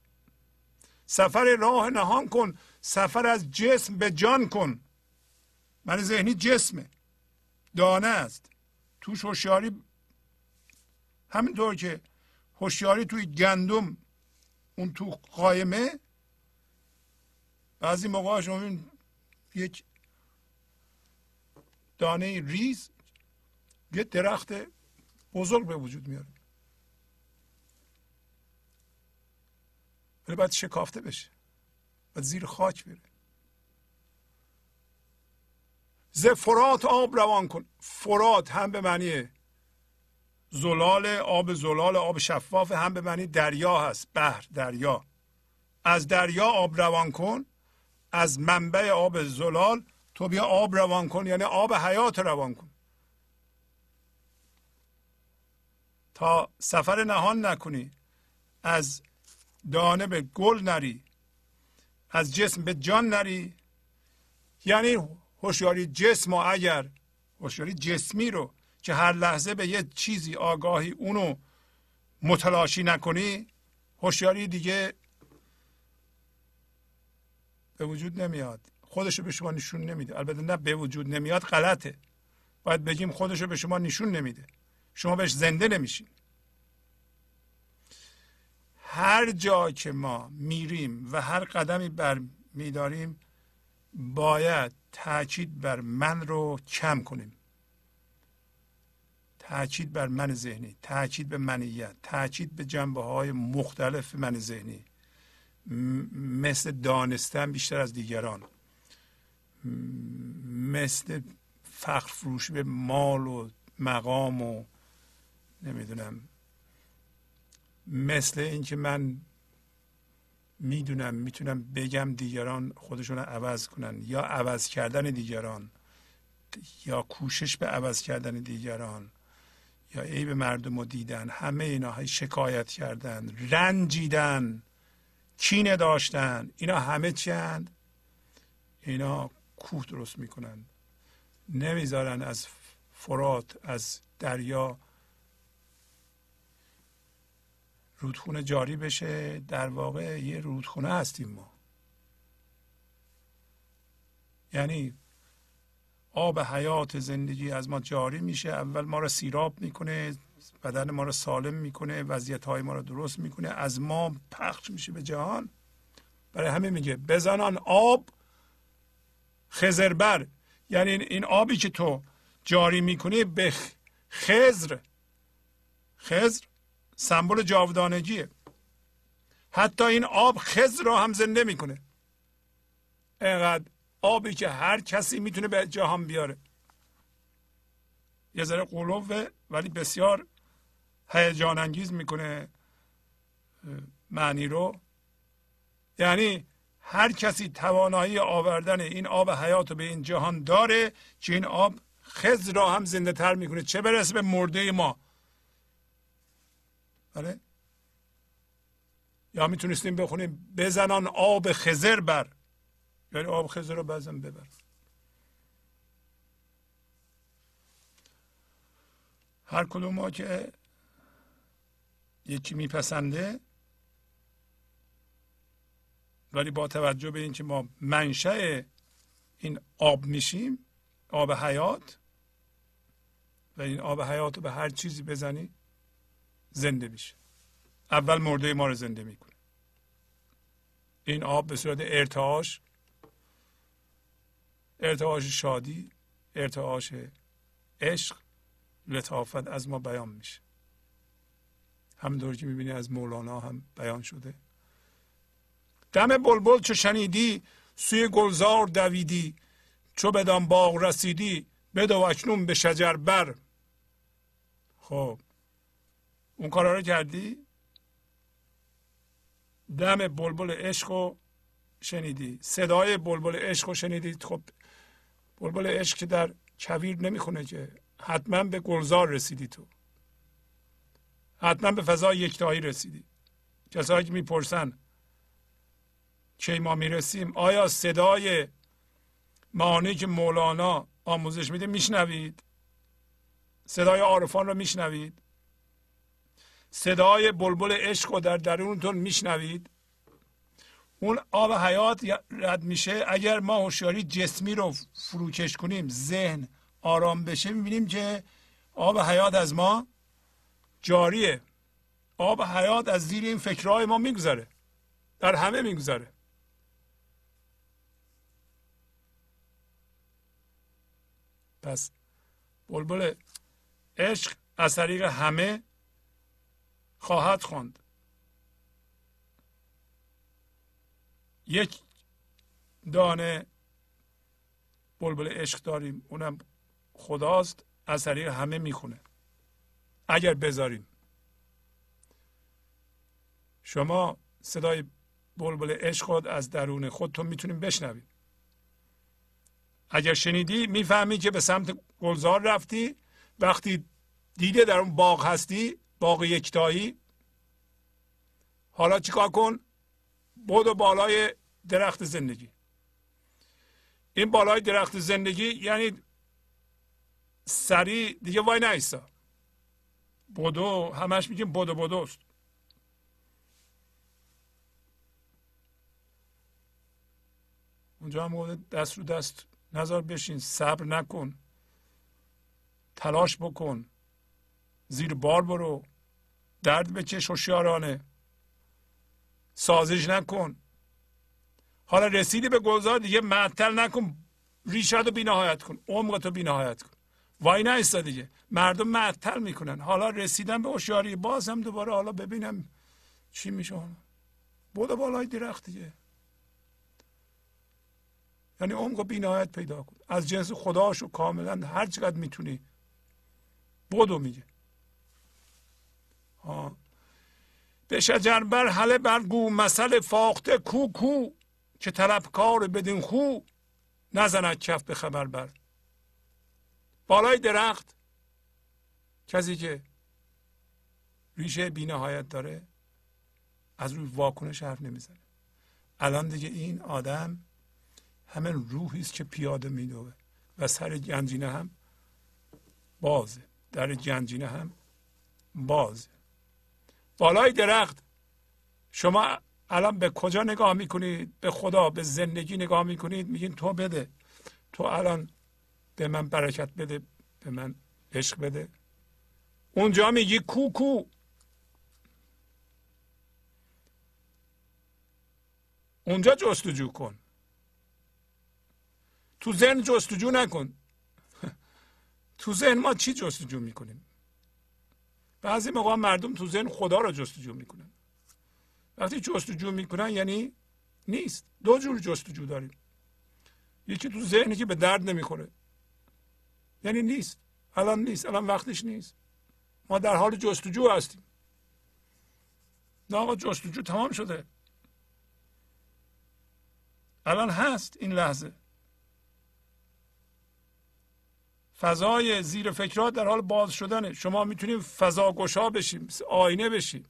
Speaker 1: سفر راه نهان کن سفر از جسم به جان کن. من ذهنی جسمه. دانه است. توش هوشیاری همینطور که هوشیاری توی گندم اون تو قایمه. بعضی موقع شما یک دانه ریز یه درخت بزرگ به وجود میاره. ولی باید شکافته بشه. باید زیر خاک بره. ز فرات آب روان کن. فرات هم به معنی زلال آب زلال آب شفاف هم به معنی دریا هست. بحر دریا. از دریا آب روان کن. از منبع آب زلال تو بیا آب روان کن. یعنی آب حیات روان کن. تا سفر نهان نکنی. از دانه به گل نری از جسم به جان نری. یعنی هوشیاری جسم و اگر هوشیاری جسمی رو که هر لحظه به یه چیزی آگاهی اونو متلاشی نکنی هوشیاری دیگه به وجود نمیاد. خودشو به شما نشون نمیده. البته نه به وجود نمیاد غلطه. باید بگیم خودشو به شما نشون نمیده. شما بهش زنده نمیشین. هر جا که ما میریم و هر قدمی بر میداریم باید تاکید بر من رو کم کنیم. تاکید بر من ذهنی تاکید به منیت تاکید به جنبه های مختلف من ذهنی. مثل دانستن بیشتر از دیگران. مثل فخر فروش به مال و مقام و نمی‌دونم مثل اینکه من می‌دونم می‌تونم بگم دیگران خودشون عوض کنن یا عوض کردن دیگران یا کوشش به عوض کردن دیگران یا عیب مردم رو دیدن همه اینا شکایت کردن رنجیدن کینه داشتن اینا همه چند اینا کوه درست می‌کنن. نمی‌ذارن از فرات از دریا رودخونه جاری بشه در واقع یه رودخونه هستیم ما. یعنی آب حیات زندگی از ما جاری میشه اول ما رو سیراب می‌کنه بدن ما رو سالم می‌کنه وضعیت های ما رو درست می‌کنه از ما پخش میشه به جهان. برای همه میگه بزنان آب خزربر یعنی این آبی که تو جاری می‌کنی به خزر خزر سمبل جاودانگیه. حتی این آب خزر را هم زنده می‌کنه. اینقدر آبی که هر کسی می‌تونه به جهان بیاره. یه ذره قلوبه ولی بسیار هیجان انگیز می‌کنه معنی رو. یعنی هر کسی توانایی آوردن این آب حیات رو به این جهان داره که این آب خز را هم زنده تر می‌کنه. چه برسه به مرده ما. بله؟ یا می‌تونستیم بخونیم بزنان آب خزر بر. یعنی آب خزر رو بزن ببر. هر کدوم ما که یکی میپسنده ولی با توجه به اینکه ما منشأ این آب میشیم آب حیات و این آب حیات رو به هر چیزی بزنی زنده میشه. اول مرده ما رو زنده می‌کنه. این آب به صورت ارتعاش ارتعاش شادی ارتعاش عشق لطافت از ما بیان میشه. همونطور که می‌بینی از مولانا هم بیان شده. دم بلبل چو شنیدی سوی گلزار دویدی. چو بدان باغ رسیدی بدو اکنون به شجر بر. خب اون کارا رو کردی؟ دم بلبل عشق رو شنیدی. صدای بلبل عشق رو شنیدی. خب بلبل عشق که در کویر نمی‌خونه که. حتما به گلزار رسیدی تو. حتما به فضای یکتایی رسیدی. کسایی که می‌پرسن کی ما می‌رسیم آیا صدای معانی که مولانا آموزش میده میشنوید؟ صدای عارفان رو میشنوید؟ صدای بلبل عشق رو در درونتون میشنوید. اون آب حیات رد میشه. اگر ما هوشیاری جسمی رو فروکش کنیم ذهن آرام بشه می‌بینیم که آب حیات از ما جاریه. آب حیات از زیر این فکرهای ما میگذره. در همه میگذره. پس بلبل عشق از طریق همه خواهد خواند. یک دانه بلبل عشق داریم. اونم خداست. از طریق همه می‌خونه. اگر بذاریم. شما صدای بلبل عشق از درون خودتون می‌تونیم بشنوید اگر شنیدی می‌فهمی که به سمت گلزار رفتی. وقتی دیده در اون باغ هستی باغ یکتایی. حالا چیکار کن؟ بود بالای درخت زندگی. این بالای درخت زندگی یعنی سری دیگه وای نیستا بودو همش میگیم بودو بودوست اونجا هم دست رو دست نظر بشین صبر نکن. تلاش بکن. زیر بار برو. درد بکش هوشیارانه. سازش نکن. حالا رسیدی به گلزار دیگه معطل نکن. ریشت رو بینهایت کن. عمقت رو بینهایت کن. وای نیستا دیگه. مردم معطل می‌کنن. حالا رسیدن به هوشیاری. باز هم دوباره حالا ببینم چی میشه. بوده بالای درخت دیگه. یعنی عمق و بینایت پیدا کن. از جنس خداشو کاملا هر چقدر می‌تونی. بودو میگه. به شجر بر حله برگو مسل فاخته کو کو. که طلبکار بدین خو. نزند کف به خبر بر. بالای درخت. کسی که ریشه بینهایت داره از روی واکنش حرف نمی‌زنه. الان دیگه این آدم همین روحی است که پیاده میدوه. و سر گنجینه هم بازه. در گنجینه هم بازه. بالای درخت. شما الان به کجا نگاه می‌کنید؟ به خدا به زندگی نگاه می‌کنید؟ میگین تو بده. تو الان به من برکت بده به من عشق بده. اونجا میگی کو کو. اونجا جستجو کن. تو ذهن جستجو نکن. تو ذهن ما چی جستجو می‌کنیم؟ بعضی موقع مردم تو ذهن خدا رو جستجو می‌کنن. وقتی جستجو می‌کنن یعنی نیست. دو جور جستجو داریم. یکی تو ذهنی که به درد نمی‌خوره. یعنی نیست. الان نیست. الان وقتش نیست. ما در حال جستجو هستیم. نه آقا جستجو تمام شده. الان هست این لحظه. فضای زیر فکرات در حال باز شدنه. شما می‌تونید فضا گشا بشیم آینه بشیم.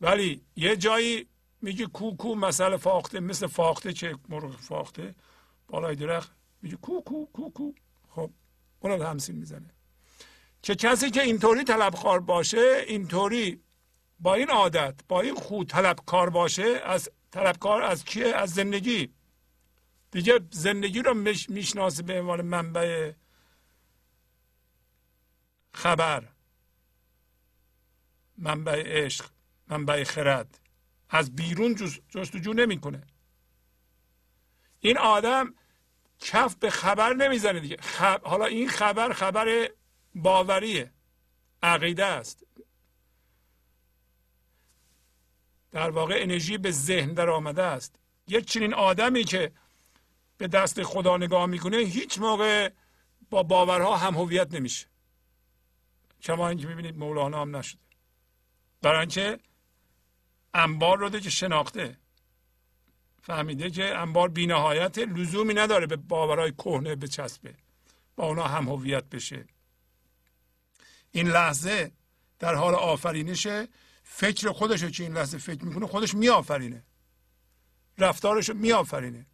Speaker 1: ولی یه جایی میگه کو کو مسئله فاخته مثل فاخته که مرغ فاخته؟ بالای درخت میگه کو کو کو کو. خب اون همسین می‌زنه. که کسی که اینطوری طلبکار باشه اینطوری با این عادت با این خود طلبکار باشه از طلبکار از کیه؟ از زندگی. دیگه زندگی رو می‌شناسه به عنوان منبع خبر منبع عشق منبع خرد. از بیرون جستجو نمی‌کنه. این آدم کف به خبر نمی‌زنه دیگه. خب... حالا این خبر خبر باوریه. عقیده است. در واقع انرژی به ذهن در آمده است. یک چنین آدمی که به دست خدا نگاه می‌کنه هیچ موقع با باورها هم هویت نمیشه. کما اینکه می‌بینید مولانا هم نشده. برای اینکه انبار رو که شناخته. فهمیده که انبار بینهایت لزومی نداره به باورهای کهنه بچسبه. با اونا هم هویت بشه. این لحظه در حال آفرینشه. فکر خودش که این لحظه فکر می‌کنه؟ خودش میآفرینه. رفتارش میآفرینه.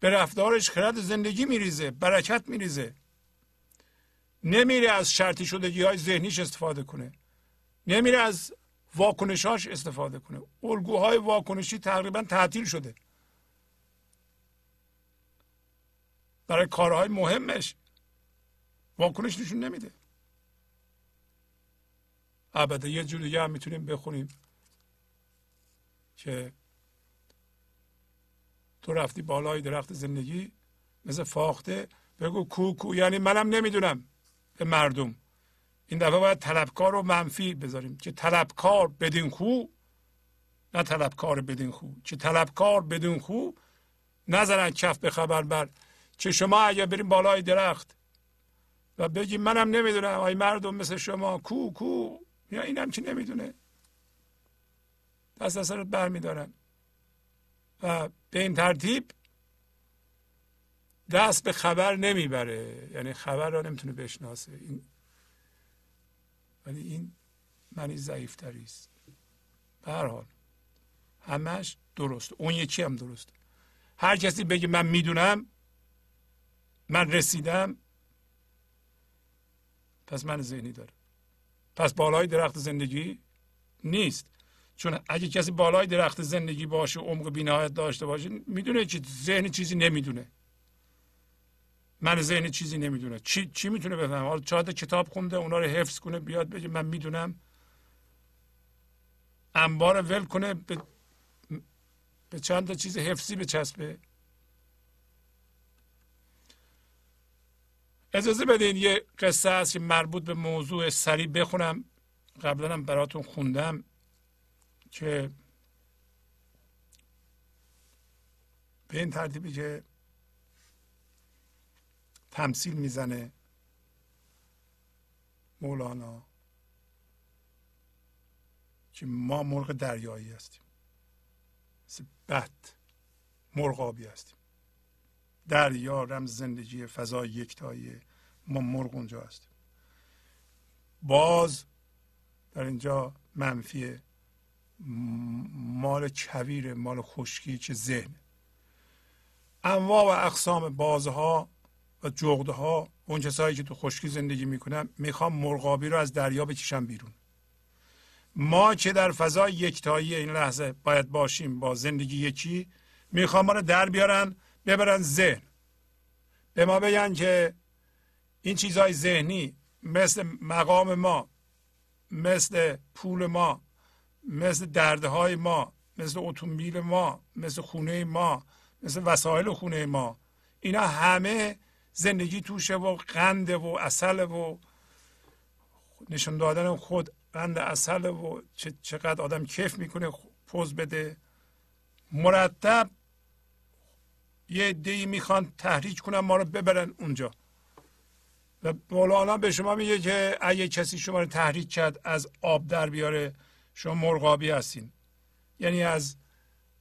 Speaker 1: به رفتارش خرد زندگی میریزه برکت میریزه. نمیره از شرطی شدگی های ذهنیش استفاده کنه. نمیره از واکنشاش استفاده کنه. الگوهای واکنشی تقریبا تعطیل شده. برای کارهای مهمش واکنش نشون نمیده. البته یه جور دیگه هم می‌تونیم بخونیم که تو رفتی بالای درخت زندگی مثل فاخته. بگو کو کو. یعنی منم نمی‌دونم به مردم. این دفعه باید طلبکار رو منفی بذاریم. که طلبکار بدین خو نه طلبکار بدین خو. که طلبکار بدین خو نزنن کف به خبر بر. که شما اگر بریم بالای درخت و بگیم منم نمی‌دونم آی مردم مثل شما کو کو. یا اینم که نمی‌دونه. پس اصلا برمیدارن. و به این ترتیب دست به خبر نمی‌بره. یعنی خبر را نمی‌تونه بشناسه. این ولی این معنی ضعیفتری است. به هر حال همش درست. اون یکی هم درست. هر کسی بگه من می‌دونم من رسیدم پس من ذهنی داره. پس بالای درخت زندگی نیست. چون اگه کسی بالای درخت زندگی باشه عمق بینایت داشته باشه می‌دونه که ذهن چیزی نمی‌دونه. من ذهن چیزی نمی‌دونه. چی چی می‌تونه بفهمه؟ حالا چهار کتاب خونده اونا رو حفظ کنه بیاد بگه من می‌دونم. انبار ول کنه به, به چند تا چیز حفظی بچسبه. اجازه بدین یه قصه هست که مربوط به موضوع سریع بخونم. قبلا هم براتون خوندم. که به این ترتیبی که تمثیل می‌زنه مولانا که ما مرغ دریایی هستیم. بد مرغابی هستیم. دریا رمز زندگی فضای یکتایی ما مرغ اونجا هستیم. باز در اینجا منفیه مال کویر مال خشکی که ذهن. انواع و اقسام بازها و جغده ها اون کسایی که تو خشکی زندگی می‌کنن می‌خوام مرغابی رو از دریا بکشم بیرون. ما که در فضای یکتایی این لحظه باید باشیم با زندگی یکی می‌خوام ما رو در بیارن ببرن ذهن. به ما بگن که این چیزهای ذهنی مثل مقام ما مثل پول ما مثل دردهای ما مثل اتومبیل ما مثل خونه ما مثل وسایل خونه ما. اینا همه زندگی توشه و قنده و اصل و نشون دادن خود قند اصل و چقدر آدم کیف می‌کنه پوز بده. مرتب یه دی می‌خوان تحریک کنن ما رو ببرن اونجا. و مولانا به شما میگه که اگه کسی شما رو تحریک کرد از آب در بیاره. شما مرغابی هستین. یعنی از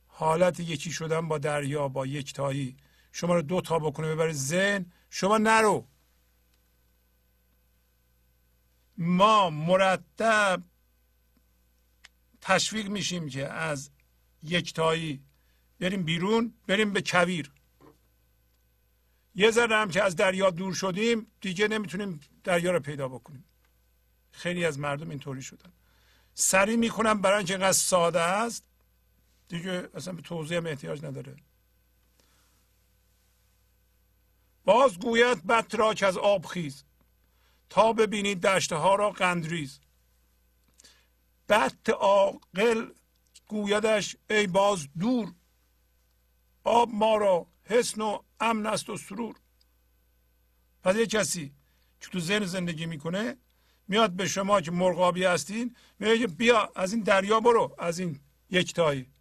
Speaker 1: حالت یکی شدن با دریا با یکتایی شما رو دو تا بکنه ببره ذهن شما نرو. ما مرتب تشویق میشیم که از یکتایی بریم بیرون بریم به کویر. یه ذره هم که از دریا دور شدیم دیگه نمی‌تونیم دریا رو پیدا بکنیم. خیلی از مردم اینطوری شدن. سری می‌کنم برای اینکه اینقدر ساده است. دیگه اصلا به توضیح هم احتیاج نداره. باز گوید بط را که از آب خیز. تا ببینید دشته ها را قندریز. بط عاقل گویدش ای باز دور. آب ما را حسن و امن است و سرور. پس یه کسی که تو ذهن زندگی می‌کنه میاد به شما که مرغابی هستین میگه بیا از این دریا برو از این یکتایی.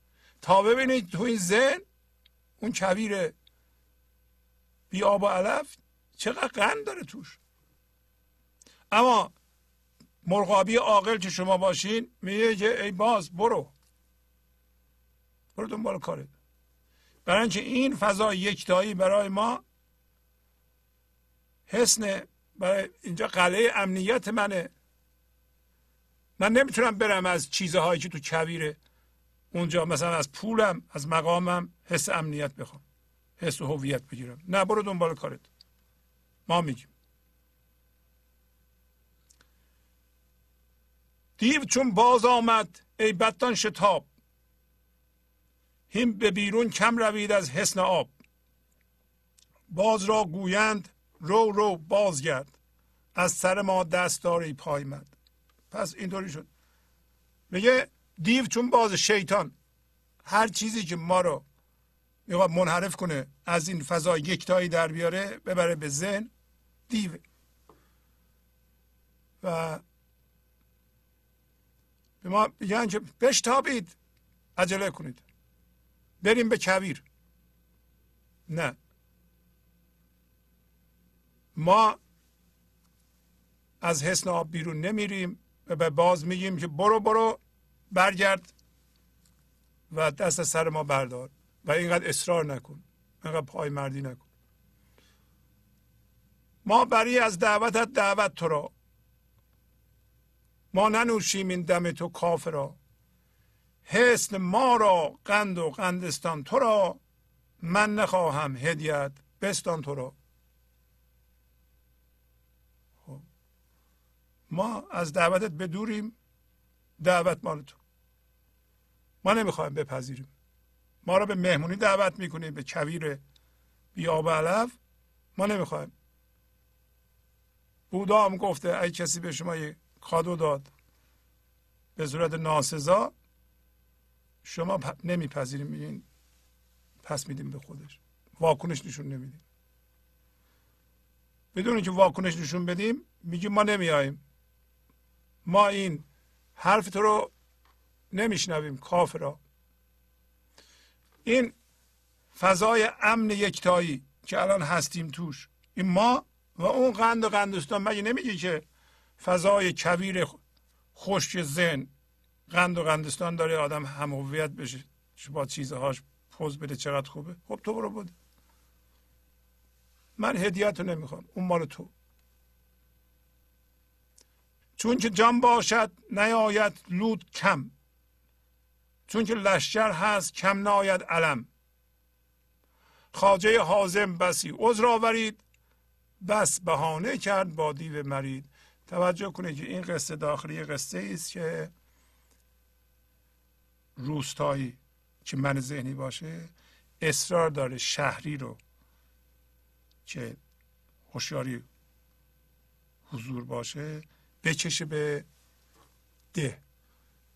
Speaker 1: تا ببینید تو این ذهن اون کویر بی آب و علف چقدر قند داره توش. اما مرغابی عاقل که شما باشین میگه که ای باز برو. برو دنبال کارت. برای اینکه این فضا یکتایی برای ما حسن برای اینجا قلعه امنیت منه. من نمی‌تونم برم از چیزهایی که تو کبیره اونجا مثلا از پولم از مقامم حس امنیت بخوام حس هویت بگیرم. نه برو دنبال کارت. ما میگیم. دیو چون باز آمد ای بدان شتاب هیم به بیرون کم روید از حسن آب. باز را گویند رو رو بازگرد. از سر ما دست داری پس اینطوری شد. میگه دیو چون باز شیطان هر چیزی که ما رو می‌خواد منحرف کنه از این فضا یکتایی در بیاره ببره به ذهن دیو. و به ما میگن که بشتابید. عجله کنید. بریم به کویر. نه. ما از حسن آب بیرون نمیریم و به باز میگیم که برو برو برگرد و دست سر ما بردار و اینقدر اصرار نکن اینقدر پای مردی نکن. ما برای از دعوتت دعوت تو را. ما ننوشیم این دم تو کاف را. حسن ما را قند و قندستان تو را. من نخواهم هدیت بستان تو را. ما از دعوتت بدوریم دعوت مال تو. ما نمی‌خوایم بپذیریم. ما را به مهمونی دعوت می‌کنیم به کویر بیاب علف. ما نمی‌خوایم. بودا هم گفته ای کسی به شما یه کادو داد به صورت ناسزا شما نمیپذیریم. میگین پس میدیم به خودش. واکنش نشون نمیدیم. بدون که واکنش نشون بدیم میگیم ما نمیاییم ما این حرف تو رو نمیشنویم کافرا. این فضای امن یکتایی که الان هستیم توش این ما و اون قند و قندستان مگه نمیگه که فضای کویر خشک ذهن قند و قندستان داره آدم هم هویت بشه با چیزهاش پوز بده چقدر خوبه؟ خب تو برو بده. من هدیت رو نمی‌خوام اون مال تو. چون که جان باشد نیاید لود کم. چون که لشکر هست کم ناید علم. خاجه حازم بسی عذر آورید. بس بهانه کرد با دیو مرید. توجه کنید که این قصه داخلی قصه است که روستایی که من ذهنی باشه اصرار داره شهری رو که هوشیاری حضور باشه. بکشه به ده.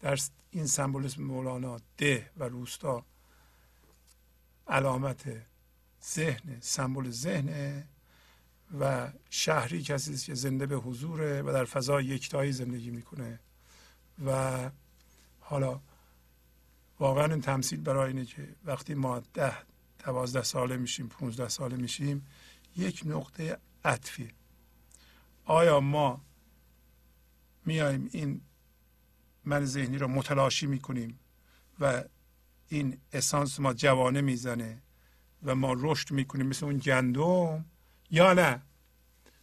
Speaker 1: در این سمبولیسم مولانا ده و روستا علامت ذهن سمبل ذهنه و شهری کسی که زنده به حضوره و در فضای یکتایی زندگی می‌کنه. و حالا واقعا این تمثیل برای اینه که وقتی ما ده دوازده ساله میشیم پونزده ساله میشیم یک نقطه عطفی. آیا ما میایم این من ذهنی رو متلاشی می‌کنیم و این اسانس ما جوانه می‌زنه و ما رشد می‌کنیم مثل اون گندم یا نه؟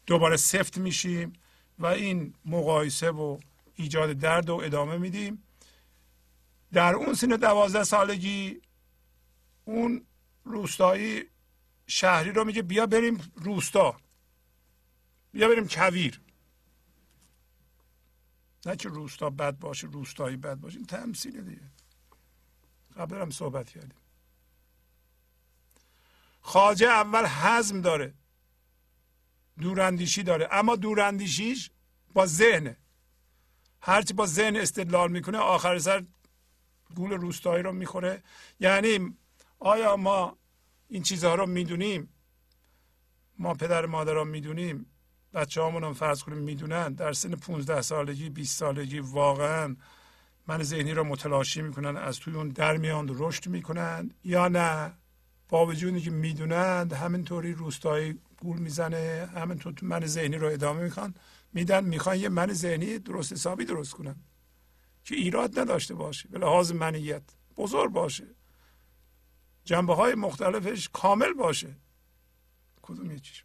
Speaker 1: دوباره سفت میشیم و این مقایسه و ایجاد درد و ادامه میدیم. در اون سن دوازده سالگی اون روستایی شهری رو میگه بیا بریم روستا بیا بریم کویر. نه که روستا بد باشه روستایی بد باشه این تمثیل دیگه. قبل هم صحبت کردیم. خاجه اول حزم داره. دوراندیشی داره. اما دوراندیشیش با ذهنه. هرچی با ذهن استدلال می‌کنه آخر سر گول روستایی رو می‌خوره. یعنی آیا ما این چیزها رو می‌دونیم؟ ما پدر مادران می‌دونیم؟ بچه همون فرض کنیم می‌دونن در سن 15 سالگی 20 سالگی واقعا من ذهنی رو متلاشی می‌کنن از توی اون در میان رشد می‌کنن یا نه؟ با وجودی که می‌دونند همینطوری روستایی گول می‌زنه همینطور تو من ذهنی رو ادامه می‌خوان میدن می‌خوان یه من ذهنی درست حسابی درست کنن. که ایراد نداشته باشه به لحاظ منیت بزرگ باشه. جنبه های مختلفش کامل باشه. کدوم یکیش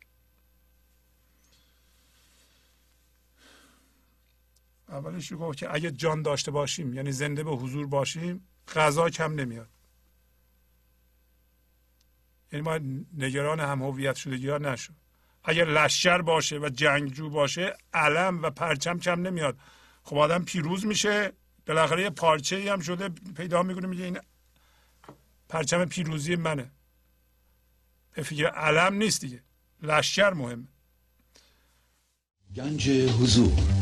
Speaker 1: اولش گفت که اگه جان داشته باشیم یعنی زنده به حضور باشیم غذا کم نمیاد. یعنی ما نگران هم هویت شدگی ها نشو. اگر لشکر باشه و جنگجو باشه علم و پرچم کم نمیاد. خب آدم پیروز میشه بالاخره یه پارچه ای هم شده پیدا می‌کنه میگه این پرچم پیروزی منه. به فکر علم نیست دیگه. لشکر مهمه.
Speaker 2: گنج حضور.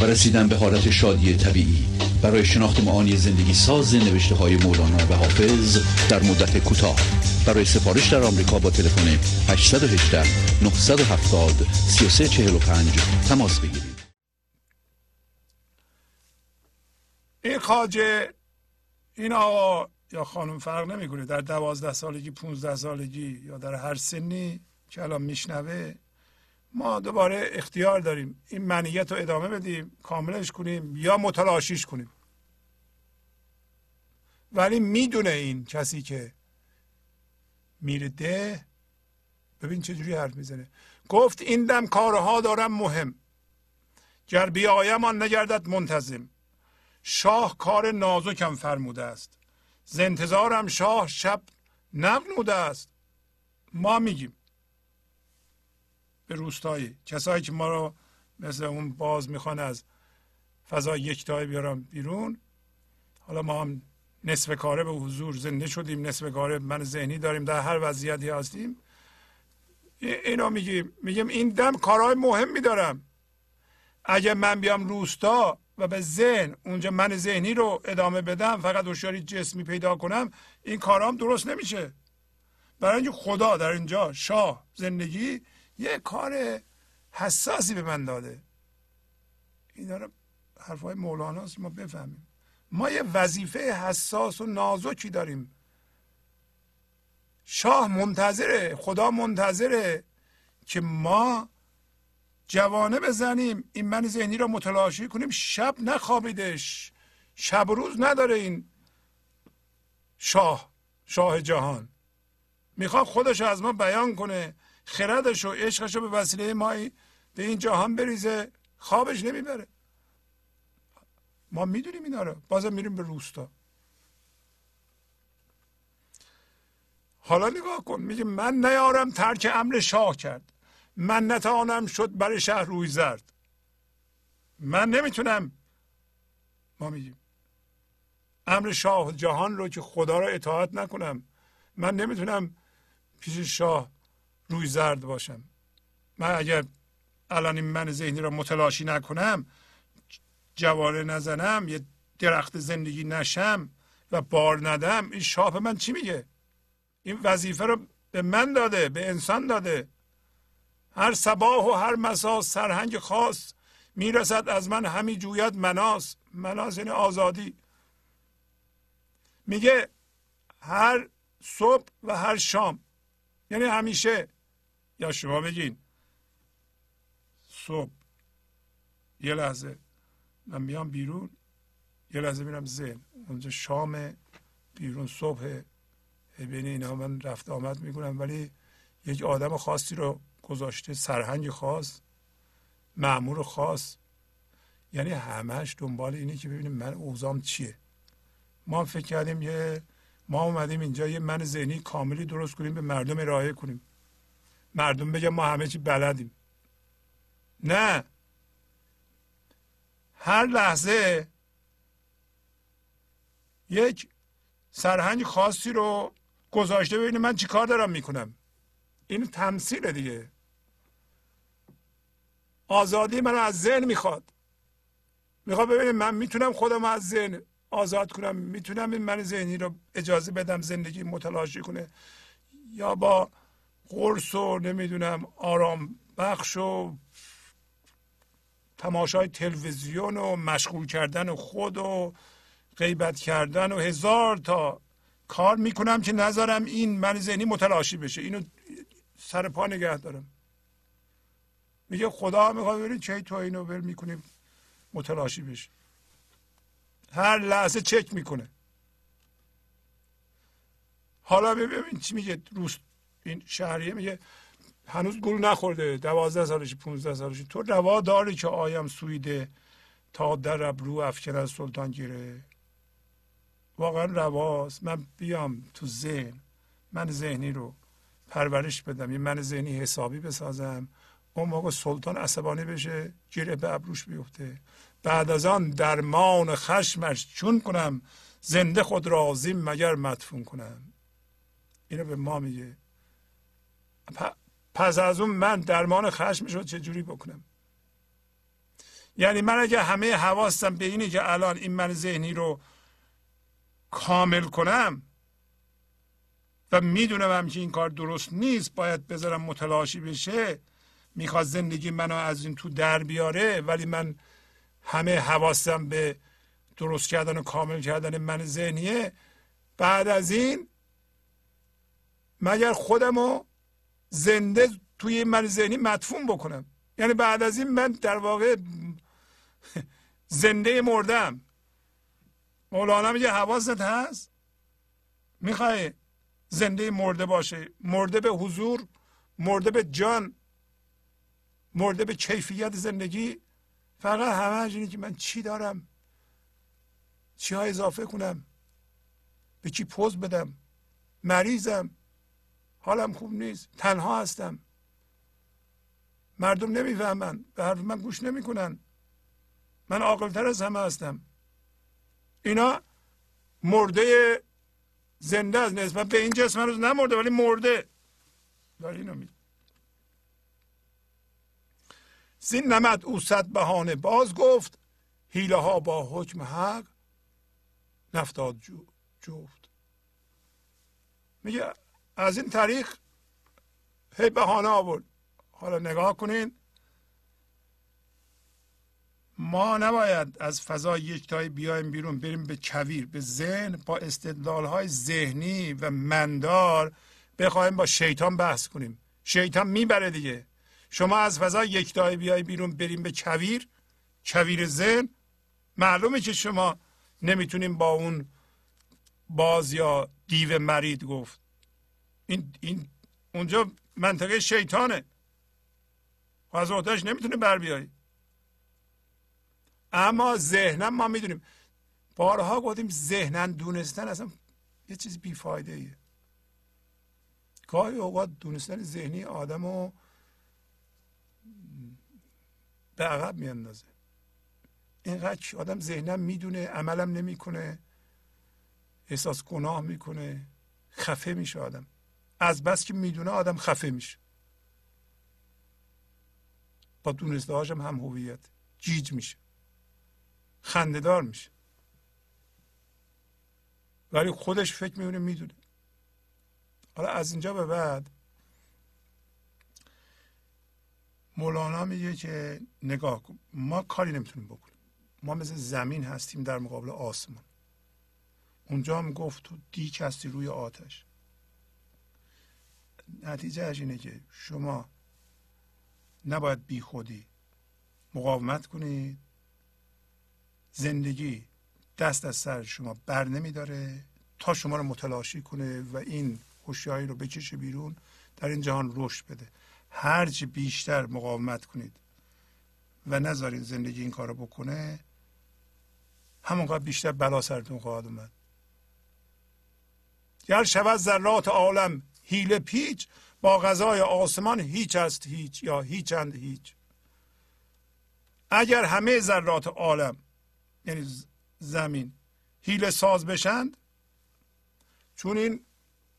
Speaker 2: و رسیدن به حالت شادی طبیعی. برای شناخت معانی زندگی ساز نوشته های مولانا و حافظ در مدت کوتاه. برای سفارش در آمریکا با تلفن 818 970 3345 تماس بگیرید.
Speaker 1: این خاجه این آقا یا خانم فرق نمی‌کنه. در دوازده سالگی 15 سالگی یا در هر سنی که الان میشنوه ما دوباره اختیار داریم این منیت رو ادامه بدیم کاملش کنیم یا متلاشیش کنیم. ولی می‌دونه این کسی که میره ده ببین چجوری حرف می‌زنه. گفت این دم کارها دارم مهم. گر بیایم آن نگردد منتظم. شاه کار نازکم فرموده است. ز انتظارم شاه شب نغنوده است. ما میگیم. به روستایی. کسایی که ما رو مثل اون باز می‌خوان از فضای یکتایی بیارم بیرون. حالا ما هم نصف کاره به حضور زنده شدیم نصف کاره من ذهنی داریم در هر وضعیتی هستیم. اینو میگیم میگیم این دم کارهای مهمی دارم اگه من بیام روستا و به ذهن اونجا من ذهنی رو ادامه بدم فقط هوشیاری جسمی پیدا کنم این کارام درست نمیشه. برای اینکه خدا در اینجا شاه زندگی یه کار حساسی به من داده. اینا رو حرفای مولاناست ما بفهمیم. ما یه وظیفه حساس و نازکی داریم. شاه منتظره خدا منتظره که ما جوانه بزنیم. این من ذهنی را متلاشی کنیم. شب نخوابیدش. شب و روز نداره این شاه شاه جهان. می‌خواد خودش از ما بیان کنه. خردش و عشقش رو به وسیله ما به این جهان بریزه خوابش نمی‌بره. ما می‌دونیم اینا رو. بازم میریم به روستا. حالا نگاه کن. میگه من نیارم ترک امر شاه کرد. من نتوانم شد برای شهر روی زرد. من نمی‌تونم. ما میگیم. امر شاه جهان رو که خدا رو اطاعت نکنم. من نمی‌تونم پیش شاه روی زرد باشم. من اگر الان این من ذهنی رو متلاشی نکنم جوانه نزنم یه درخت زندگی نشم و بار ندم این شاه من چی میگه؟ این وظیفه رو به من داده به انسان داده. هر صباح و هر مسا سرهنگ خاص می‌رسد از من همی جوید مناس. مناس یعنی آزادی. میگه هر صبح و هر شام یعنی همیشه یا شما بگین صبح یه لحظه من میام بیرون یه لحظه میرم ذهن. اونجا شام بیرون صبح بین اینا من رفت آمد می‌کنم ولی یک آدم خاصی رو گذاشته سرهنگ خاص معمور خاص. یعنی همش دنبال اینه که ببینیم من اوزام چیه. ما فکر کردیم یه ما اومدیم اینجا یه من ذهنی کاملی درست کنیم به مردم ارائه کنیم. مردم بگن ما همه چی بلدیم. نه. هر لحظه یک سرهنگ خاصی رو گذاشته ببینید من چیکار دارم می‌کنم. این تمثیل دیگه. آزادی من از ذهن می‌خواد. می‌خواد ببینید من می‌تونم خودم از ذهن آزاد کنم. می‌تونم این من ذهنی رو اجازه بدم زندگی متلاشی کنه. یا با قرص و نمی‌دونم آرام بخش و تماشای تلویزیون و مشغول کردن خود و غیبت کردن و هزار تا کار می‌کنم که نذارم این من ذهنی متلاشی بشه. اینو سر پا نگه دارم. میگه خدا می‌خواد ببینید چه تو اینو بر می‌کنیم متلاشی بشه هر لحظه چک می‌کنه. حالا ببین چی میگه روست این شهریه میگه هنوز گل نخورده دوازده سالش پونزده سالش تو روا داری که آیم سویده تا در ابرو افکن از سلطان گیره؟ واقعا رواست. من بیام تو ذهن. من ذهنی رو پرورش بدم. یه من ذهنی حسابی بسازم. اون موقع سلطان عصبانی بشه گیره به ابروش بیفته. بعد از آن درمان خشمش چون کنم زنده خود رازیم مگر مدفون کنم؟ اینو به ما میگه. پس از اون من درمان خشم شد چجوری بکنم؟ یعنی من اگه همه حواستم به اینه که الان این من ذهنی رو کامل کنم و می‌دونم هم که این کار درست نیست باید بذارم متلاشی بشه می‌خواد زندگی منو از این تو در بیاره ولی من همه حواسم به درست کردن و کامل کردن من ذهنیه. بعد از این مگر خودمو زنده توی من ذهنی مدفون بکنم. یعنی بعد از این من در واقع زنده مردم. مولانا میگه حواست هست؟ می‌خوای زنده مرده باشه. مرده به حضور مرده به جان مرده به کیفیت زندگی. فقط همه اینه که من چی دارم؟ چی اضافه کنم؟ به چی پوز بدم؟ مریضم؟ حالم خوب نیست. تنها هستم. مردم نمی‌فهمن به حرف من گوش نمی‌کنن. من عاقلتر از همه هستم. اینا مرده زنده از نسبت به این جسم هنوز نمرده ولی مرده. داری اینو می زین نمد او صد بهانه باز گفت. حیله ها با حکم حق نفتاد جفت. میگه از این تاریخ هی بهانه آورد. حالا نگاه کنین. ما نباید از فضای یکتایی بیایم بیرون بریم به کویر به ذهن با استدلال های ذهنی و مندار بخوایم با شیطان بحث کنیم. شیطان می‌بره دیگه. شما از فضای یکتایی بیای بیرون بریم به کویر. کویر ذهن. معلومه که شما نمی‌تونیم با اون باز یا دیو مرید گفت. این, این اونجا منطقه شیطانه. از آتش نمی‌تونه بر بیایی اما ذهنم ما می‌دونیم. بارها گفتیم ذهنن دونستن اصلا یه چیز بیفایده ایه گاهی اوقات دونستن ذهنی آدم رو به عقب میاندازه. اینقدر آدم ذهنم می‌دونه عملم نمی‌کنه احساس گناه می‌کنه خفه میشه آدم. از بس که می‌دونه آدم خفه میشه. با دونسته هاشم هم هویت. جیج میشه. خندهدار میشه. ولی خودش فکر میونه می‌دونه. حالا از اینجا به بعد مولانا میگه که نگاه کن. ما کاری نمی‌تونیم بکنیم. ما مثل زمین هستیم در مقابل آسمان. اونجا هم گفت تو دیک هستی روی آتش. نتیجه اینه که شما نباید بی خودی مقاومت کنید زندگی دست از سر شما بر نمیداره تا شما رو متلاشی کنه و این هوشیاری رو بکشه بیرون در این جهان رشد بده. هرچی بیشتر مقاومت کنید و نذارید زندگی این کارو بکنه همونقدر بیشتر بلا سرتون خواهد اومد. گر شود ذرات عالم هیل پیچ با غذای آسمان هیچ است هیچ یا هیچند هیچ. اگر همه ذرات عالم یعنی زمین هیل ساز بشند چون این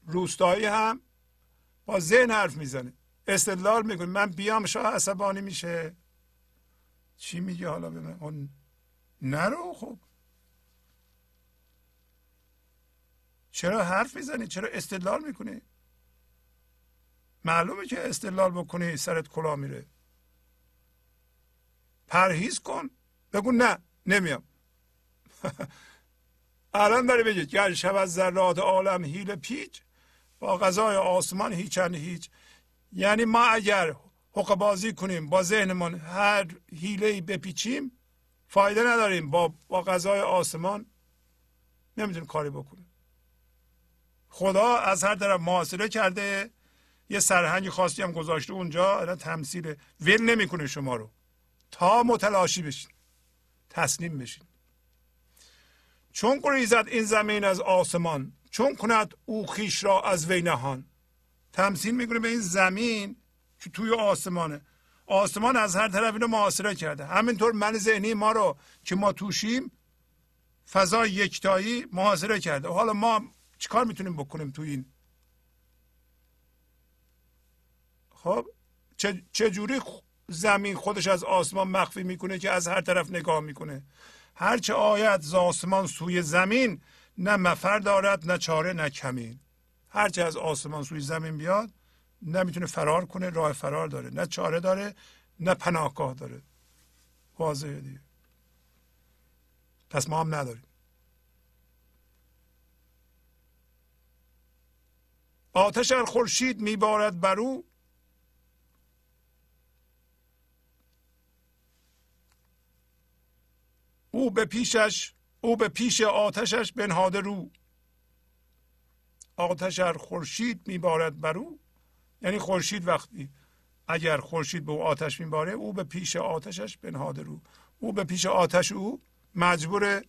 Speaker 1: روستایی هم با ذهن حرف می‌زنه استدلال می‌کنه. من بیام شاه عصبانی میشه. چی میگه حالا به من؟ نرو خب. چرا حرف می‌زنی؟ چرا استدلال می‌کنی؟ معلومه که استدلال بکنی سرت کلا میره. پرهیز کن. بگو نه نمیام. الان داره بگه گر شب از ذرات عالم هیل پیچ با غذای آسمان هیچند هیچ. یعنی ما اگر حق بازی کنیم با ذهنمون هر هیله بپیچیم فایده نداریم با با غذای آسمان. نمی‌تونیم کاری بکنیم. خدا از هر طرف محاصره کرده. یه سرهنگ خاصی هم گذاشته اونجا الان تمثیل. ول نمی‌کنه شما رو. تا متلاشی بشین. تسلیم بشین. چون گریزد این زمین از آسمان چون کند او خیش را از وی نهان. تمثیل می‌کنه به این زمین که توی آسمانه. آسمان از هر طرف اینو محاصره کرده. همینطور من ذهنی ما رو که ما توشیم فضای یکتایی محاصره کرده. حالا ما چیکار می‌تونیم بکنیم تو این خب چجوری زمین خودش از آسمان مخفی می‌کنه که از هر طرف نگاه می‌کنه؟ هرچه آید ز آسمان سوی زمین نه مفر دارد نه چاره نه کمین. هرچه از آسمان سوی زمین بیاد نمی‌تونه فرار کنه راه فرار داره. نه چاره داره نه پناهگاه داره. واضحه دیگه. پس ما هم نداریم. آتش ار خورشید میبارد بر او او به پیشش او به پیش آتشش بنهاده رو. آتش ار خورشید میبارد بر او. یعنی خورشید وقتی اگر خورشید به او آتش میباره او به پیش آتشش بنهاده رو. او به پیش آتش او مجبور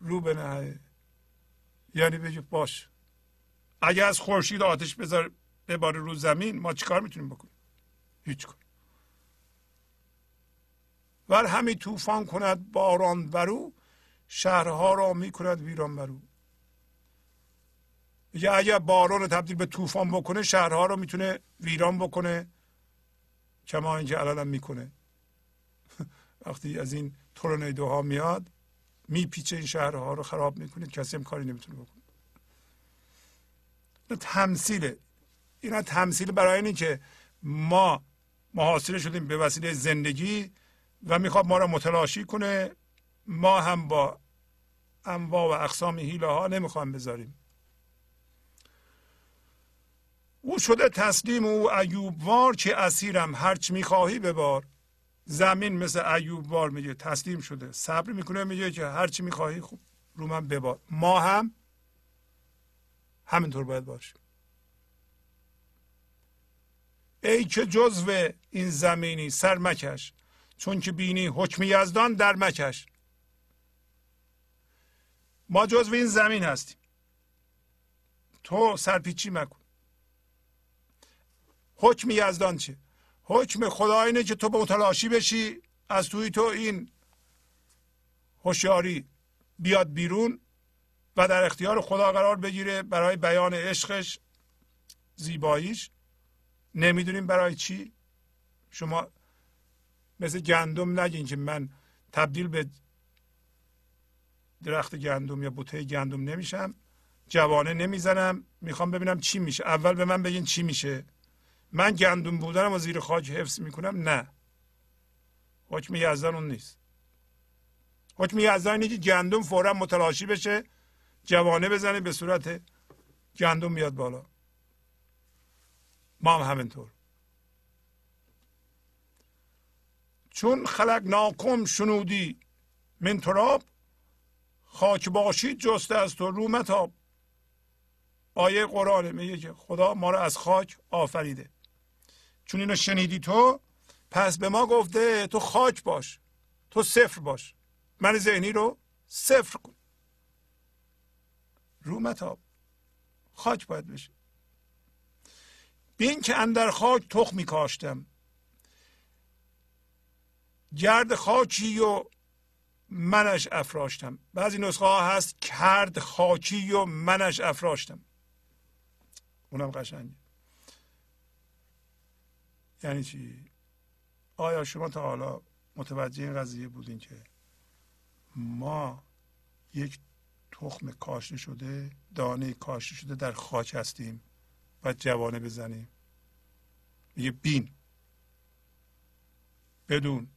Speaker 1: رو بنهه. یعنی بگه باش اگر از خورشید آتش بذار بباره رو زمین ما چیکار می‌تونیم بکنیم؟ هیچ کن ور همی طوفان کند باران برو شهرها را می‌کند ویران برو. میگه اگر باران تبدیل به طوفان بکنه شهرها رو می‌تونه ویران بکنه. کما اینکه الان می‌کنه. وقتی از این تورنیدوها میاد میپیچه این شهرها رو خراب می‌کنه. کسی هم کاری نمی‌تونه بکنه. این تمثیله اینا تمثیل برای اینه که ما محاصره شدیم به وسیله زندگی. و می‌خواد ما را متلاشی کنه ما هم با انواع و اقسام هیله ها نمی‌خوام بذاریم. او شده تسلیم او ایوب وار که اسیرم هرچی می‌خواهی ببار. زمین مثل ایوب وار میگه تسلیم شده. صبر می‌کنه میگه که هرچی می‌خواهی خوب رو من ببار. ما هم همینطور باید باشیم. ای که جزو این زمینی سر مکش چون که بینی حکم یزدان در مکش. ما جزو این زمین هستیم. تو سرپیچی مکن. حکم یزدان چه؟ حکم خدا اینه که تو متلاشی بشی از توی تو این هوشیاری بیاد بیرون و در اختیار خدا قرار بگیره برای بیان عشقش زیباییش. نمی‌دونیم برای چی؟ شما مثل گندم نگین که من تبدیل به درخت گندم یا بوته گندم نمیشم. جوانه نمی‌زنم. می‌خوام ببینم چی میشه. اول به من بگین چی میشه. من گندم بودنم و زیر خاک حفظ می‌کنم. نه. حکم یزدان اون نیست. حکم یزدان اینه که گندم فورا متلاشی بشه. جوانه بزنه به صورت گندم میاد بالا. ما هم همینطور. چون خلق ناکم شنودی. من تراب خاک باشید جسته از تو رو متاب. آیه قرآن میگه که خدا ما رو از خاک آفریده. چون اینو شنیدی تو پس به ما گفته تو خاک باش تو صفر باش. من ذهنی رو صفر کن. رو متاب. خاک باید بشه. بین که اندر خاک تخمی کاشتم. گرد خاکی و منش افراشتم. بعضی نسخه ها هست کرد خاکی و منش افراشتم. اونم قشنگه. یعنی چی؟ آیا شما تا حالا متوجه این قضیه بودین که ما یک تخم کاشته شده دانه کاشته شده در خاک هستیم و جوانه بزنیم؟ میگه بین. بدون.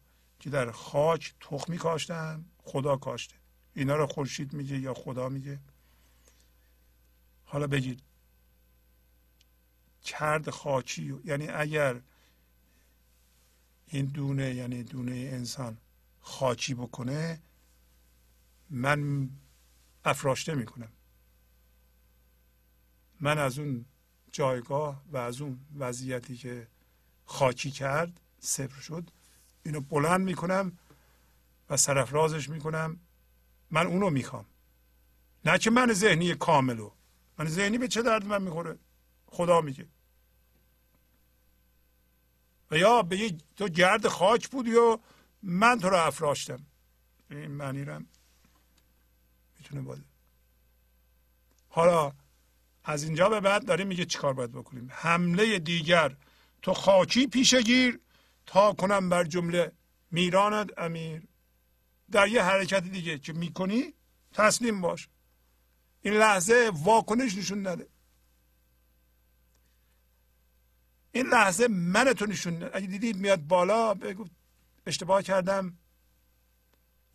Speaker 1: که در خاک تخمی کاشتن خدا کاشته. اینا رو خورشید میگه یا خدا میگه. حالا بگید کرد خاکی یعنی اگر این دونه یعنی دونه انسان خاکی بکنه من افراشته می‌کنم. من از اون جایگاه و از اون وضعیتی که خاکی کرد صفر شد. اینو بلند می‌کنم و سرفرازش می‌کنم. من اونو می‌خوام. نه که من ذهنی کاملو. من ذهنی به چه درد من می‌خوره؟ خدا میگه. و یا به تو گرد خاک بودی و من تو رو افراشتم. این معنی رو می‌تونه باده حالا از اینجا به بعد داریم میگه چیکار باید بکنیم؟ حمله دیگر. تو خاکی پیشه گیر تا کنم بر جمله میراند امیر. در یه حرکت دیگه که می‌کنی تسلیم باش. این لحظه واکنش نشون نده. این لحظه من تو نشون نده. اگه دیدید میاد بالا بگو اشتباه کردم.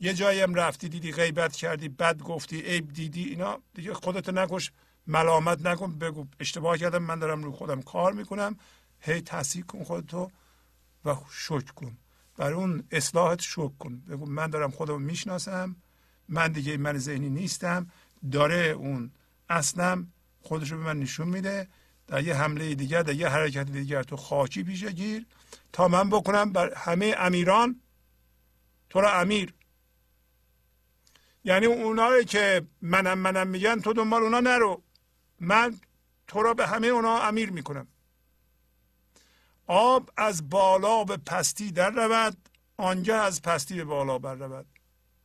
Speaker 1: یه جایی هم رفتی دیدی غیبت کردی بد گفتی عیب دیدی اینا. دیگه خودت نکش ملامت نکن بگو اشتباه کردم من دارم رو خودم کار می‌کنم. هی تصحیح کن خودتو. و شکر کن. برای اون اصلاحت شکر کن. بگو من دارم خودم می‌شناسم. من دیگه من ذهنی نیستم. داره اون اصلم خودش رو به من نشون میده. در یه حمله دیگر در یه حرکت دیگر تو خاکی پیشه گیر. تا من بکنم بر همه امیران تو را امیر. یعنی اونایی که منم منم میگن تو دنبال اونا نرو. من تو را به همه اونا امیر می‌کنم. آب از بالا به پستی در رود آنجا از پستی به بالا بر رود.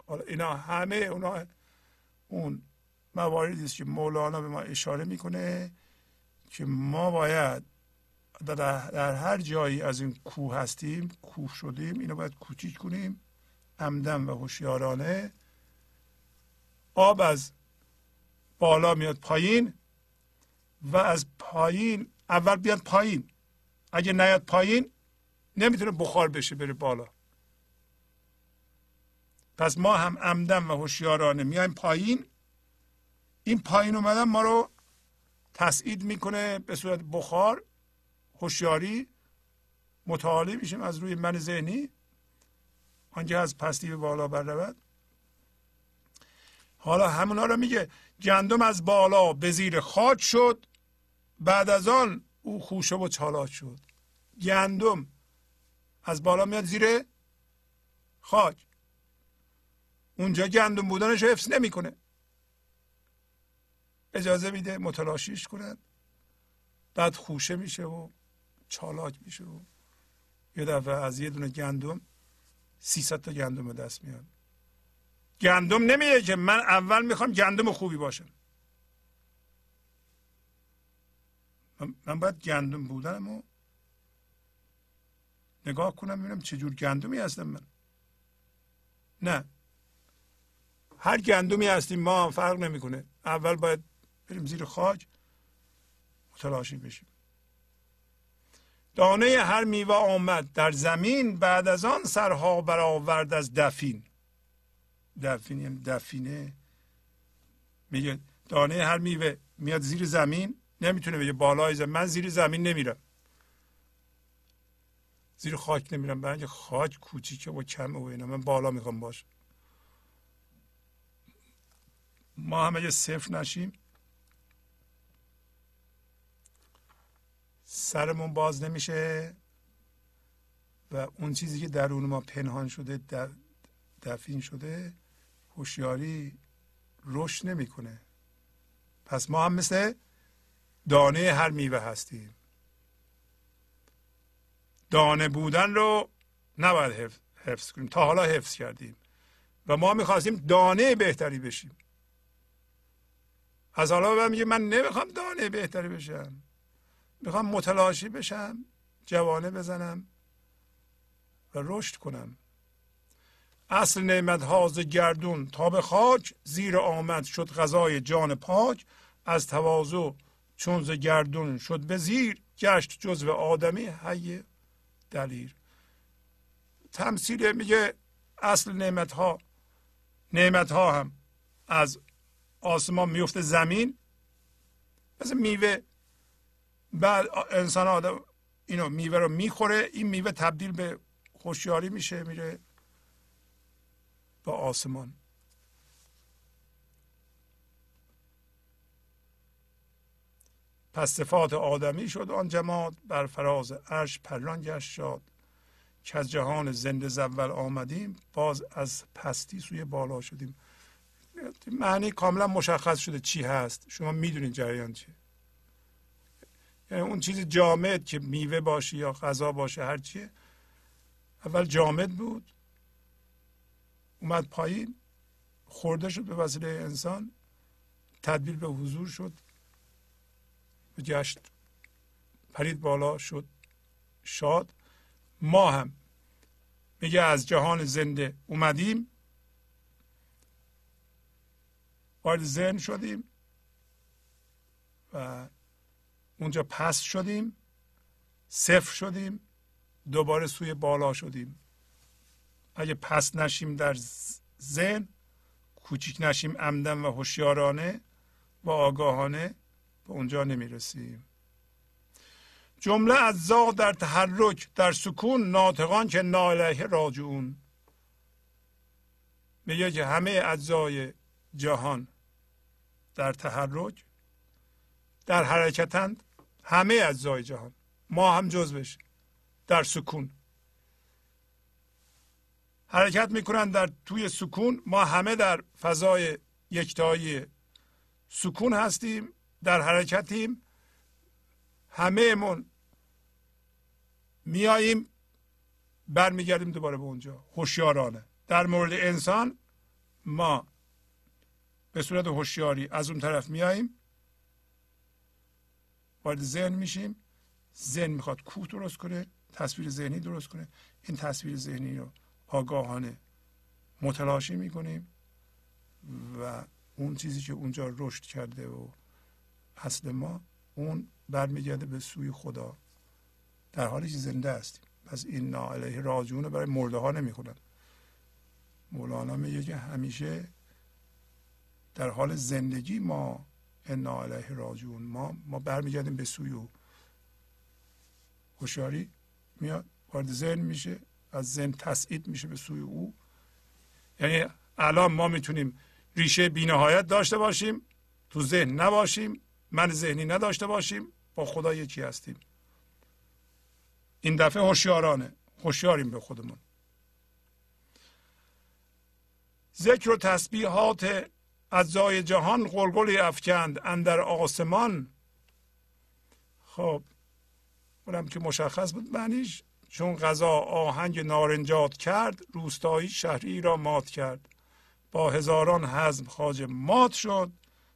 Speaker 1: حالا اینا همه اونا اون مواردی است که مولانا به ما اشاره می‌کنه که ما باید در, در هر جایی از این کوه هستیم کوه شدیم اینو باید کوچیک کنیم عمدن و هوشیارانه. آب از بالا میاد پایین و از پایین اول بیاد پایین. اگه نیاد پایین نمی‌تونه بخار بشه بره بالا. پس ما هم عمدن و هوشیارانه میایم پایین. این پایین اومدن ما رو تسعید می‌کنه به صورت بخار هوشیاری متعالی میشیم از روی من ذهنی. آنجا از پستی به بالا بر حالا همونا رو میگه گندم از بالا به زیر خاک شد. بعد از آن او خوشه و چالاک شد. گندم. از بالا میاد زیر خاک. اونجا گندم بودنش حفظ نمی‌کنه. اجازه میده متلاشیش کنن بعد خوشه میشه و چالاک میشه و یه دفعه از یه دونه گندم 300 تا گندم به دست میاد. گندم نمیگه که من اول می‌خوام گندم خوبی باشم. من باید گندم بودنم و نگاه کنم ببینم چجور گندمی هستم من. نه. هر گندمی هستیم ما فرق نمی‌کنه. اول باید بریم زیر خاک متلاشی بشیم. دانه هر میوه آمد در زمین بعد از آن سرها برآورد از دفین. دفین یعنی دفینه. میگه دانه هر میوه میاد زیر زمین نمی‌تونه بگه بالای زمین من زیر زمین نمیرم. زیر خاک نمیرم برای اینکه خاک کوچیکه و کمه و اینا. من بالا می‌خوام باش. ما هم اگه صفر نشیم سرمون باز نمیشه و اون چیزی که درون ما پنهان شده دفین شده هوشیاری رشد نمی‌کنه. پس ما هم مثل دانه هر میوه هستیم. دانه بودن رو نباید حفظ کنیم. تا حالا حفظ کردیم. و ما می‌خواستیم دانه بهتری بشیم. از حالا به میگه من نمی‌خوام دانه بهتری بشم. می‌خوام متلاشی بشم جوانه بزنم و رشد کنم. اصل نعمت هاز گردون تا به خاک زیر آمد شد غذای جان پاک. از تواضع چون ز گردون شد به زیر گشت جزو آدمی حی دلیر. تمثیل میگه اصل نعمت ها نعمت ها هم از آسمان میفته زمین. مثل میوه بعد انسان آدم اینو میوه رو می‌خوره این میوه تبدیل به خوشیاری میشه میره با آسمان. پس صفات آدمی شد آن جماد بر فراز عرش پران گشت شاد. که از جهان زنده زول آمدیم باز از پستی سوی بالا شدیم. معنی کاملا مشخص شده چی هست. شما می‌دونید جریان چیه. یعنی اون چیز جامد که میوه باشه یا غذا باشه هر چیه. اول جامد بود. اومد پایین خورده شد به وسیله انسان. تدبیر به حضور شد. گشت پرید بالا شد. شاد. ما هم. میگه از جهان زنده اومدیم. وارد ذهن شدیم. و اونجا پس شدیم. صفر شدیم. دوباره سوی بالا شدیم. اگه پس نشیم در ذهن کوچیک نشیم عمدن و هوشیارانه و آگاهانه به اونجا نمی‌رسیم. جمله اجزا در تحرک در سکون ناطقان که ناله راجعون. میگه که همه اجزای جهان در تحرک در حرکتند همه اجزای جهان. ما هم جز بشیم در سکون. حرکت می‌کنن در توی سکون. ما همه در فضای یکتایی سکون هستیم. در حرکتیم. همه من میاییم برمیگردیم دوباره به اونجا. هوشیارانه. در مورد انسان ما به صورت هوشیاری از اون طرف میاییم. وارد ذهن میشیم. ذهن می‌خواد کوه درست کنه تصویر ذهنی درست کنه. این تصویر ذهنی رو آگاهانه متلاشی می‌کنیم و اون چیزی که اونجا رشد کرده و اصل ما اون برمیگرده به سوی خدا. در حالی که زنده هستیم پس این ناعلیه راجعون برای مرده ها نمی‌خونن. مولانا میگه که همیشه در حال زندگی ما انا علیه راجعون. ما ما برمیگردیم به سوی او. هوشیاری میاد وارد ذهن میشه از ذهن تسعید میشه به سوی او. یعنی الان ما می‌تونیم ریشه بینهایت داشته باشیم تو ذهن نباشیم. من ذهنی نداشته باشیم با خدا یکی هستیم. این دفعه هوشیارانه. هوشیاریم به خودمون. ذکر و تسبیحات اجزای جهان قلقلی افکند اندر آسمان. خب اونم که مشخص بود معنیش چون غذا آهنگ نارنجات کرد روستایی شهری را مات کرد. با هزاران حزم خاج مات شد.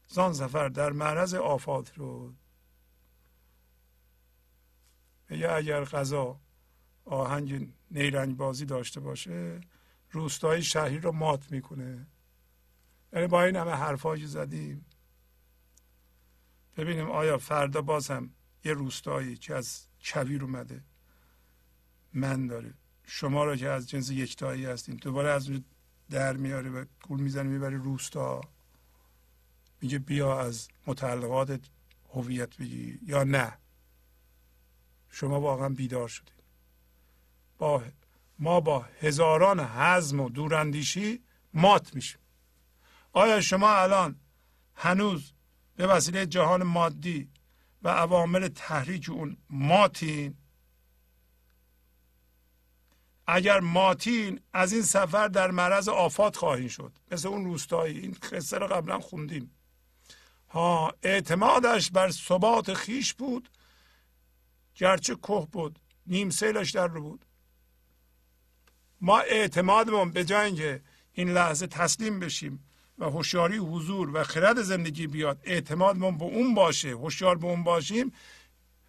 Speaker 1: زان سفر در معرض آفات رو یا اگر غذا آهنگ نیرنگ بازی داشته باشه روستایی شهری رو مات می‌کنه. یعنی با این همه حرفایی زدیم ببینیم آیا فردا باز هم یه روستایی که از کویر اومده من داره. شما را که از جنس یکتایی هستیم دوباره از در میاره و گول می‌زنه می‌بری روستا. میگه بیا از متعلقات هویت بگی یا نه. شما واقعا بیدار شدید. با ما با هزاران حزم و دوراندیشی مات میشیم. آیا شما الان هنوز به وسیله جهان مادی و عوامل تحریک اون ماتین؟ اگر ماتین از این سفر در معرض آفات خواهیم شد. مثل اون روستایی. این قصه رو قبلا خوندیم. اعتمادش بر ثبات خیش بود. گرچه که بود نیم سیلش در رو بود. ما اعتمادمون به جای اینکه این لحظه تسلیم بشیم و هوشیاری حضور و خرد زندگی بیاد. اعتمادمون به اون باشه هوشیار به اون باشیم.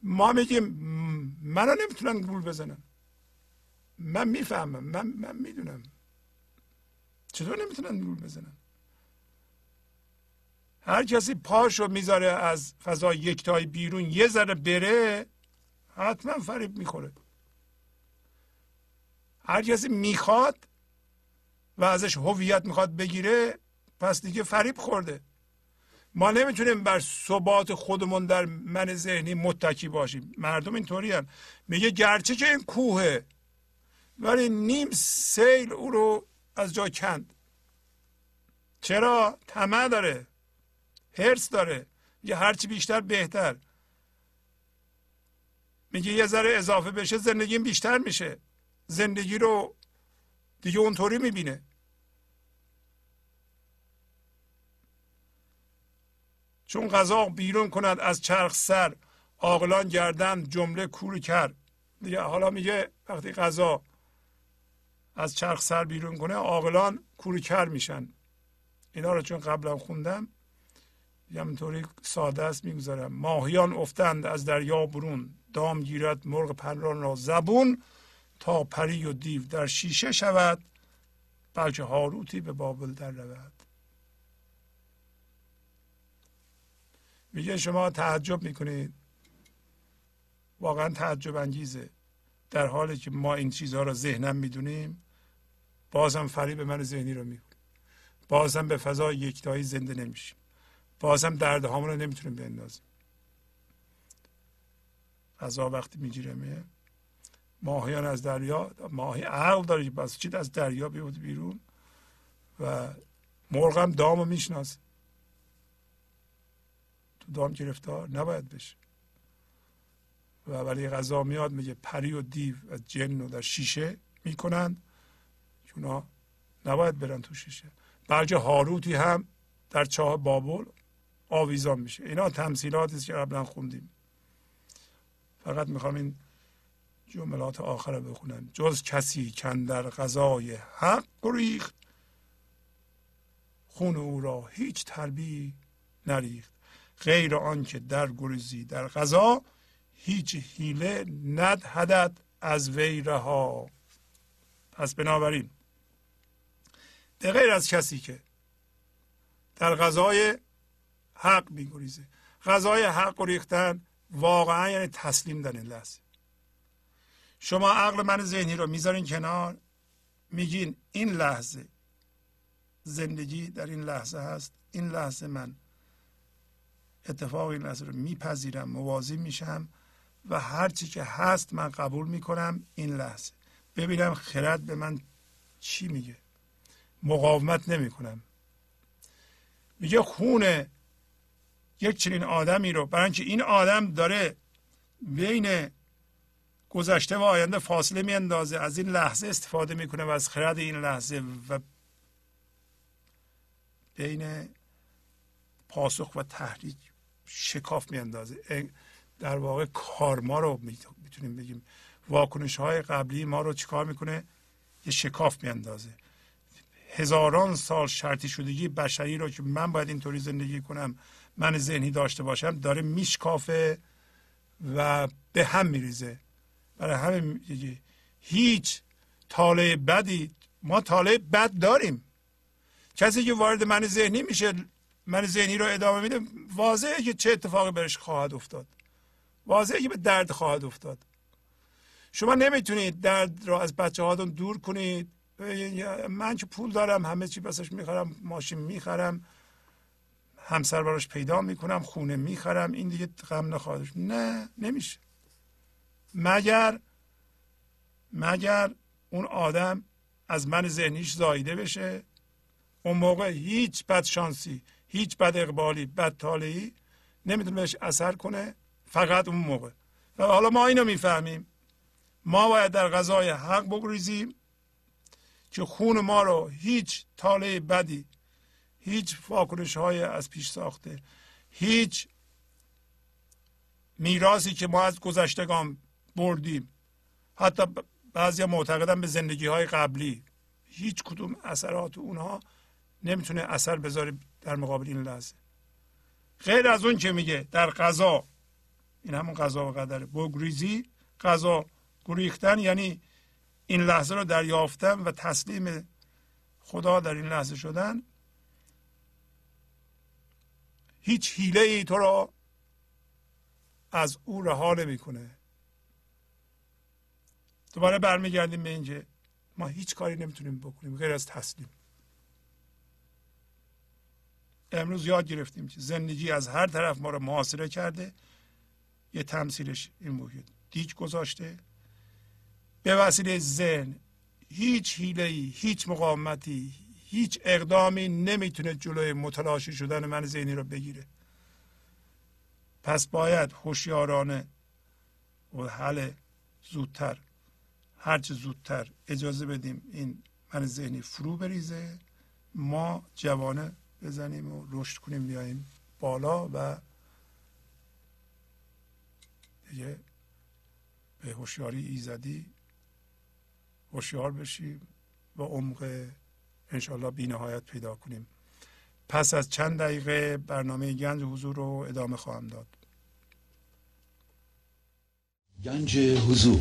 Speaker 1: ما میگیم منو نمی‌تونن گول بزنن. من می‌فهمم من من می‌دونم. چطور نمی‌تونن گول بزنن؟ هر کسی پاشو می‌ذاره از فضای یکتای بیرون یه ذره بره حتما فریب می‌خوره. هر کسی می‌خواد و ازش هویت می‌خواد بگیره پس دیگه فریب خورده. ما نمی‌تونیم بر ثبات خودمون در من ذهنی متکی باشیم. مردم اینطوری هم میگه گرچه که این کوهه ولی نیم سیل او رو از جا کند. چرا؟ طمع داره. هرس داره. یه هرچی بیشتر بهتر. میگه یه ذره اضافه بشه زندگیم بیشتر میشه. زندگی رو دیگه اونطوری می‌بینه. چون غذا بیرون کند از چرخ سر عاقلان گردند جمله کور کرد دیگه حالا میگه وقتی غذا از چرخ سر بیرون کنه عاقلان کور کر میشن. اینا رو چون قبلا خوندم همینطوری ساده است می‌گذارم. ماهیان افتند از دریا برون. دام گیرد مرغ پران را زبون تا پری و دیو در شیشه شود. بلکه هاروتی به بابل در رود. میگه شما تعجب می‌کنید. واقعا تعجب انگیزه. در حالی که ما این چیزها را ذهنم می‌دونیم بازم فریب من ذهنی رو می‌کنیم بازم به فضای یکتایی زنده نمیشیم. بازم درد رو نمی‌تونیم بندازیم. فضا وقتی می‌گیره ماهیان از دریا ماهی عقل داره بس چی از دریا بیود بیرون و مرغ هم دامو می‌شناسه. تو دام گرفتار نباید بشه. و ولی غذا میاد میگه پری و دیو و جن رو در شیشه می‌کنند. اونا نباید برن تو شیشه. بلکه هاروتی هم در چاه بابل آویزان میشه. اینا تمثیلاتی است که قبلا خوندیم. فقط می‌خوام این جملات آخر رو بخونم. جز کسی کندر غذای حق گریخت خون او را هیچ تربی نریخت. غیر آنکه در گریزی در غذا هیچ حیله ندهدد از وی رها. پس بنابراین به غیر از کسی که در غذای حق میگریزه. غذای حق ریختن واقعا یعنی تسلیم در این لحظه. شما عقل من ذهنی رو می‌ذارین کنار میگین این لحظه زندگی در این لحظه هست این لحظه من اتفاق این لحظه رو میپذیرم موازی میشم و هرچی که هست من قبول می‌کنم این لحظه. ببینم خرد به من چی میگه. مقاومت نمی‌کنم. میگه خون یک چنین آدمی رو برای اینکه این آدم داره بین گذشته و آینده فاصله میاندازه از این لحظه استفاده می‌کنه و از خرد این لحظه و بین پاسخ و تحریک شکاف میاندازه. در واقع کارما رو می‌تونیم بگیم. واکنش های قبلی ما رو چیکار می‌کنه؟ یه شکاف میاندازه. هزاران سال شرطی شدگی بشری رو که من باید اینطوری زندگی کنم من ذهنی داشته باشم داره میشکافه و به هم میریزه. برای همه هیچ طالع بدی ما طالع بد داریم. کسی که وارد من ذهنی میشه من ذهنی رو ادامه میده واضحه که چه اتفاقی برش خواهد افتاد. واضحه که به درد خواهد افتاد. شما نمی‌تونید درد رو از بچه هاتون دور کنید. من که پول دارم همه چی بسش می‌خرم ماشین می‌خرم. همسر براش پیدا می‌کنم خونه می‌خرم این دیگه غم نخواهدش نه نمیشه. مگر مگر اون آدم از من ذهنیش زایده بشه؟ اون موقع هیچ بد شانسی هیچ بد اقبالی بد طالعی نمی‌تونه بهش اثر کنه فقط اون موقع. و حالا ما اینو می‌فهمیم. ما باید در غذای حق بگریزیم که خون ما رو هیچ طالع بدی هیچ واکنش های از پیش ساخته. هیچ میراسی که ما از گذشتگان بردیم. حتی بعضی معتقدن به زندگی های قبلی. هیچ کدوم اثرات اونها نمی‌تونه اثر بذاره در مقابل این لحظه. غیر از اون که میگه در قضا این همون قضا و قدره بگریزی قضا گریختن یعنی این لحظه رو دریافتن و تسلیم خدا در این لحظه شدن. هیچ حیله ای تو را از او رها نمی‌کنه. دوباره برمیگردیم به اینکه ما هیچ کاری نمی‌تونیم بکنیم غیر از تسلیم. امروز یاد گرفتیم که زندگی از هر طرف ما رو محاصره کرده یه تمثیلش این بود دیگ گذاشته. به وسیله ذهن هیچ حیله هیچ مقاومتی هیچ اقدامی نمی‌تونه جلوی متلاشی شدن من ذهنی رو بگیره. پس باید هوشیارانه و حل زودتر هرچه زودتر اجازه بدیم این من ذهنی فرو بریزه ما جوانه بزنیم و رشد کنیم بیاییم بالا و دیگه به هوشیاری ایزدی هوشیار بشیم و عمق انشالله بی نهایت پیدا کنیم. پس از چند دقیقه برنامه گنج حضور رو ادامه خواهم داد.
Speaker 2: گنج حضور.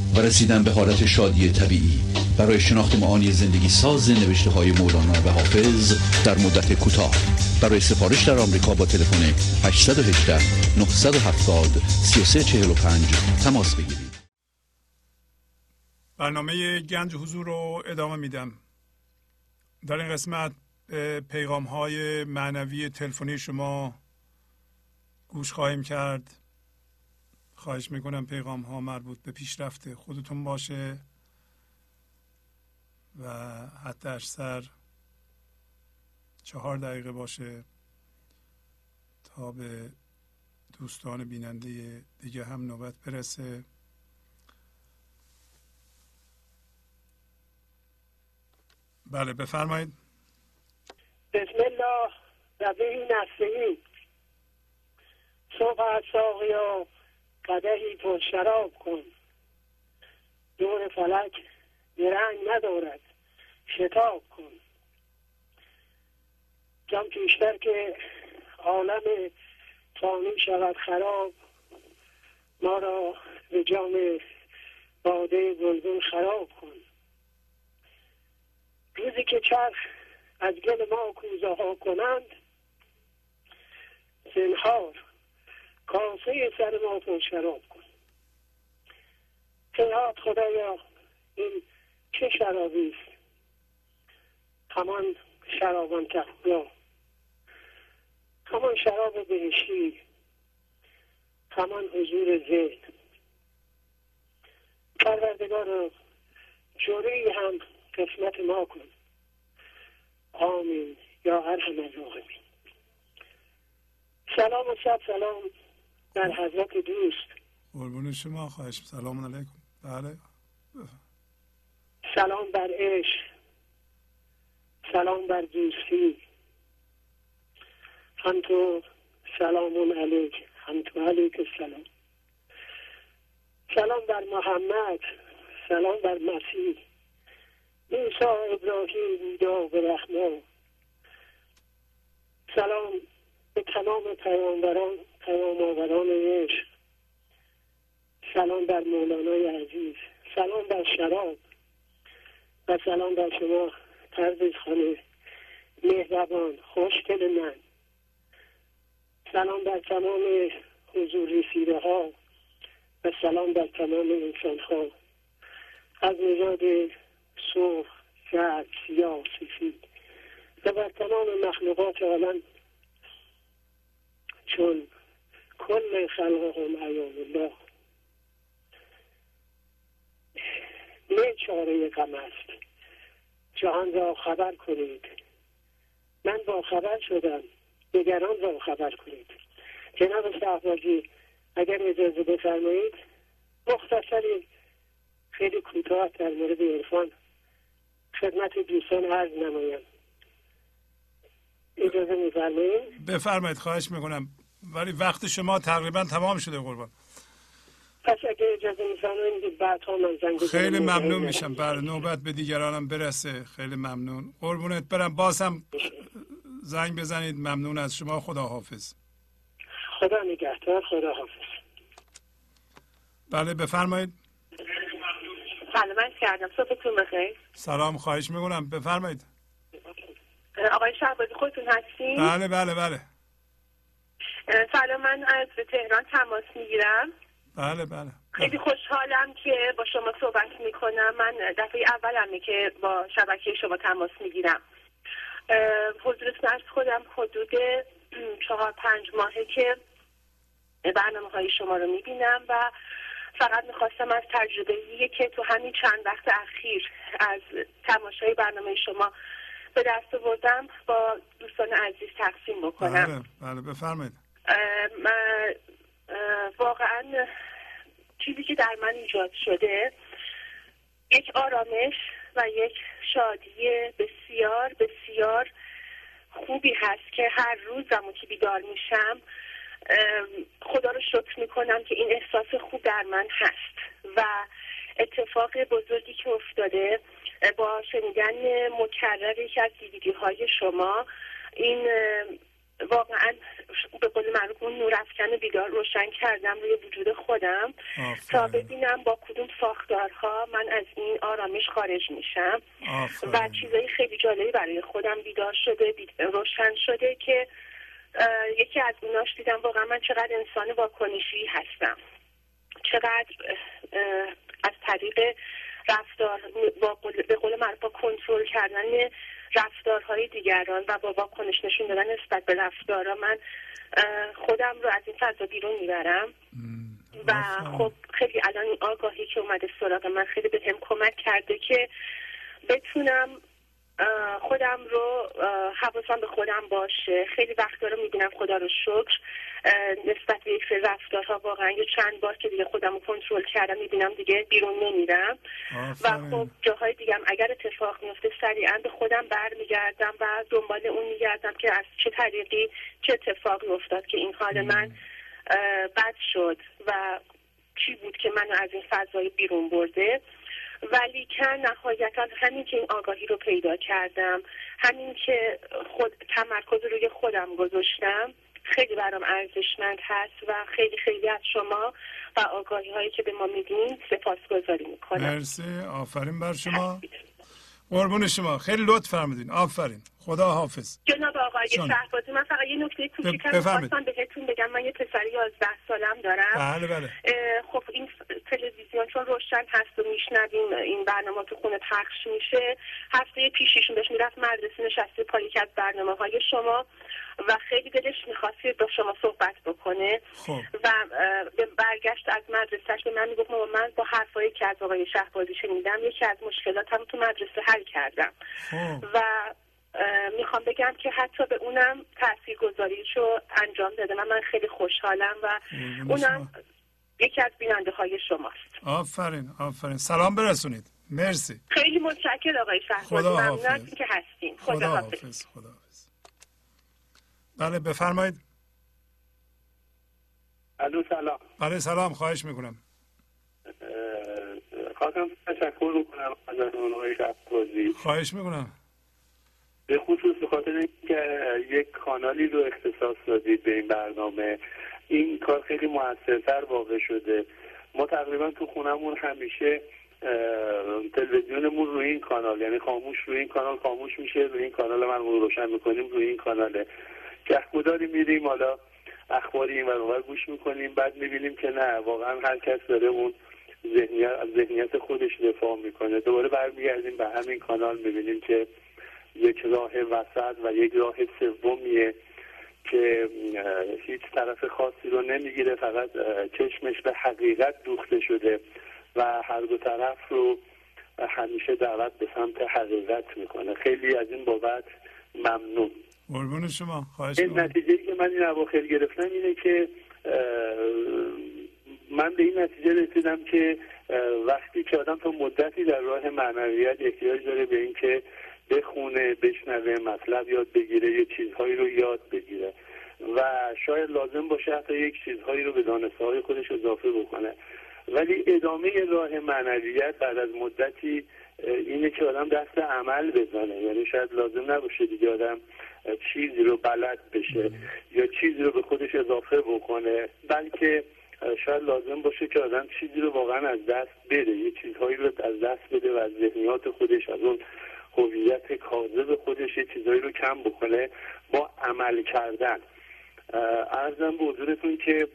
Speaker 2: و رسیدن به حالت شادی طبیعی. برای شناخت معانی زندگی ساز نوشته های مولانا و حافظ در مدت کوتاه. برای سفارش در آمریکا با تلفن 818 970 3345 تماس بگیرید.
Speaker 1: برنامه گنج حضور رو ادامه میدم. در این قسمت پیغام های معنوی تلفنی شما گوش خواهیم کرد. خواهش می‌کنم پیغام ها مربوط به پیشرفت خودتون باشه و حتی اکثر چهار دقیقه باشه تا به دوستان بیننده دیگه هم نوبت برسه. بله بفرمایید.
Speaker 3: بسم الله. ربه نستعین صبح ساقیا قدهی پر شراب کن. دور فلک درنگ ندارد. شتاب کن. جم پیشتر که عالم فانی شود خراب ما را به جام باده گلگون خراب کن. روزی که چرخ از گل ما کوزه ها کنند زنهار کاسه سر ما پر شراب کن. فریاد خدایا این چه شرابی است؟ همان شرابان تقوا همان شراب بهشتی. همان حضور ذهن. پروردگار جوری هم قسمت ما کن. آمین. یا ارحم الراحمین. سلام و شب سلام. در حضرت دوست.
Speaker 1: قربون شما خواهش سلام علیکم. بله.
Speaker 3: سلام بر عشق. سلام بر دوستی. هم تو سلام علیک. هم تو علیک السلام. سلام بر محمد. سلام بر مسیح. موسی ابراهیم بودا به رحمان. سلام به تمام پیامبران. پیام آوران عشق. سلام بر مولانای عزیز. سلام بر شراب. و سلام بر شما پرویز خانه مهربان خوشگل من. سلام بر تمام حضور رسیده ها و سلام بر تمام انسان ها از نژاد سرخ زرد سیاه سفید. و بر تمام مخلوقات عالم. چون کل خلقهم ایام الله. نه چاره غم است. جهان را خبر کنید. من با خبر شدم. دیگران را خبر کنید. جناب صحباجی اگر اجازه بفرمایید مختصری خیلی کوتاه در مورد عرفان خدمت دوستان عرض نمایم. اجازه میفرمایید؟
Speaker 1: بفرمایید خواهش می‌کنم. ولی وقت شما تقریبا تمام شده قربان.
Speaker 3: پس اگه اجازه میفرمایید بعد ها من زنگ
Speaker 1: خیلی ممنون میشم. برای نوبت به دیگرانم برسه. خیلی ممنون. قربونت برم. بازم زنگ بزنید. ممنون از شما. خدا حافظ
Speaker 3: خدا نگهدار. خدا حافظ
Speaker 1: بله بفرمایید.
Speaker 4: سلام کردم. صبحتون بخیر.
Speaker 1: سلام خواهش می‌کنم. بفرمایید.
Speaker 4: آقای شهبازی خودتون هستین؟
Speaker 1: بله بله بله.
Speaker 4: سلام من از تهران تماس می‌گیرم.
Speaker 1: بله بله.
Speaker 4: خیلی خوشحالم که با شما صحبت می‌کنم. من دفعه اولمه که با شبکه شما تماس می‌گیرم. حضورتون از خودم حدود چهار پنج ماهه که برنامه های شما رو می‌بینم و فقط می‌خواستم از تجربه که تو همین چند وقت اخیر از تماشای برنامه شما به دست آوردم با دوستان عزیز تقسیم بکنم.
Speaker 1: بله بله بفرمایید.
Speaker 4: واقعا چیزی که در من ایجاد شده یک آرامش و یک شادی بسیار بسیار خوبی هست که هر روزم که بیدار میشم خدا رو شکر می‌کنم که این احساس خوب در من هست و اتفاق بزرگی که افتاده با شنیدن مکرر یکی از دیویدی های شما این واقعا به قول معروف اون نور افکن بیدار روشن کردم روی وجود خودم. تا ببینم با کدوم ساختارها من از این آرامش خارج میشم. و چیزایی خیلی جالبی برای خودم بیدار شده روشن شده که یکی از اوناش دیدم واقعا من چقدر انسان واکنشی هستم. چقدر از طریق رفتار به قول معروف با کنترل کردن رفتارهای دیگران و با واکنش نشون دادن نسبت به رفتارها من خودم رو از این فضا بیرون می‌برم. و خب خیلی الان این آگاهی که اومده سراغ من خیلی به هم کمک کرده که بتونم خودم رو حواسم به خودم باشه. خیلی وقتا رو می‌بینم خدا رو شکر. نسبت به یک سری رفتارها واقعا یه چند بار که دیگه خودم رو کنترل کردم می‌بینم دیگه بیرون نمیرم. و خب جاهای دیگم اگر اتفاق میفته سریعا به خودم برمیگردم و دنبال اون میگردم که از چه طریقی چه اتفاقی افتاد که این حال من بد شد و چی بود که منو از این فضای بیرون برده. ولی که نهایتا همین که این آگاهی رو پیدا کردم همین که خود تمرکز روی خودم گذاشتم خیلی برام ارزشمند هست و خیلی خیلی از شما و آگاهی هایی که به ما میدین سپاس گذاری می‌کنم.
Speaker 1: مرسی. آفرین بر شما. قربون شما. خیلی لطف فرمودین. آفرین. خدا حافظ
Speaker 4: جناب آقای شهبازی من فقط یه نکته کوچیک خواستم بهتون بگم. من یه پسر 11 سالم دارم.
Speaker 1: بله بله.
Speaker 4: خب این تلویزیون چون روشن هست و میشنویم این برنامه تو خونه پخش میشه. هفته پیشیشون بهش می‌رفت مدرسه نشسته پای از برنامه های شما و خیلی دلش می‌خواستی با شما صحبت بکنه.
Speaker 1: خب.
Speaker 4: و به برگشت از مدرسهش به من می‌گفت من با حرفایی که از آقای شهبازی شنیدم یکی از مشکلاتم تو مدرسه حل کردم.
Speaker 1: خب.
Speaker 4: و می‌خوام بگم که حتی به اونم تاثیر رو انجام داده. من, من خیلی خوشحالم و اونم یکی از بیننده های شماست.
Speaker 1: آفرین آفرین. سلام برسونید. مرسی.
Speaker 4: خیلی متشکر آقای شهبازی ممنون که هستین.
Speaker 1: خدا, خدا حافظ. خدا حافظ. بله بفرمایید.
Speaker 5: الو سلام.
Speaker 1: بله سلام. خواهش می‌کنم.
Speaker 5: خواستم تشکر بکنم از آقای شهبازی.
Speaker 1: خواهش می‌کنم.
Speaker 5: به خصوص به خاطر اینکه یک کانالی رو اختصاص دادید به این برنامه این کار خیلی موثرتر واقع شده. ما تقریبا تو خونمون همیشه تلویزیونمون روی این کانال یعنی خاموش روی این کانال خاموش میشه روی این کانال من رو روشن می‌کنیم روی این کاناله. گهگداری میریم حالا اخباری این ور گوش می‌کنیم بعد می‌بینیم که نه واقعا هر کس داره اون ذهنیت ذهنیت خودش دفاع می‌کنه. دوباره برمیگردیم به همین کانال می‌بینیم که یک راه وسط و یک راه سومیه که هیچ طرف خاصی رو نمی‌گیره فقط چشمش به حقیقت دوخته شده و هر دو طرف رو همیشه دعوت به سمت حقیقت می‌کنه. خیلی از این بابت ممنون.
Speaker 1: قربون شما. خواهش
Speaker 5: این نتیجه که من این اواخر گرفتم اینه که من به این نتیجه رسیدم که وقتی که آدم تا مدتی در راه معنویت احتیاج داره به اینکه بخونه بشنوه مطلب یاد بگیره یه چیزهایی رو یاد بگیره. و شاید لازم باشه حتی یک چیزهایی رو به دانسته های خودش اضافه بکنه. ولی ادامه راه معنویت بعد از مدتی اینه که آدم دست عمل بزنه. یعنی شاید لازم نباشه دیگه آدم چیزی رو بلد بشه یا چیزی رو به خودش اضافه بکنه. بلکه شاید لازم باشه که آدم چیزی رو واقعا از دست بده. یه چیزهایی رو از دست بده و از ذهنیات خودش از اون هویت کاذب خودش یه چیزایی رو کم بکنه با عمل کردن. ارزم به حضورتون که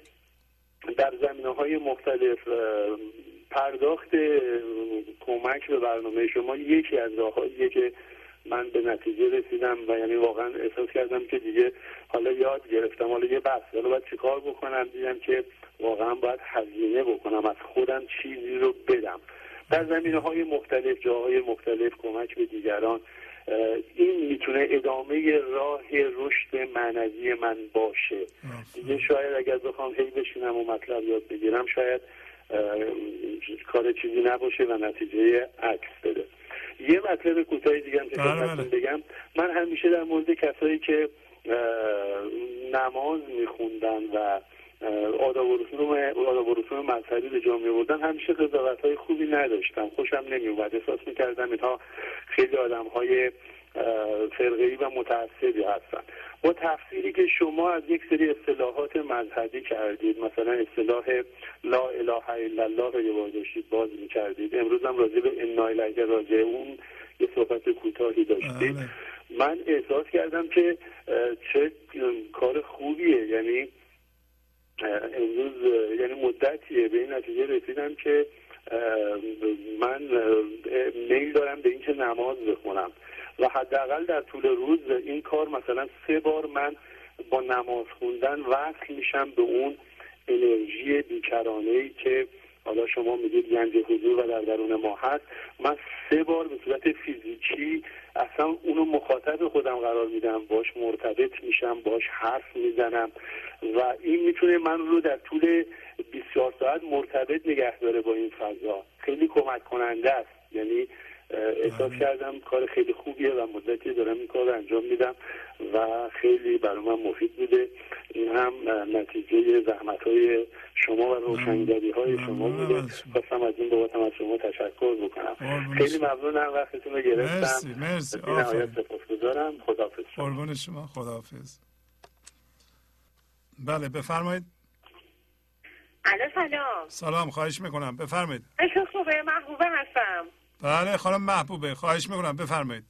Speaker 5: در زمینه های مختلف پرداخت کمک به برنامه شما یکی از راههاییه که من به نتیجه رسیدم و یعنی واقعا احساس کردم که دیگه حالا یاد گرفتم حالا یه بحث حالا باید چیکار بکنم؟ دیدم که واقعا باید هزینه بکنم از خودم چیزی رو بدم. در زمینه های مختلف جاهای مختلف کمک به دیگران این می‌تونه ادامه راه رشد معنوی من باشه. دیگه شاید اگر بخوام هی بشینم و مطلب یاد بگیرم شاید کار چیزی نباشه و نتیجه عکس بده. یه مطلب کوتاهی دیگه هم که
Speaker 1: بله، بله.
Speaker 5: بگم. من همیشه در مورد کسایی که نماز میخوندن و آداب و رسوم آداب و رسوم مذهبی به جامعه بردن همیشه قضاوت های خوبی نداشتم. خوشم نمی اومد احساس می‌کردم اینها خیلی آدم های فرقه‌ای و متعصبی هستن. با تفسیری که شما از یک سری اصطلاحات مذهبی کردید مثلا اصطلاح لا اله الا الله رو یه داشتید باز می‌کردید. امروز هم راجع به انا الیه راجعون یه صحبت کوتاهی داشتید.
Speaker 1: بله.
Speaker 5: من احساس کردم که چه کار خوبیه. یعنی امروز یعنی مدتیه. به این نتیجه رسیدم که من میل دارم به اینکه نماز بخونم. و حداقل در طول روز این کار مثلا سه بار من با نماز خوندن وصل میشم به اون انرژی بیکرانه ای که حالا شما میگید گنج حضور و در درون ما هست. من سه بار به صورت فیزیکی اصلا اونو مخاطب خودم قرار میدم باش مرتبط میشم باش حرف می‌زنم و این می‌تونه من رو در طول 24 ساعت مرتبط نگه داره با این فضا. خیلی کمک کننده است. یعنی احساس کردم کار خیلی خوبیه و مدتی دارم این کار رو انجام میدم و خیلی برای من مفید بوده. این هم نتیجه زحمت های شما و روشنگری های شما بوده. خواستم از این بابت از شما تشکر بکنم. خیلی ممنونم وقتتون رو گرفتم.
Speaker 1: مرسی مرسی.
Speaker 5: نهایت سپاسگزارم. خداحافظ.
Speaker 1: قربان شما. خداحافظ. بله بفرمایید.
Speaker 4: الو سلام.
Speaker 1: سلام. خواهش می‌کنم. بفرمایید.
Speaker 4: خوبه؟ محبوبه هستم.
Speaker 1: بله خانم محبوبه. خواهش می‌کنم بفرمایید.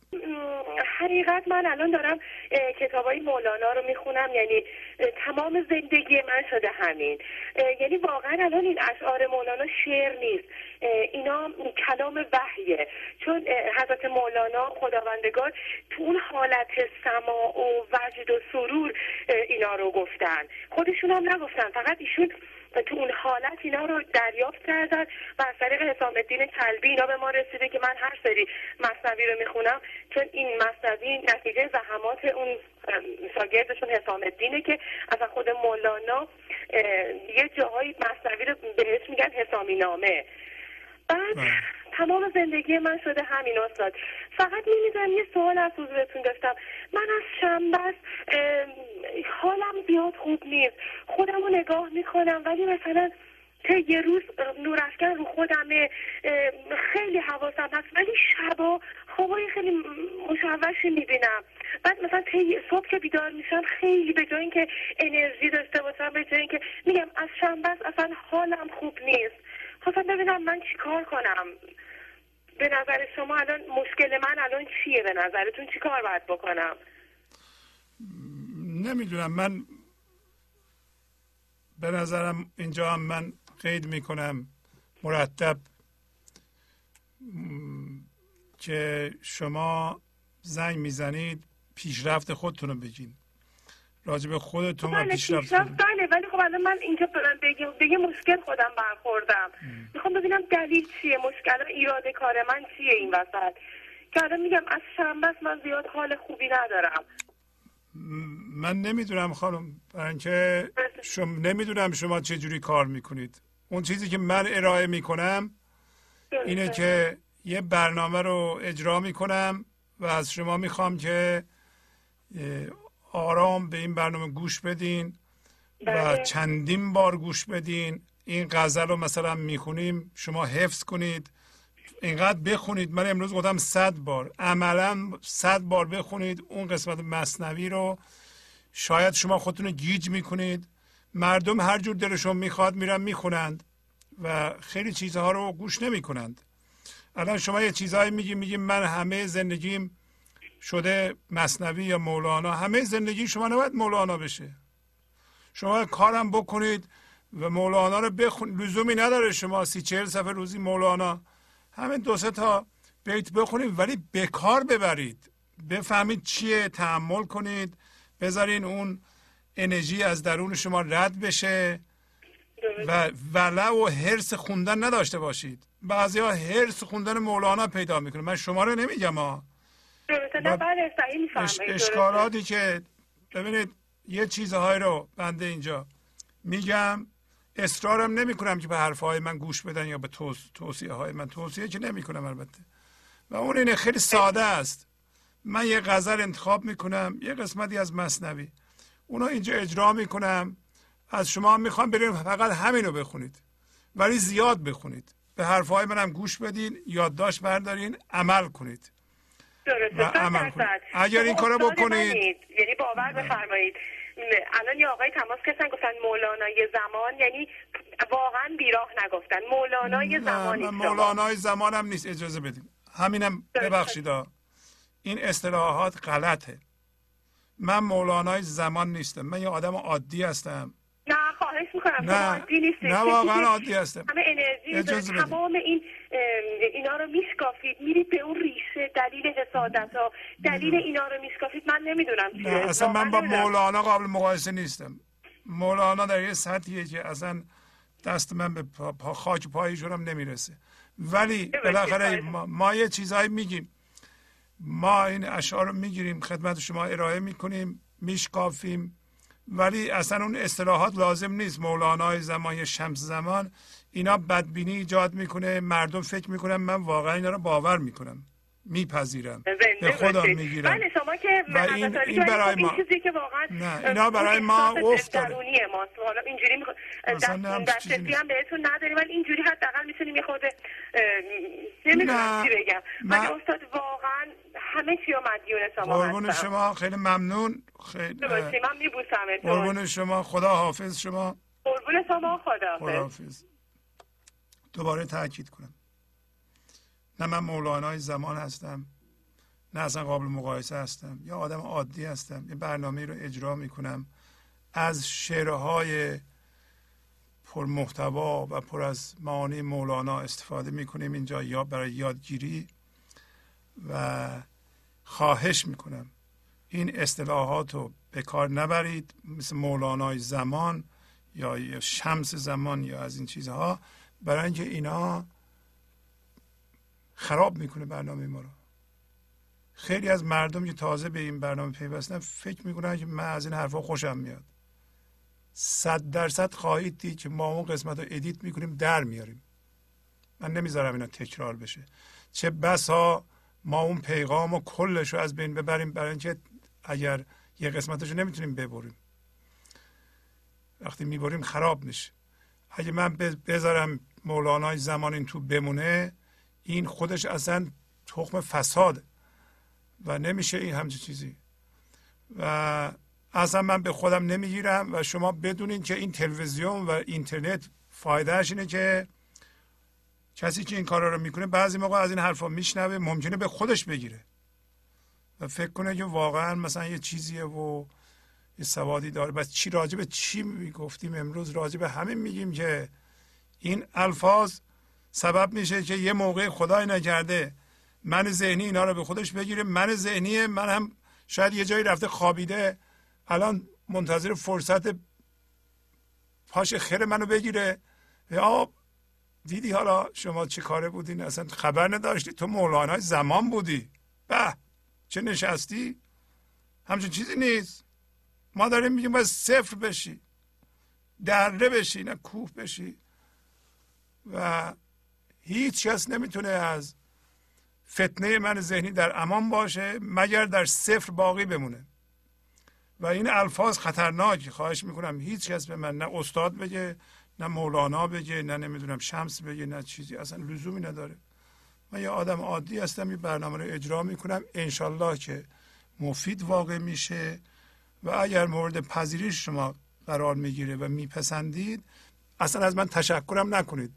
Speaker 4: حقیقت من الان دارم کتاب های مولانا رو می‌خونم یعنی تمام زندگی من شده همین. یعنی واقعا الان این اشعار مولانا شعر نیست. اینا کلام وحیه. چون حضرت مولانا خداوندگار تو اون حالت سما و وجد و سرور اینا رو گفتن. خودشون هم نگفتن فقط ایشون تو اون حالت اینا رو دریافت کردن و از طریق حسام الدین کلبی اینا به ما رسیده که من هر سری مصنوی رو می‌خونم چون این مصنوی نتیجه زحمات اون شاگردشون حسام الدینه که اصلا خود مولانا یه جاهای مصنوی رو بهش میگن حسامی نامه بعد بله. تمام زندگی من شده همین استاد. فقط نمی‌دونم یه سوال از حضورتون داشتم. من از شنبه حالم زیاد خوب نیست. خودم رو نگاه می‌کنم ولی مثلا تا یه روز نورافکن رو خودمه خیلی حواسم هست. ولی شبا خوابای خیلی مشوشی می‌بینم. بعد مثلا طی صبح که بیدار میشم خیلی به جای اینکه انرژی داشته باشم به جای اینکه میگم از شنبه اصلا حالم خوب نیست. خواستم ببینم من چیکار کنم. به نظر شما الان مشکل من الان چیه؟ به نظرتون چی کار باید بکنم؟
Speaker 1: نمی‌دونم. من به نظرم اینجا هم من قید می‌کنم. مرتب که شما زنگ می‌زنید پیشرفت خودتون رو بگین. راجب خودتون
Speaker 4: و
Speaker 1: بله،
Speaker 4: پیشرفت خب الان من اینجا بگم به مشکل خودم برخوردم. می‌خوام ببینم دلیل چیه مشکل ایراد کار من چیه این وسط؟ که الان میگم از شنبه من زیاد حال خوبی ندارم.
Speaker 1: من نمی‌دونم خانم برای اینکه شما نمی‌دونم شما چه جوری کار می‌کنید. اون چیزی که من ارائه می‌کنم اینه که یه برنامه رو اجرا می‌کنم و از شما می‌خوام که آرام به این برنامه گوش بدین. و بله. چندین بار گوش بدین. این غزل رو مثلا می‌خونیم شما حفظ کنید. اینقدر بخونید. من امروز گفتم صد بار. عملا صد بار بخونید اون قسمت مصنوی رو. شاید شما خودتون گیج می‌کنید. مردم هر جور دلشون می‌خواد میرن می‌خونند و خیلی چیزها رو گوش نمی‌کنند. الان شما یه چیزهایی میگی میگی من همه زندگیم شده مصنوی یا مولانا. همه زندگی شما نباید مولانا بشه. شما کارم بکنید و مولانا رو بخون لزومی نداره شما سی چهل صفحه روزی مولانا. همین دو سه تا بیت بخونید ولی به کار ببرید. بفهمید چیه تحمل کنید بذارین اون انرژی از درون شما رد بشه و ولع و حرس خوندن نداشته باشید. بعضی ها حرس خوندن مولانا پیدا می‌کنه. من شما رو نمیگم ها
Speaker 4: بله،
Speaker 1: اشکالاتی که ببینید یه چیزهایی رو بنده اینجا میگم. اصرارم نمی کنم که به حرفهای من گوش بدن یا به توصیه های من. توصیه که نمی کنم البته. و اون اینه خیلی ساده است. من یه غزل انتخاب می‌کنم یه قسمتی از مصنوی. اونا اینجا اجرا می‌کنم. از شما می‌خوام بریم فقط همینو بخونید. ولی زیاد بخونید. به حرفهای منم گوش بدین یادداشت بردارین عمل کنید.
Speaker 4: درسته عمل کنید
Speaker 1: اگر این کارو بکنید.
Speaker 4: یعنی باور. بفرمایید. الان یه آقای تماس کردن گفتن مولانای زمان یعنی واقعا بیراه نگفتن. مولانای زمان
Speaker 1: مولانای زمان هم نیست اجازه بدیم همینم ببخشید این اصطلاحات غلطه. من مولانای زمان نیستم. من یه آدم عادی هستم.
Speaker 4: نه خواهش می‌کنم. نه. عادی
Speaker 1: نه واقعا عادی هستم.
Speaker 4: همه انرژی تمام این اینا رو میشکافید. میرید به اون ریشه دلیل حسادت ها دلیل اینا رو میشکافید. من نمی‌دونم
Speaker 1: چیه. نه اصلا من با مولانا قابل مقایسه نیستم. مولانا در یه سطحیه که اصلا دست من به پا خاک پایشون هم نمی‌رسه. ولی بالاخره ما, ما یه چیزهایی میگیم. ما این اشعار رو می‌گیریم خدمت شما ارائه می‌کنیم میشکافیم. ولی اصلا اون اصطلاحات لازم نیست. مولانای زمان یا شمس زمان اینا بدبینی ایجاد می‌کنه مردم فکر می‌کنن من واقعا اینا رو باور می‌کنم. میپذیرم به خودم می‌گیرم
Speaker 4: بله شما که و
Speaker 1: این, این برای ما این چیزی که واقعا نه اینا برای ما افت
Speaker 4: داره ماست. حالا اینجوری دسترسی هم بهتون نداریم ولی اینجوری حداقل می‌تونیم یه خود نمی‌دونم چی بگم. ولی استاد واقعا همه چی رو مدیون شما
Speaker 1: قربون شما خیلی ممنون. خیلی
Speaker 4: من میبوسم
Speaker 1: قربون شما خدا حافظ شما.
Speaker 4: قربون شما خدا
Speaker 1: حافظ دوباره تاکید کنم. نه من مولانای زمان هستم نه اصلا قابل مقایسه هستم. یا آدم عادی هستم یه برنامه رو اجرا می‌کنم. از شعرهای پر محتوا و پر از معانی مولانا استفاده می‌کنیم اینجا یا برای یادگیری و خواهش می‌کنم. این اصطلاحات رو به کار نبرید مثل مولانای زمان یا شمس زمان یا از این چیزها. برای اینکه اینا خراب می‌کنه برنامه ما رو. خیلی از مردم که تازه به این برنامه پیوستن فکر می‌کنن که من از این حرفا خوشم میاد. صد درصد خواهید دید که ما اون قسمت رو ادیت می‌کنیم در میاریم. من نمی‌ذارم اینا تکرار بشه. چه بسا ما اون پیغام و کلش رو از بین ببریم برای اینکه اگر یه قسمتش رو نمی‌تونیم ببریم. وقتی می‌بریم خراب میشه. اگه من بذارم مولانای زمان این تو بمونه این خودش اصلا تخم فساده و نمیشه این همچه چیزی. و اصلا من به خودم نمی‌گیرم و شما بدونین که این تلویزیون و اینترنت فایدهش اینه که کسی که این کارا رو می‌کنه بعضی موقع از این حرفا میشنوه ممکنه به خودش بگیره. و فکر کنه که واقعا مثلا یه چیزیه و یه سوادی داره. بس چی راجع به چی می‌گفتیم امروز؟ راجع به همین میگیم که این الفاظ سبب میشه که یه موقع خدای نکرده. من ذهنی اینا رو به خودش بگیره من ذهنی من هم شاید یه جایی رفته خوابیده. الان منتظر فرصت پاش خیر منو بگیره. یا دیدی حالا شما چه کاره بودین؟ اصلا خبر نداشتی؟ تو مولانای زمان بودی. به چه نشستی؟ همچون چیزی نیست. ما داریم میگیم باید صفر بشی. دره بشی نه کوه بشی. و هیچ کس نمی‌تونه از فتنه من ذهنی در امان باشه مگر در صفر باقی بمونه. و این الفاظ خطرناک خواهش می‌کنم. هیچ کس به من نه استاد بگه نه مولانا بگه نه نمی‌دونم شمس بگه نه چیزی. اصلا لزومی نداره. من یه آدم عادی هستم یه برنامه رو اجرا می‌کنم. انشالله که مفید واقع میشه. و اگر مورد پذیرش شما قرار می‌گیره و میپسندید اصلا از من تشکرم نکنید.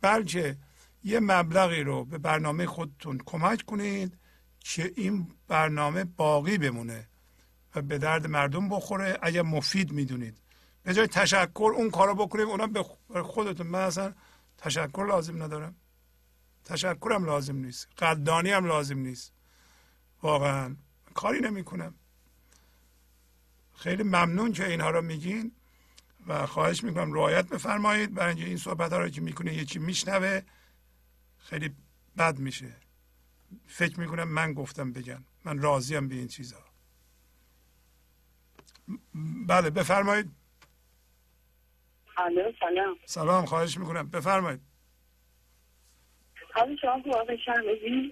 Speaker 1: بلکه یه مبلغی رو به برنامه خودتون کمک کنید که این برنامه باقی بمونه و به درد مردم بخوره اگر مفید می‌دونید. به جای تشکر اون کارو بکنیم اونا به خودتون. من اصلا تشکر لازم ندارم. تشکرم لازم نیست. قدردانی هم لازم نیست. واقعا کاری نمی‌کنم. خیلی ممنون که اینها رو میگین و خواهش می‌کنم رعایت بفرمایید. برای اینکه این صحبت ها رو که می‌کنه یکی میشنوه. خیلی بد میشه. فکر می‌کنم من گفتم بگم من راضیم به این چیزها بله بفرمایید.
Speaker 6: سلام.
Speaker 1: سلام خواهش می‌کنم. بفرمایید.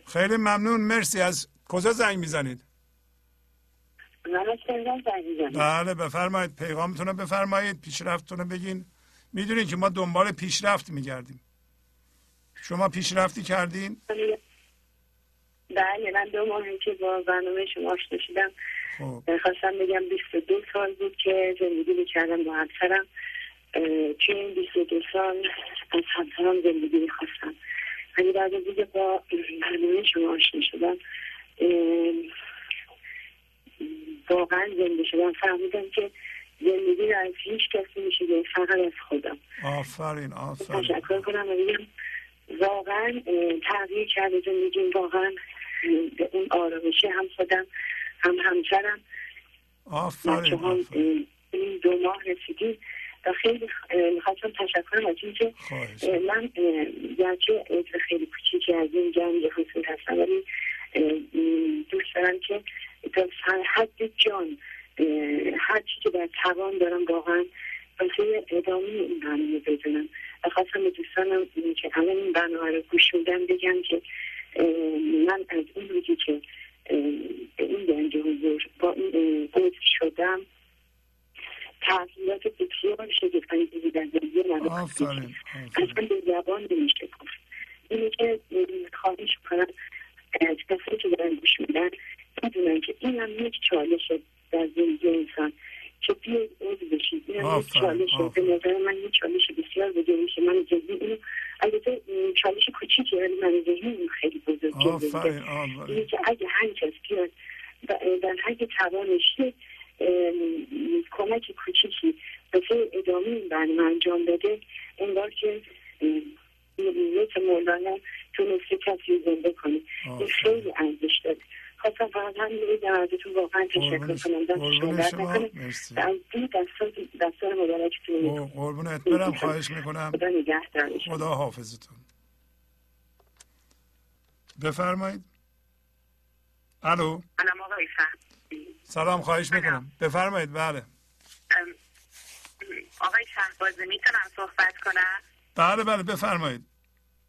Speaker 1: خیلی ممنون. مرسی. از کجا زنگ می‌زنید؟ بله بفرمایید. پیغامتون رو بفرمایید. پیشرفتتون رو بگین. می‌دونید که ما دنبال پیشرفت میگردیم. شما پیشرفتی کردین؟
Speaker 6: بله من دو ماهی که با برنامه شما آشنا شدم
Speaker 1: خب.
Speaker 6: خواستم بگم 22 سال بود که زندگی می‌کردم با همسرم. توی این 22 سال از همسرم زندگی می‌خواستم. ولی بعد از اینکه با برنامه شما آشنا شدم واقعا زنده شدم. فهمیدم که زندگی رو از هیچ کسی میشه فقط از خودم.
Speaker 1: آفرین آفرین.
Speaker 6: تشکر کنم و بگم واقعا تغییر کرده زندگیم واقعا به اون آرامشی هم خودم هم همسرم
Speaker 1: آفرین آفرین.
Speaker 6: این دو ماه رسیدیم و خیلی می‌خواستم تشکر از اینکه من گرچه عضو خیلی کوچیکی از این جنگ حضور هستم ولی دوست دارم که تا حد جان هر چی که در توان دارم واقعا واسه ادامه این برنامه بدونم. و خواستم به دوستانم که الان این برنامه رو گوش میدن بگم که من از این روزی که به این گنج حضور با این عضو شدم تغییرات بسیار شگفتانگیزی در زندگی من اصلا به زبان نمیشه گفت. اینه که اه، خواهش کنم از کسایی که دارن گوش میدن بدونن که این هم یک چالشه در زندگی انسان که بیاید این یک
Speaker 1: آفرین،
Speaker 6: چالشه به. نظر من یک چالش بسیار بزرگی که من جدی اینو البته چالش کوچیکی ولی من ذهنی خیلی بزرگ
Speaker 1: آفرین
Speaker 6: جلوه اینه که اگه هر کس بیاد در حد توانش کمک کوچیکی واسه ادامه این برنامه انجام بده انگار که مثل مولانا تونسته کسی زنده کنه. این. خیلی رو بگم ازتون واقعا تشکر کنم. دست شما.
Speaker 1: مرسی.
Speaker 6: دستار مبارکتون
Speaker 1: قر- قربونت. برم. خواهش می‌کنم.
Speaker 6: خدا نگهدار
Speaker 1: خدا حافظتون. بفرمایید. الو. سلام خواهش می‌کنم. بفرمایید. بله.
Speaker 7: آقای شهبازی می‌تونم صحبت کنم؟
Speaker 1: بله بله. بفرمایید.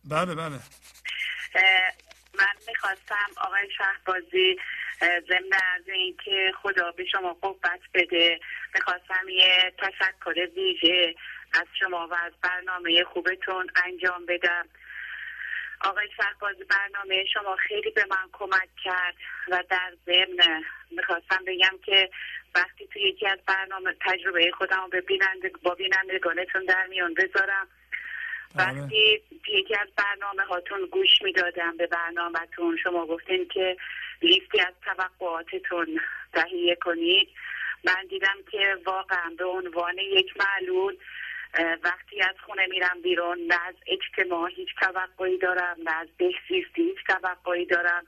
Speaker 1: بله بله.
Speaker 7: من می‌خواستم آقای شهبازی ضمن از اینکه خدا به شما قوت بده. می‌خواستم یه تشکر ویژه از شما و از برنامه خوبتون انجام بدم. آقای شهبازی برنامه شما خیلی به من کمک کرد و در ضمن می‌خواستم بگم که وقتی توی یکی از برنامه تجربه خودم به بیننده با بینندگانتون در میان بذارم وقتی توی یکی از برنامه هاتون گوش می‌دادم به برنامهتون شما گفتین که لیستی از توقعاتتون تهیه کنید. من دیدم که واقعا به عنوان یک معلول وقتی از خونه میرم بیرون نه از اجتماع هیچ توقعی دارم نه از بهزیستی هیچ توقعی دارم.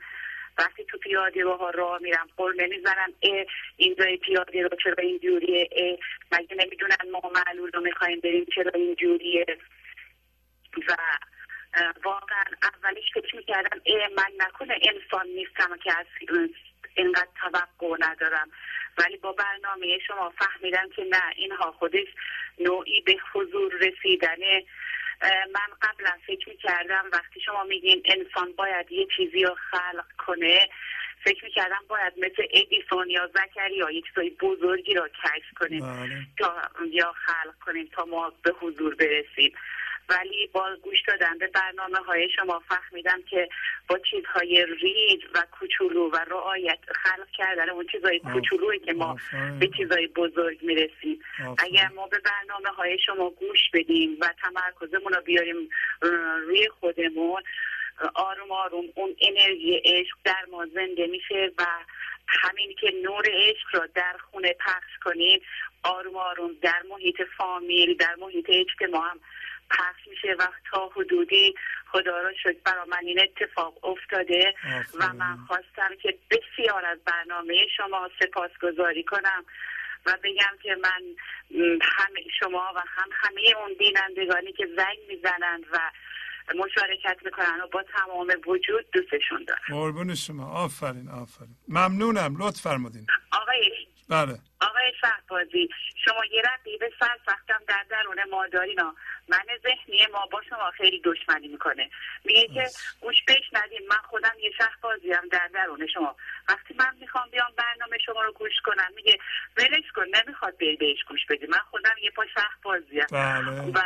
Speaker 7: وقتی تو پیاده ها راه میرم قول نمی‌زنم اه اینجای پیاده رو چرا اینجوریه اه مگه نمی‌دونن ما معلول رو می‌خوایم بریم چرا اینجوریه؟ و واقعا اولش فکر می‌کردم اه من نکنه انسان نیستم که از اینقدر توقع ندارم. ولی با برنامه شما فهمیدم که نه اینها خودش نوعی به حضور رسیدنه. اه، من قبلا فکر می‌کردم وقتی شما میگین انسان باید یه چیزی رو خلق کنه فکر می‌کردم باید مثل ادیسون یا زکریا یه چیزای بزرگی را کشف کنیم
Speaker 1: بله.
Speaker 7: تا یا خلق کنیم تا ما به حضور برسیم. ولی با گوش دادن به برنامه های شما فهمیدم که با چیزهای ریز و کوچولو و رعایت خلق کردن اون چیزهای کوچولویی که ما. به چیزهای بزرگ می‌رسیم. اگر ما به برنامه های شما گوش بدیم و تمرکزمون رو بیاریم روی خودمون آروم آروم اون انرژی عشق در ما زنده میشه و همین که نور عشق را در خونه پخش کنیم آروم آروم در محیط فامیل در محیط اجتماع هم پخش میشه. و تا حدودی خدا را شد برا من این اتفاق افتاده و. من خواستم که بسیار از برنامه شما سپاسگزاری کنم و بگم که من هم شما و هم همه اون بینندگانی که زنگ می‌زنند و مشارکت می‌کنن و با تمام وجود دوستشون دارم.
Speaker 1: قربون شما. آفرین آفرین. ممنونم. لطف فرمودین.
Speaker 7: آقای
Speaker 1: بله.
Speaker 7: آقای شهبازی شما یه به سر وقتم در درون مادارینا من ذهنی ما با شما خیلی دشمنی می‌کنه. میگه که گوش بشنویم من خودم یه شهبازی هم در درون شما. وقتی من می‌خوام بیام برنامه شما رو گوش کنم میگه ولش کن نمی‌خواد بری بهش گوش بدی. من خودم یه پا شهبازی هم
Speaker 1: بله.
Speaker 7: و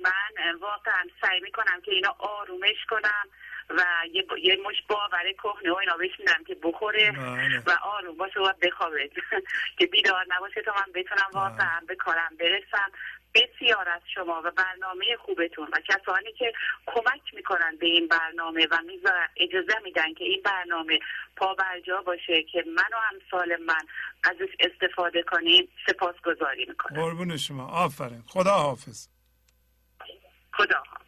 Speaker 7: من واقعا سعی می‌کنم که اینا آرومش کنم. و یه, با... یه مش باور کهنه و اینا بشینم که بخوره.
Speaker 1: بله.
Speaker 7: و آروم باشه و بخوابه. که بیدار نباشه تا من بتونم
Speaker 1: بله.
Speaker 7: واقعا به کارم برسم. بسیار از شما و برنامه خوبتون. و کسانی که کمک می‌کنن به این برنامه و می‌ذارن اجازه میدن که این برنامه پابرجا باشه که من و همسال من ازش استفاده کنیم سپاسگزاری می‌کنم.
Speaker 1: قربون شما. آفرین. خدا حافظ
Speaker 7: خدا حافظ.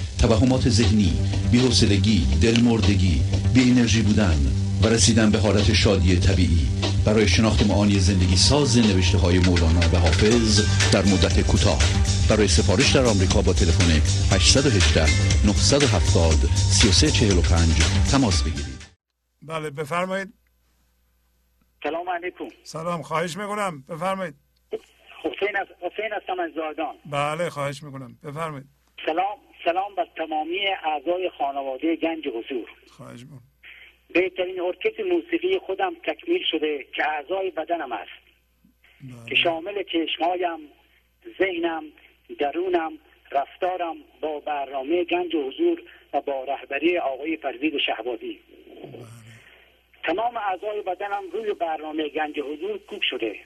Speaker 2: توهمات ذهنی بی‌حوصلگی دلمردگی بی انرژی بودن و رسیدن به حالت شادی طبیعی برای شناخت معانی زندگی ساز نوشته های مولانا و حافظ در مدت کوتاه. برای سفارش در آمریکا با تلفن 818 970 3345 تماس بگیرید.
Speaker 1: بله بفرمایید.
Speaker 8: سلام علیکم.
Speaker 1: سلام خواهش می‌کنم. بفرمایید.
Speaker 8: حسین از حسین هستم از زادان
Speaker 1: بله خواهش می‌کنم. بفرمایید.
Speaker 8: سلام. سلام بر تمامی اعضای خانواده گنج حضور.
Speaker 1: خواهش
Speaker 8: بهترین ارکستر موسیقی خودم تکمیل شده که اعضای بدنم است. که شامل چشمهایم ذهنم درونم رفتارم با برنامه گنج حضور و با رهبری آقای فرزید شهبازی. تمام اعضای بدنم روی برنامه گنج حضور کوک شده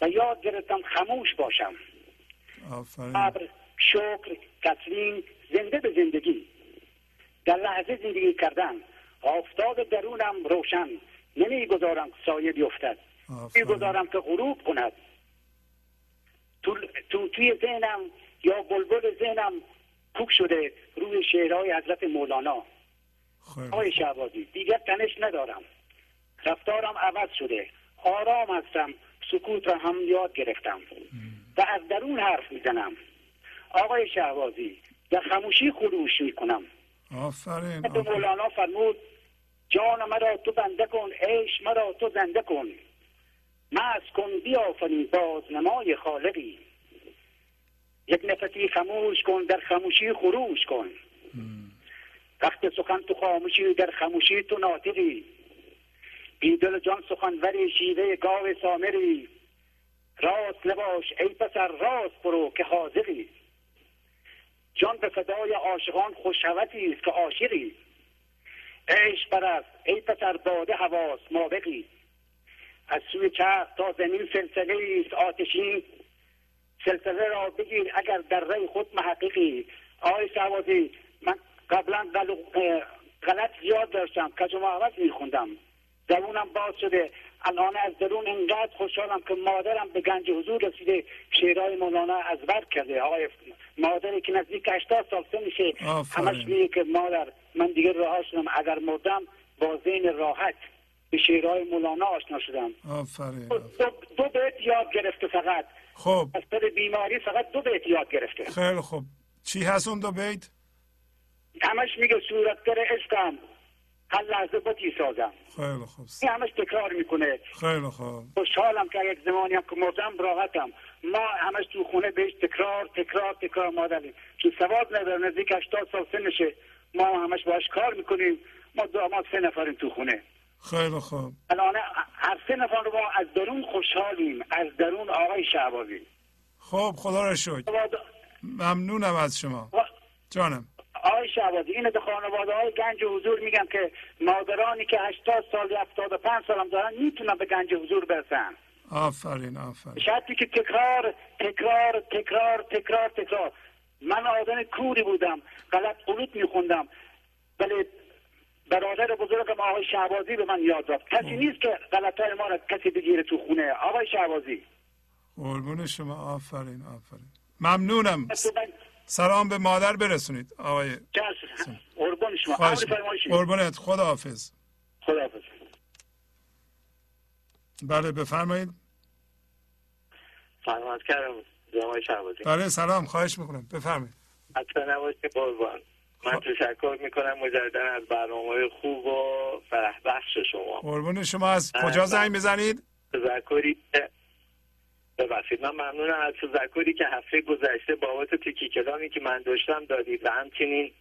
Speaker 8: و یاد گرفتم خموش باشم.
Speaker 1: آفرین.
Speaker 8: صبر شکر تسلیم زنده به زندگی. در لحظه زندگی کردن آفتاب درونم روشن نمی‌گذارم سایه بیفتد. می‌گذارم که غروب کند. تو, تو توی ذهنم یا بلبل ذهنم کوک شده روی شعرهای حضرت مولانا. آقای شهبازی دیگر تنش ندارم. رفتارم عوض شده. آرام هستم. سکوت را هم یاد گرفتم. و از درون حرف می‌زنم. آقای شهبازی در خموشی خروش می‌کنم.
Speaker 1: آفرین
Speaker 8: به. مولانا فرمود جان مرا تو بنده کن عیش مرا تو زنده کن. مست کن بیافرین بازنمای خالقی. یک نفسی خموش کن در خموشی خروش کن. وقت سخن تو خاموشی در خموشی تو ناطقی بی دل جان سخنوری شیوه گاو سامری. راست نباش ای پسر راست برو که حاضری. جان به فدای عاشقان خوشحوتی است که عاشقی. عشق برست ای پسر باده حواس مابقی. از سوی چرخ تا زمین سلسله است آتشین. سلسله را بگیر اگر در ری خود محققی. آقای شهبازی من قبلا غلط زیاد داشتم کج و میخوندم. درونم باز شده. الان از درون انقدر خوشحالم که مادرم به گنج حضور رسیده شعرهای مولانا از بر کرده. آقای مادری که نزدیک 80 سال
Speaker 1: آفرین.
Speaker 8: همش میگه که مادر من دیگه رها شدم. اگر مردم با ذهن راحت به شعرهای مولانا آشنا شدم.
Speaker 1: آفرین
Speaker 8: دو, دو بیت یاد گرفته فقط.
Speaker 1: خب.
Speaker 8: از سر بیماری فقط دو بیت یاد گرفته.
Speaker 1: خیلی خوب. چی هست اون دو بیت؟
Speaker 8: همش میگه صورتگر عشقم. هر لحظه بتی سازم.
Speaker 1: خیلی خوب.
Speaker 8: این همش تکرار می‌کنه.
Speaker 1: خیلی خوب.
Speaker 8: خوشحالم که یک زمانی هم که مردم راحتم. ما همش تو خونه بهش تکرار تکرار تکرار مادریم چون سواد نداره نزدیک 80 سال سنشه ما همش باش کار می‌کنیم. ما داماد سه نفریم تو خونه.
Speaker 1: خیلی خوب.
Speaker 8: الان هر سه نفر رو ما از درون خوشحالیم. از درون آقای شعبازی
Speaker 1: خب خدا را شکر. ممنونم از شما. جانم.
Speaker 8: آقای شعبازی این به خانواده های گنج حضور میگم که مادرانی که 80 سال 75 سال هم دارن می‌تونن به گنج حضور برسن.
Speaker 1: آفرین آفرین.
Speaker 8: شرطی که تکرار تکرار تکرار تکرار تکرار. من آدم کوری بودم غلط قلوت میخوندم. ولی برادر بزرگم آقای شعبازی به من یاد داد. کسی نیست که غلطای ما را کسی بگیره تو خونه. آقای شعبازی
Speaker 1: قربون شما آفرین آفرین. ممنونم. سلام به مادر برسونید آقای
Speaker 8: قربون شما. امر فرمایشید.
Speaker 1: قربونت خدا حافظ بله بفرمایید.
Speaker 9: فرمایش کردم. جناب شهبازی.
Speaker 1: بله سلام. خواهش می‌کنم. بفرمایید.
Speaker 9: حتی نباشید قربان. من تشکر می‌کنم مجددا از برنامه خوب و فرح بخش شما.
Speaker 1: قربون شما. از کجا زنگ می‌زنید؟
Speaker 9: تذکری ببخشید من ممنونم از تذکری که هفته گذشته بابت تکی کلامی که من داشتم دادید و همچنین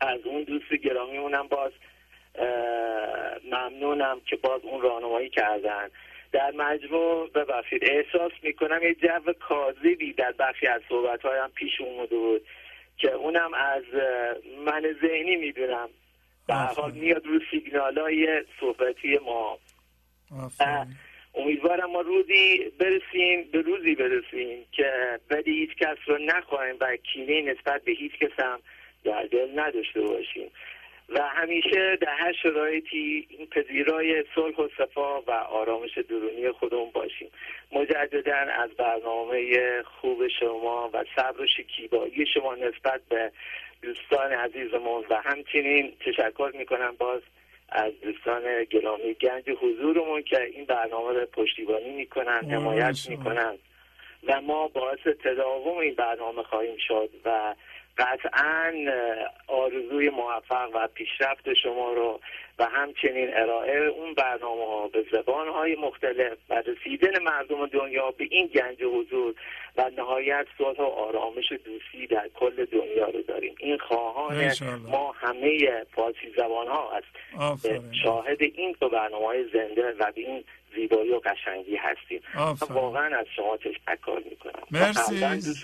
Speaker 9: از اون دوست گرامیمونم باز اه، ممنونم که باز اون راهنمایی کردن. در مجموع ببخشید احساس می‌کنم یه جو کاذبی در برخی از صحبتهایم پیش اومده بود که اونم از من ذهنی می‌دونم. به حال میاد رو سیگنال های صحبتی ما. امیدوارم ما روزی برسیم به روزی برسیم که بدی هیچ کس رو نخواهیم و کینه نسبت به هیچ کس هم در دل نداشته باشیم. و همیشه در هر شرایطی پذیرای صلح و صفا و آرامش درونی خودمون باشیم. مجددا از برنامه خوب شما و صبر و شکیبایی شما نسبت به دوستان عزیزمون و همچنین تشکر می‌کنم باز از دوستان گرامی گنج حضورمون که این برنامه رو پشتیبانی می‌کنن حمایت. می‌کنن و ما باعث تداوم این برنامه خواهیم شد و قطعا آرزوی موفق و پیشرفت شما رو و همچنین ارائه اون برنامه ها به زبان های مختلف و رسیدن مردم دنیا به این گنج حضور و نهایت صلح و آرامش و دوستی در کل دنیا رو داریم. این خواهان. ما همه فارسی زبان ها است شاهد این تو برنامه های زنده و به این زیبایی و قشنگی هستیم. واقعا از شما تشکر می‌کنم.
Speaker 1: مرسی.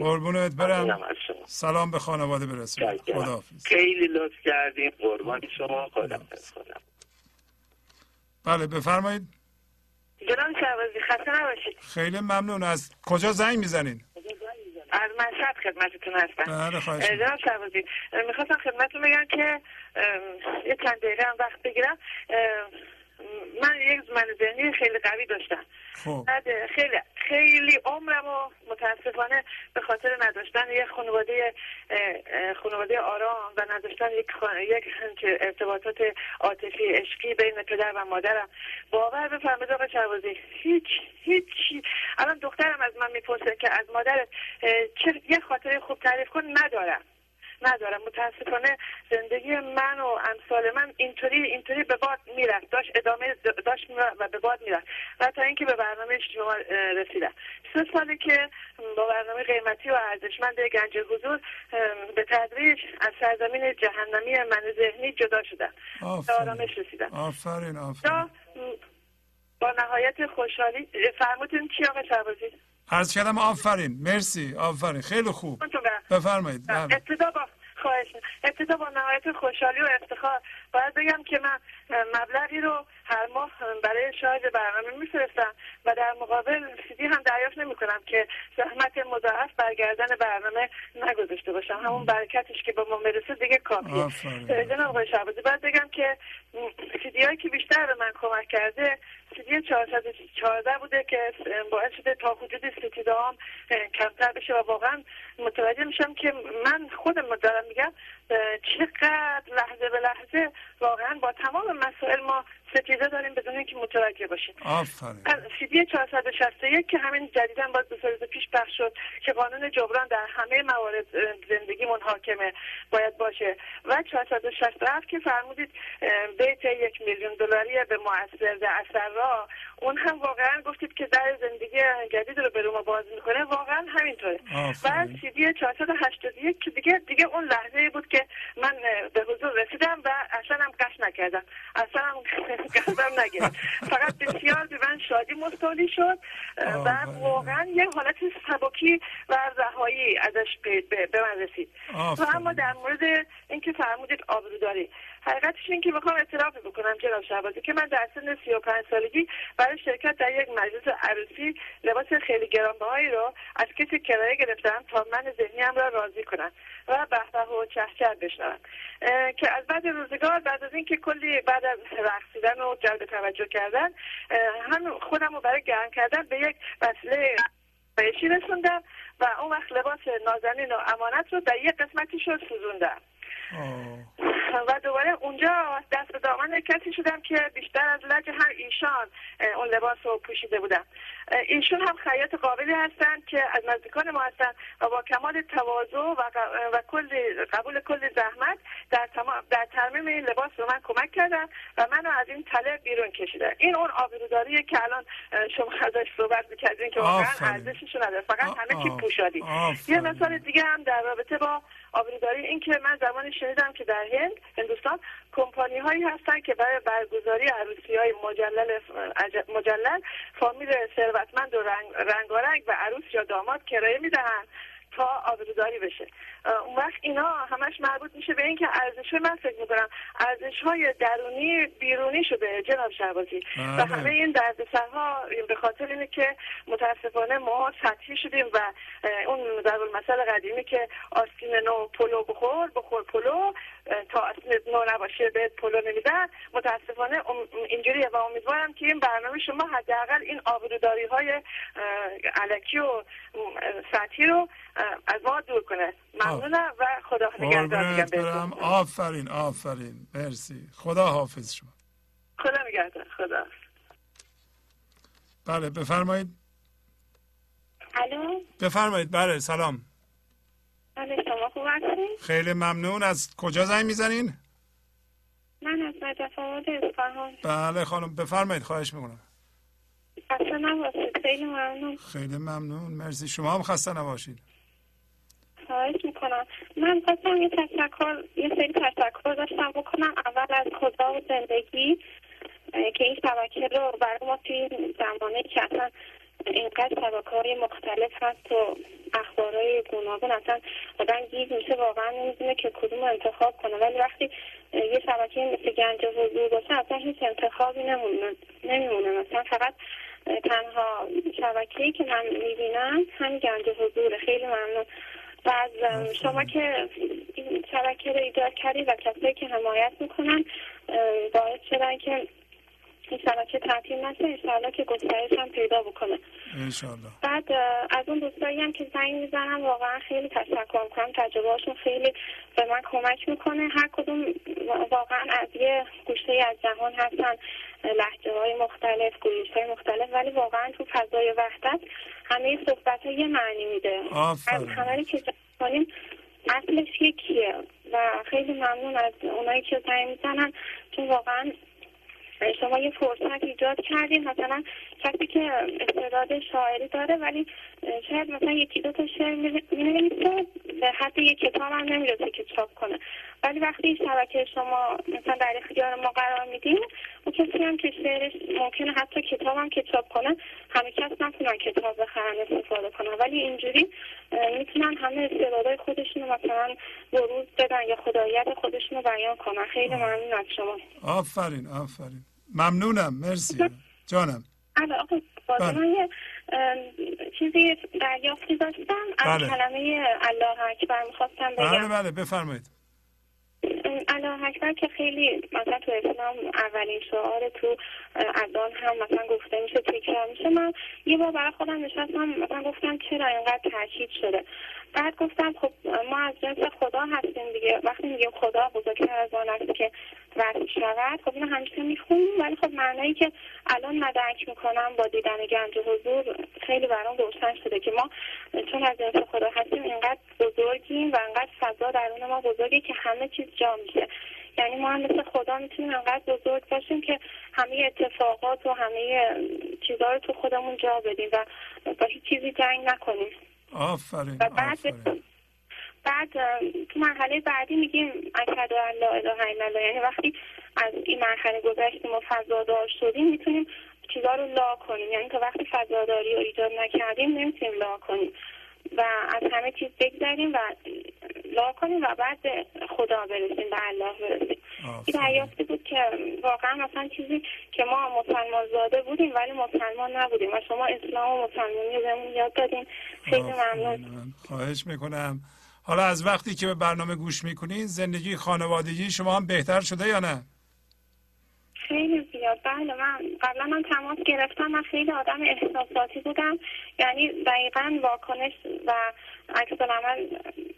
Speaker 1: قربونت برم. سلام به خانواده برسونید. خداحافظ.
Speaker 9: خیلی لطف کردیم. قربان شما. خدا خدا
Speaker 1: بله بفرمایید.
Speaker 10: جناب شهبازی خسته نباشید.
Speaker 1: خیلی ممنون. از کجا زنگ می‌زنید
Speaker 10: از مشهد خدمتتون هستم.
Speaker 1: بله.
Speaker 10: جناب شهبازی اه، می‌خواستم خدمتتون بگم که یه چند دقیقه هم وقت بگیرم. من یک من ذهنی خیلی قوی داشتم.
Speaker 1: خب.
Speaker 10: بعد خیلی خیلی عمرم و متاسفانه به خاطر نداشتن یک خانواده خانواده آرام و نداشتن یک یک همچه ارتباطات عاطفی عشقی بین پدر و مادرم. باور بفرمایید آقای شهبازی هیچ هیچ. الان دخترم از من می‌پرسه که از مادرت اه، چه یه خاطره خوب تعریف کن ندارم. ندارم. متاسفانه زندگی من و امثال من اینطوری اینطوری به باد می‌رفت. داشت ادامه داشت و به باد می‌رفت. و تا اینکه به برنامه شما رسیدم. سه ساله که با برنامه قیمتی و ارزشمند گنج حضور به تدریج از سرزمین جهنمی من ذهنی جدا شدم. به آرامش رسیدم.
Speaker 1: آفرین آفرین.
Speaker 10: با نهایت خوشحالی فرمودین چی آقای شعبازی؟
Speaker 1: عرض کردم آفرین. مرسی. آفرین. خیلی خوب. بفرمایید. بله.
Speaker 10: ابتدا با خواهش ابتدا با نهایت خوشحالی و افتخار. باید بگم که من مبلغی رو هر ماه اه، برای شاهد برنامه میفرستم و در مقابل سیدی هم دریافت نمی کنم که زحمت مضاعف برگردن برنامه نگذاشته باشم. همون برکتش که به ما می‌رسه دیگه کافیه. جناب آقای شعبازی باید بگم که سیدی هایی که بیشتر به من کمک کرده سیدی 414 بوده که باعث شده تا حدود ستیده هم کمتر بشه و واقعا متوجه میشم که من خودم دارم میگم چقدر لحظه به لحظه واقعا با تمام مسائل ما ستیده داریم بدون اینکه متوجه باشیم.
Speaker 1: آفرین.
Speaker 10: سیدی 461 که همین جدیدا باز دو سال پیش پخش شد که قانون جبران در همه موارد زندگیمون حاکمه باید باشه. و 467 که فرمودید بیت یک میلیون دلاری به مؤثر اثر را اون هم واقعا گفتید که در زندگی جدید رو به ما باز می‌کنه. واقعا همینطوره. و. سیدی 481 که دیگه دیگه اون لحظه بود که من به حضور رسیدم و اصلا هم قش نکردم. اصلا هم قلبم نگرفت. فقط بسیار به من شادی مست
Speaker 11: سالی شد و واقعا یه حالت سبکی و رهایی ازش به من رسید. و اما در مورد اینکه فرمودید آبروداری حقیقتش این که می‌خوام اعتراف بکنم جناب شهبازی که من در سن 35 سالگی برای شرکت در یک مجلس عروسی لباس خیلی گرانبهایی رو از کسی کرایه گرفتم تا من ذهنیم را راضی کنم و به و چهچه بشنوم. که از بعد روزگار بعد از اینکه کلی بعد از رقصیدن و جلب توجه کردن هم خودم رو برای گرم کردن به یک وسیله بهشی رسوندم و اون وقت لباس نازنین و امانت رو در یک قسمتی شد سوزوندم و دوباره اونجا دست به دامن کسی شدم که بیشتر از لج هم ایشان اون لباس رو پوشیده بودم. ایشون هم خیاط قابلی هستند که از نزدیکان ما هستند و با کمال تواضع و, و کل قبول کل زحمت در, در ترمیم این لباس رو من کمک کردم و منو از این تله بیرون کشیدن. این اون آبروداریه که الان شما ازش صحبت می‌کردین که واقعا ارزشش نداره. فقط همه چی پوشادی. یه مثال دیگه هم در رابطه با آبروداری این که من زمانی شنیدم که در هند هندوستان کمپانی هایی هستن که برای برگزاری عروسی های مجلل مجلل فامیل ثروتمند و رنگ رنگارنگ و عروس یا داماد کرایه می‌دهند. تا آبروداری بشه اون وقت اینا همش مربوط میشه به اینکه ارزش من فکر می‌کنم ارزش های درونی بیرونی شده جناب شهبازی و بله. همه این دردسرها به خاطر اینه که متاسفانه ما سطحی شدیم و اون در مثل قدیمی که آستین نو پلو بخور بخور پلو تا آستین نو نباشه به پلو نمیدن. متاسفانه اینجوریه و امیدوارم که این برنامه شما حداقل این آبروداری های علکی و سطحی رو از ما دور کنه. ممنونم و خدا نگهدار.
Speaker 1: آفرین آفرین. مرسی. خدا حافظ شما.
Speaker 11: خدا نگهدار. خدا
Speaker 1: بله بفرمایید.
Speaker 11: الو؟
Speaker 1: بفرمایید. بله سلام.
Speaker 11: بله شما خوب هستین؟
Speaker 1: خیلی ممنون. از کجا زنگ می‌زنین؟
Speaker 11: من از نجف آباد اصفهان.
Speaker 1: بله خانم بفرمایید خواهش می‌کنم.
Speaker 11: خسته نباشید خیلی ممنون.
Speaker 1: خیلی ممنون. مرسی. شما هم خسته نباشید.
Speaker 11: خواهش می‌کنم. من خواستم یه تشکر یه سری تشکر داشتم بکنم. اول از خدا و زندگی که این شبکه رو برای ما توی زمانه که اصلا اینقدر شبکه های مختلف هست و اخبارهای گوناگون اصلا آدم گیز میشه واقعا نمی‌دونه که کدوم انتخاب کنه. ولی وقتی یه شبکه مثل گنج حضور باشه اصلا هیچ انتخابی نمونه نمیمونه. مثلا فقط تنها شبکه‌ای که من می‌بینم همین گنج حضور خیلی ممنون. و از شما که این شبکه رو ایجاد کردید و کسایی که حمایت می‌کنن باعث شدن که شبکه تعطیل نشه انشاءالله که گسترش هم پیدا بکنه.
Speaker 1: انشاءالله.
Speaker 11: بعد از اون دوستایی هم که زنگ می‌زنم واقعا خیلی تشکر می‌کنم. تجربهاشون خیلی به من کمک می‌کنه. هر کدوم واقعا از یه گوشه از جهان هستن. لحجه های مختلف گویش های مختلف. ولی واقعا تو فضای وحدت همه صحبت ها یه معنی میده. از همه که کنیم اصلش یکیه. و خیلی ممنون از اونایی که زنگ می‌زنن. چون واقعا شما یه فرصت ایجاد کردین مثلا کسی که استعداد شاعری داره ولی شاید مثلا یکی دو تا شعر می‌نویسه به حد یک کتاب هم نمی‌رسه که چاپ کنه. ولی وقتی شبکه شما مثلا در اختیار ما قرار میدیم اون کسی هم که شعرش ممکنه حتی کتاب هم که چاپ کنه همه کس نتونن کتاب بخرن استفاده کنن. ولی اینجوری می‌تونن همه استعدادهای خودشون مثلا بروز بدن یا خدایت خودشون رو بیان کنن. خیلی ممنون از شما.
Speaker 1: آفرین آفرین. ممنونم مرسی. جانم.
Speaker 11: بله. چیزی دریافتی داشتم از بله. کلمه الله اکبر می‌خواستم بگم.
Speaker 1: بله بله بفرمایید.
Speaker 11: الله اکبر که خیلی مثلا تو اسلام اولین شعار تو اذان هم مثلا گفته میشه تکرار میشه. من یه بار برای خودم نشستم مثلا گفتم چرا اینقدر تاکید شده؟ بعد گفتم خب ما از جنس خدا هستیم دیگه. وقتی میگیم خدا بزرگتر از آن است که وصف شود خب اینو همیشه می‌خونیم. ولی خب معنایی که الان مدرک می‌کنم با دیدن گنج حضور خیلی برام روشن شده که ما چون از جنس خدا هستیم اینقدر بزرگیم و اینقدر فضا درون ما بزرگه که همه چیز جا میشه یعنی ما هم مثل خدا می‌تونیم انقدر بزرگ باشیم که همه اتفاقات و همه چیزها رو تو خودمون جا بدیم و با هیچ چیزی جنگ نکنیم.
Speaker 1: آفرین
Speaker 11: و بعد بعد تو مرحله بعدی میگیم اشهد ان لا اله الا الله. یعنی وقتی از این مرحله گذشتیم و فضادار شدیم می‌تونیم چیزا رو لا کنیم. یعنی تا وقتی فضاداری رو ایجاد نکردیم نمی‌تونیم لا کنیم. و از همه چیز بگذاریم و لا کنیم و بعد خدا برسیم به الله برسیم. این دریافتی بود که واقعا مثلا چیزی که ما مسلمان زاده بودیم ولی مسلمان نبودیم و شما اسلام و مسلمانی رو بهمون یاد دادیم خیلی ممنون.
Speaker 1: خواهش می‌کنم. حالا از وقتی که به برنامه گوش می‌کنین زندگی خانوادگی شما هم بهتر شده یا نه؟
Speaker 11: خیلی زیاد. بله من قبلا من تماس گرفتم من خیلی آدم احساساتی بودم. یعنی دقیقا واکنش و عکس عمل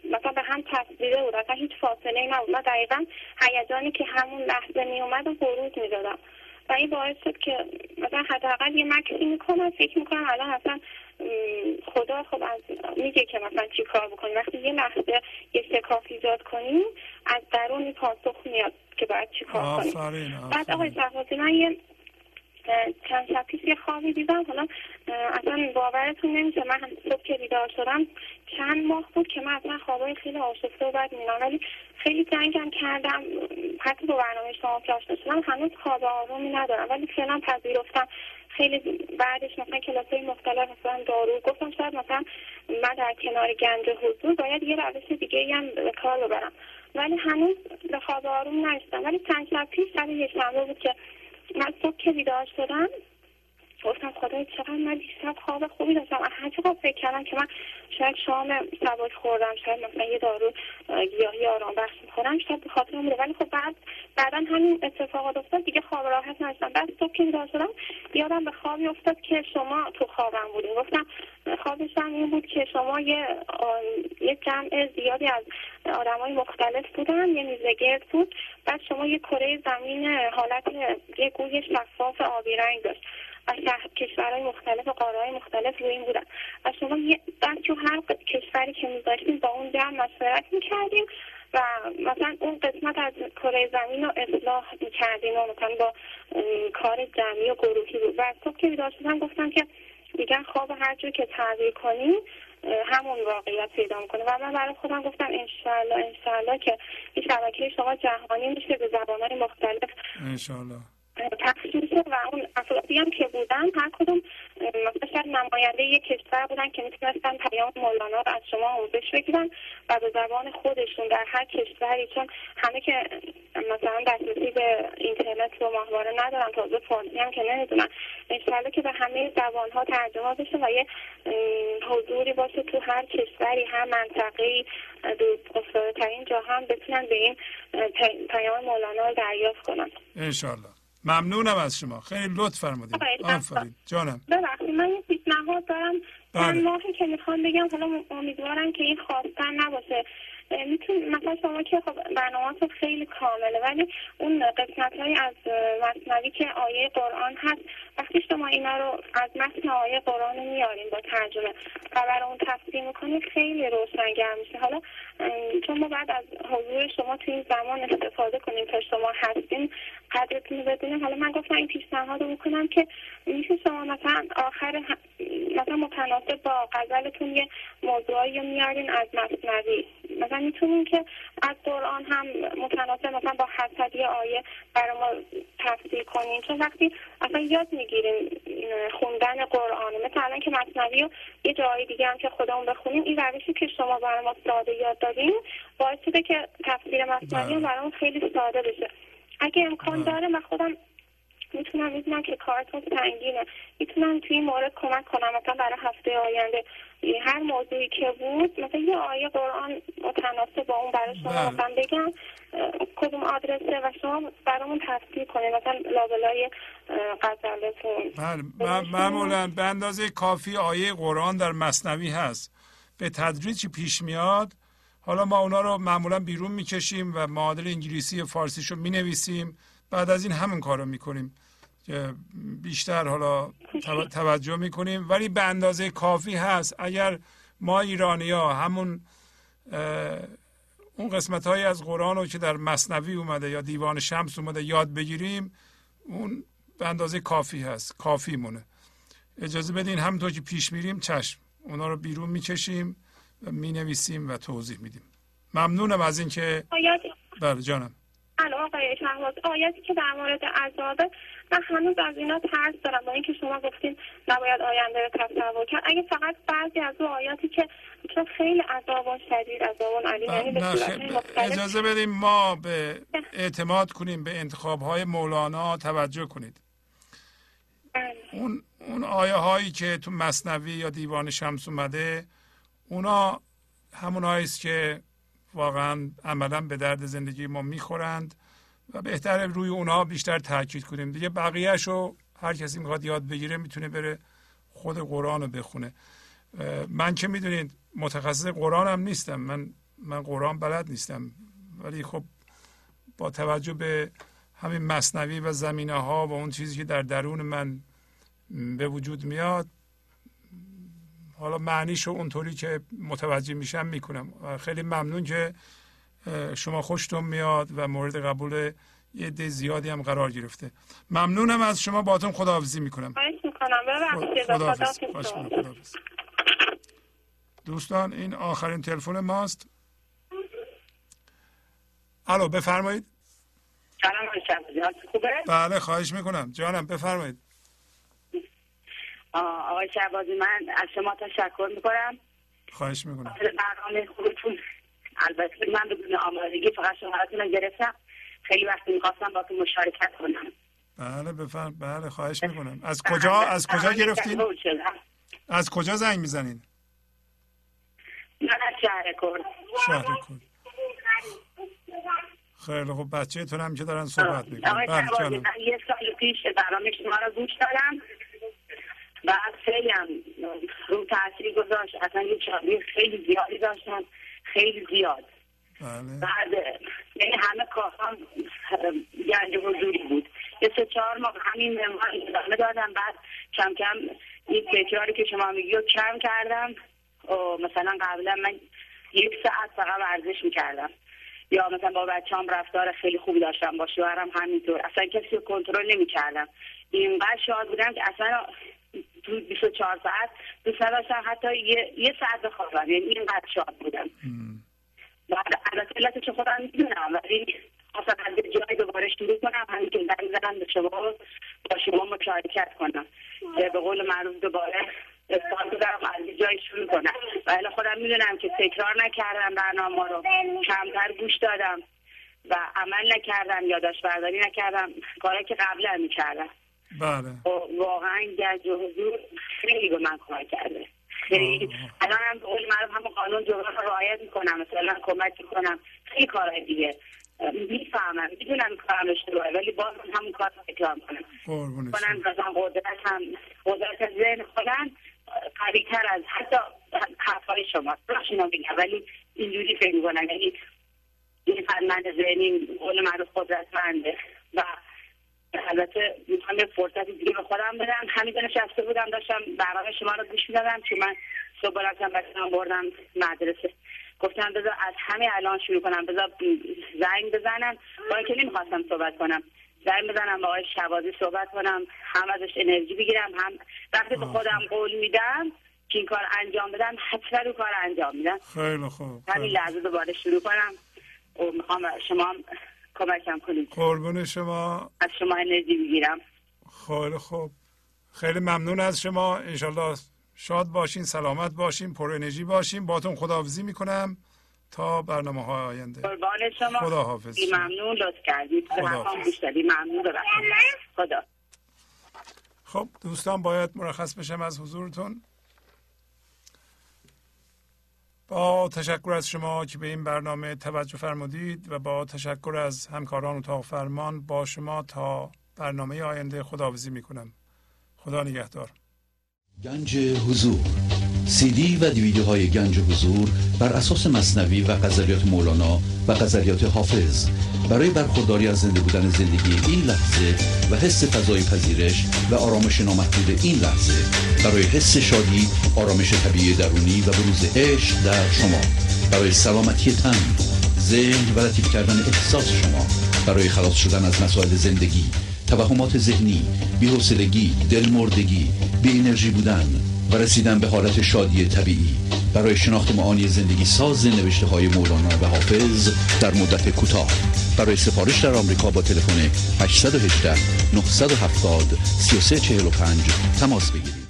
Speaker 11: مثلا به هم تصویره بود. اصلا هیچ فاصله ای نبود. من دقیقا هیجانی که همون لحظه می اومد و بروز می دادم و این باعث شد که مثلا حداقل یه مکسی می‌کنم فکر می‌کنم الان اصلا خدا خب از میگه که مثلا چی کار بکنیم؟ وقتی یه لحظه یه شکاف ایجاد کنیم از درون پاسخ میاد که باید چی کار کنیم. بعد آقای صحباتی من یه چند شب پیش یه خوابی دیدم. حالا اصلا باورتون نمیشه. من صبح که بیدار شدم چند ماه بود که من اصلا خوابای خیلی آشفته و بد میدم ولی خیلی جنگم کردم. حتی با برنامه شما که آشنا هنوز خواب آرومی ندارم. ولی فعلا پذیرفتم. خیلی بعدش مثلا کلاس های مختلف مثلا دارو. گفتم شاید مثلا من در کنار گنج حضور باید یه روش دیگه هم به کار ببرم. ولی هنوز به خواب آروم نرسیدم. ولی چند شب پیش شب یکشنبه بود که من صبح که بیدار شدم گفتم خدای چقدر من دیشب خواب خوبی داشتم. هر چقدر فکر کردم که من شاید شام سبک خوردم شاید مثلا یه دارو گیاهی آرام بخش می‌خورم شاید به خاطر ولی خب بعد بعدا همین اتفاقات افتاد دیگه خواب راحت نداشتم بعد صبح که بیدار شدم یادم به خوابی افتاد که شما تو خوابم بودیم گفتم خوابشم این بود که شما یه یه جمع زیادی از های مختلف بودن یه میزه گرد بود. بعد شما یه کره زمین حالت یه گوی شفاف آبی رنگ داشت. و کشورهای مختلف و قاره مختلف روی این بودن. و شما بعد تو هر کشوری که میذاشتیم با اون جمع مشورت می‌کردیم و مثلا اون قسمت از کره زمین رو اصلاح می‌کردیم و مثلا با کار جمعی و گروهی بود. و صبح که بیدار شدم گفتم که دیگر خواب هر جور که تغییر کنیم همون واقعیت پیدا می‌کنه. و من برای خودم گفتم انشالله انشالله که این شبکه شما جهانی میشه به زبانهای مختلف
Speaker 1: انشالله
Speaker 11: میشه و اون افرادی هم که بودن هر کدوم مثلا نماینده یک کشور بودن که می‌تونستن پیام مولانا رو از شما آموزش بگیرن و به زبان خودشون در هر کشوری چون همه که مثلا دسترسی به اینترنت و ماهواره ندارن تازه فارسی هم که نمی‌دونن. انشاءالله که به همه زبان ها ترجمه بشه و یه حضوری باشه تو هر کشوری هر منطقه افتاده ترین جا هم بتونن به این پیام مولانا رو دریافت کنن.
Speaker 1: انشالله ممنونم از شما. خیلی لطف فرمودید آفرین. جانم.
Speaker 11: ببخشید من یه پیشنهاد دارم. من بله. ماهی که می‌خوام بگم حالا امیدوارم که این خواستن نباشه. میتون مثلا شما که خب برنامه خیلی کامله ولی اون قسمت های از مصنوی که آیه قرآن هست وقتی شما اینا رو از متن آیه قرآن میارین با ترجمه و برای اون تفسیر می‌کنید خیلی روشنگر میشه. حالا چون ما بعد از حضور شما توی این زمان استفاده کنیم تا شما هستین قدرتون بدونیم حالا من گفتم این پیشنهاد رو بکنم که میشه شما مثلا آخر مثلا متناسب با غزلتون یه موضوعی رو میارین از مصنوی. مثلا می‌تونیم که از قرآن هم متناسب مثلا با حسدی آیه برای ما تفسیر کنیم چون وقتی اصلا یاد می‌گیریم خوندن قرآن مثلا که مصنوی و یه جایی دیگه هم که خودمون بخونیم این روشی که شما برای ما ساده یاد دادیم باعث شده که تفسیر مصنوی بله. برای خیلی ساده بشه اگه امکان بله. داره من خودم می‌تونم می‌دونم که کارتون سنگینه. می‌تونم توی این مورد کمک کنم. مثلا برای هفته آینده هر موضوعی که بود مثلا یه آیه قرآن متناسب با اون برای شما بله. مثلا بگم کدوم آدرسه و شما برامون تفسیر کنید مثلا لابلای غزلتون.
Speaker 1: بله. معمولا به اندازه کافی آیه قرآن در مصنوی هست. به تدریج پیش میاد. حالا ما اونا رو معمولا بیرون می‌کشیم و معادل انگلیسی فارسیشو می‌نویسیم. بعد از این همون کار رو می‌کنیم. که بیشتر حالا توجه می‌کنیم. ولی به اندازه کافی هست. اگر ما ایرانی ها همون اون قسمت های از قرآن رو که در مصنوی اومده یا دیوان شمس اومده یاد بگیریم اون به اندازه کافی هست. کافی مونه. اجازه بدین همونطور که پیش میریم چشم. اونا رو بیرون می‌کشیم و می‌نویسیم و توضیح میدیم. ممنونم از اینکه بله جانم.
Speaker 11: الان آقای آیاتی که در مورد عذابه
Speaker 4: من هنوز از اینا ترس دارم. با اینکه شما گفتین نباید آینده رو تصور کرد. اگه فقط بعضی از اون آیاتی که چون خیلی عذاب شدید عذاب علیم یعنی
Speaker 1: اجازه بدیم ما به اعتماد کنیم به انتخاب های مولانا توجه کنید. بله. اون اون آیه هایی که تو مصنوی یا دیوان شمس اومده اونا همون است که واقعا عملا به درد زندگی ما می‌خورند. و بهتر روی اونها بیشتر تاکید کنیم. دیگه بقیهش رو هر کسی می‌خواد یاد بگیره می‌تونه بره خود قرآن رو بخونه. من که می‌دونید متخصص قرآن هم نیستم. من من قرآن بلد نیستم. ولی خب با توجه به همین مصنوی و زمینه ها و اون چیزی که در درون من به وجود میاد حالا معنیشو اونطوری که متوجه میشم می‌کنم. خیلی ممنون که شما خوشتون میاد و مورد قبول یه ده زیادی هم قرار گرفته. ممنونم از شما باتون خداحافظی می‌کنم. دوستان این آخرین تلفن ماست. الو بفرمایید. بله خواهش می‌کنم. جانم بفرمایید.
Speaker 12: آقای شعبازی من از شما تشکر می‌کنم.
Speaker 1: خواهش می‌کنم.
Speaker 12: برنامه خودتون البته من بدون آمادگی فقط شمارتون گرفتم. خیلی وقتی می‌خواستم با تو مشارکت کنم.
Speaker 1: بله بفرم. بله خواهش می‌کنم. از کجا از کجا گرفتین؟ از کجا زنگ می‌زنین؟
Speaker 12: من از شهر کرد
Speaker 1: شهر کرد خیلی خوب. بچه تون هم که دارن صحبت می‌کنن.
Speaker 12: بله یه سال پیش برنامه شما رو گوش دادم. و خیلی هم رو تاثیر گذاشت. اصلا یه خیلی زیادی داشتن خیلی زیاد.
Speaker 1: بله.
Speaker 12: بعد یعنی همه کاران گنج حضوری بود. یه سه چهار ماه همین ادامه دادم. بعد کم کم این تکراری که شما میگی کم کردم. مثلا قبلا من یک ساعت فقط ورزش می‌کردم. یا مثلا با بچه هم رفتار خیلی خوبی داشتم. با شوهرم همینطور. اصلا کسی رو کنترل نمی‌کردم. اینقدر شاد بودم که اصلا تو 24 ساعت. دوست نداشتم حتی یه, یه ساعت بخوابم یعنی اینقدر شاد بودم بعد البته علتش خودم می‌دونم ولی خواستم از جایی دوباره شروع کنم همین که زنگ زدم به شما با شما مشارکت کنم. به قول معروف دوباره استان بودم از جایی شروع کنم. و خودم می‌دونم که تکرار نکردم برنامه رو. کمتر گوش دادم و عمل نکردم یادداشت برداری نکردم. کاری که قبلا می‌کردم.
Speaker 1: بله.
Speaker 12: واقعا گنج و حضور خیلی به من کمک کرده. خیلی. الان هم به قول معروف هم قانون جبران رو رعایت می‌کنم مثلا کمک می‌کنم. خیلی کارهای دیگه. می‌فهمم می‌دونم کارم اشتباهه ولی باز همون کار رو تکرار کنم کنم مثلا قدرت هم قدرت ذهن خودم قوی تر از حتی حرفای شما. راش اینا میگم ولی اینجوری فکر می‌کنم. یعنی این فرمند ذهنی قول معروف قدرتمنده و البته می‌خوام یه فرصت دیگه به خودم بدم. همین نشسته بودم داشتم برنامه شما رو گوش می‌دادم که من صبح رفتم بچه‌ام بردم مدرسه. گفتم بذار از همین الان شروع کنم. بذار زنگ بزنم. با اینکه نمی‌خواستم صحبت کنم. زنگ بزنم با آقای شبازی صحبت کنم. هم ازش انرژی بگیرم هم وقتی به خودم قول میدم که این کار انجام بدم حتما رو کار انجام میدم.
Speaker 1: خیلی خوب
Speaker 12: همین لحظه دوباره شروع کنم. و می‌خوام شما کمکم کنید.
Speaker 1: قربون شما.
Speaker 12: از شما انرژی بگیرم
Speaker 1: خیلی خوب. خیلی ممنون از شما. انشالله شاد باشین سلامت باشین پر انرژی باشین. باتون خداحافظی می‌کنم تا برنامه های آینده.
Speaker 12: قربان شما.
Speaker 1: خدا حافظ
Speaker 12: ممنون لطف کردید. ممنون خدا.
Speaker 1: خب دوستان باید مرخص بشم از حضورتون. با تشکر از شما که به این برنامه توجه فرمودید و با تشکر از همکاران اتاق فرمان با شما تا برنامه آینده خداحافظی می‌کنم. خدا نگهدار.
Speaker 2: گنج حضور سی دی و دیویدیو های گنج حضور بر اساس مصنوی و قذریات مولانا و قذریات حافظ. برای برخورداری از زنده بودن زندگی این لحظه و حس فضای پذیرش و آرامش نامحدود این لحظه برای حس شادی آرامش طبیعی درونی و بروز عشق در شما. برای سلامتی تن ذهن و لطیف کردن احساس شما. برای خلاص شدن از مسائل زندگی توهمات ذهنی بی‌حوصلگی دلمردگی بی انرژی بودن و رسیدن به حالت شادی طبیعی. برای شناخت معانی زندگی ساز نوشته های مولانا و حافظ در مدت کوتاه. برای سفارش در آمریکا با تلفن 818 970 3345 تماس بگیرید.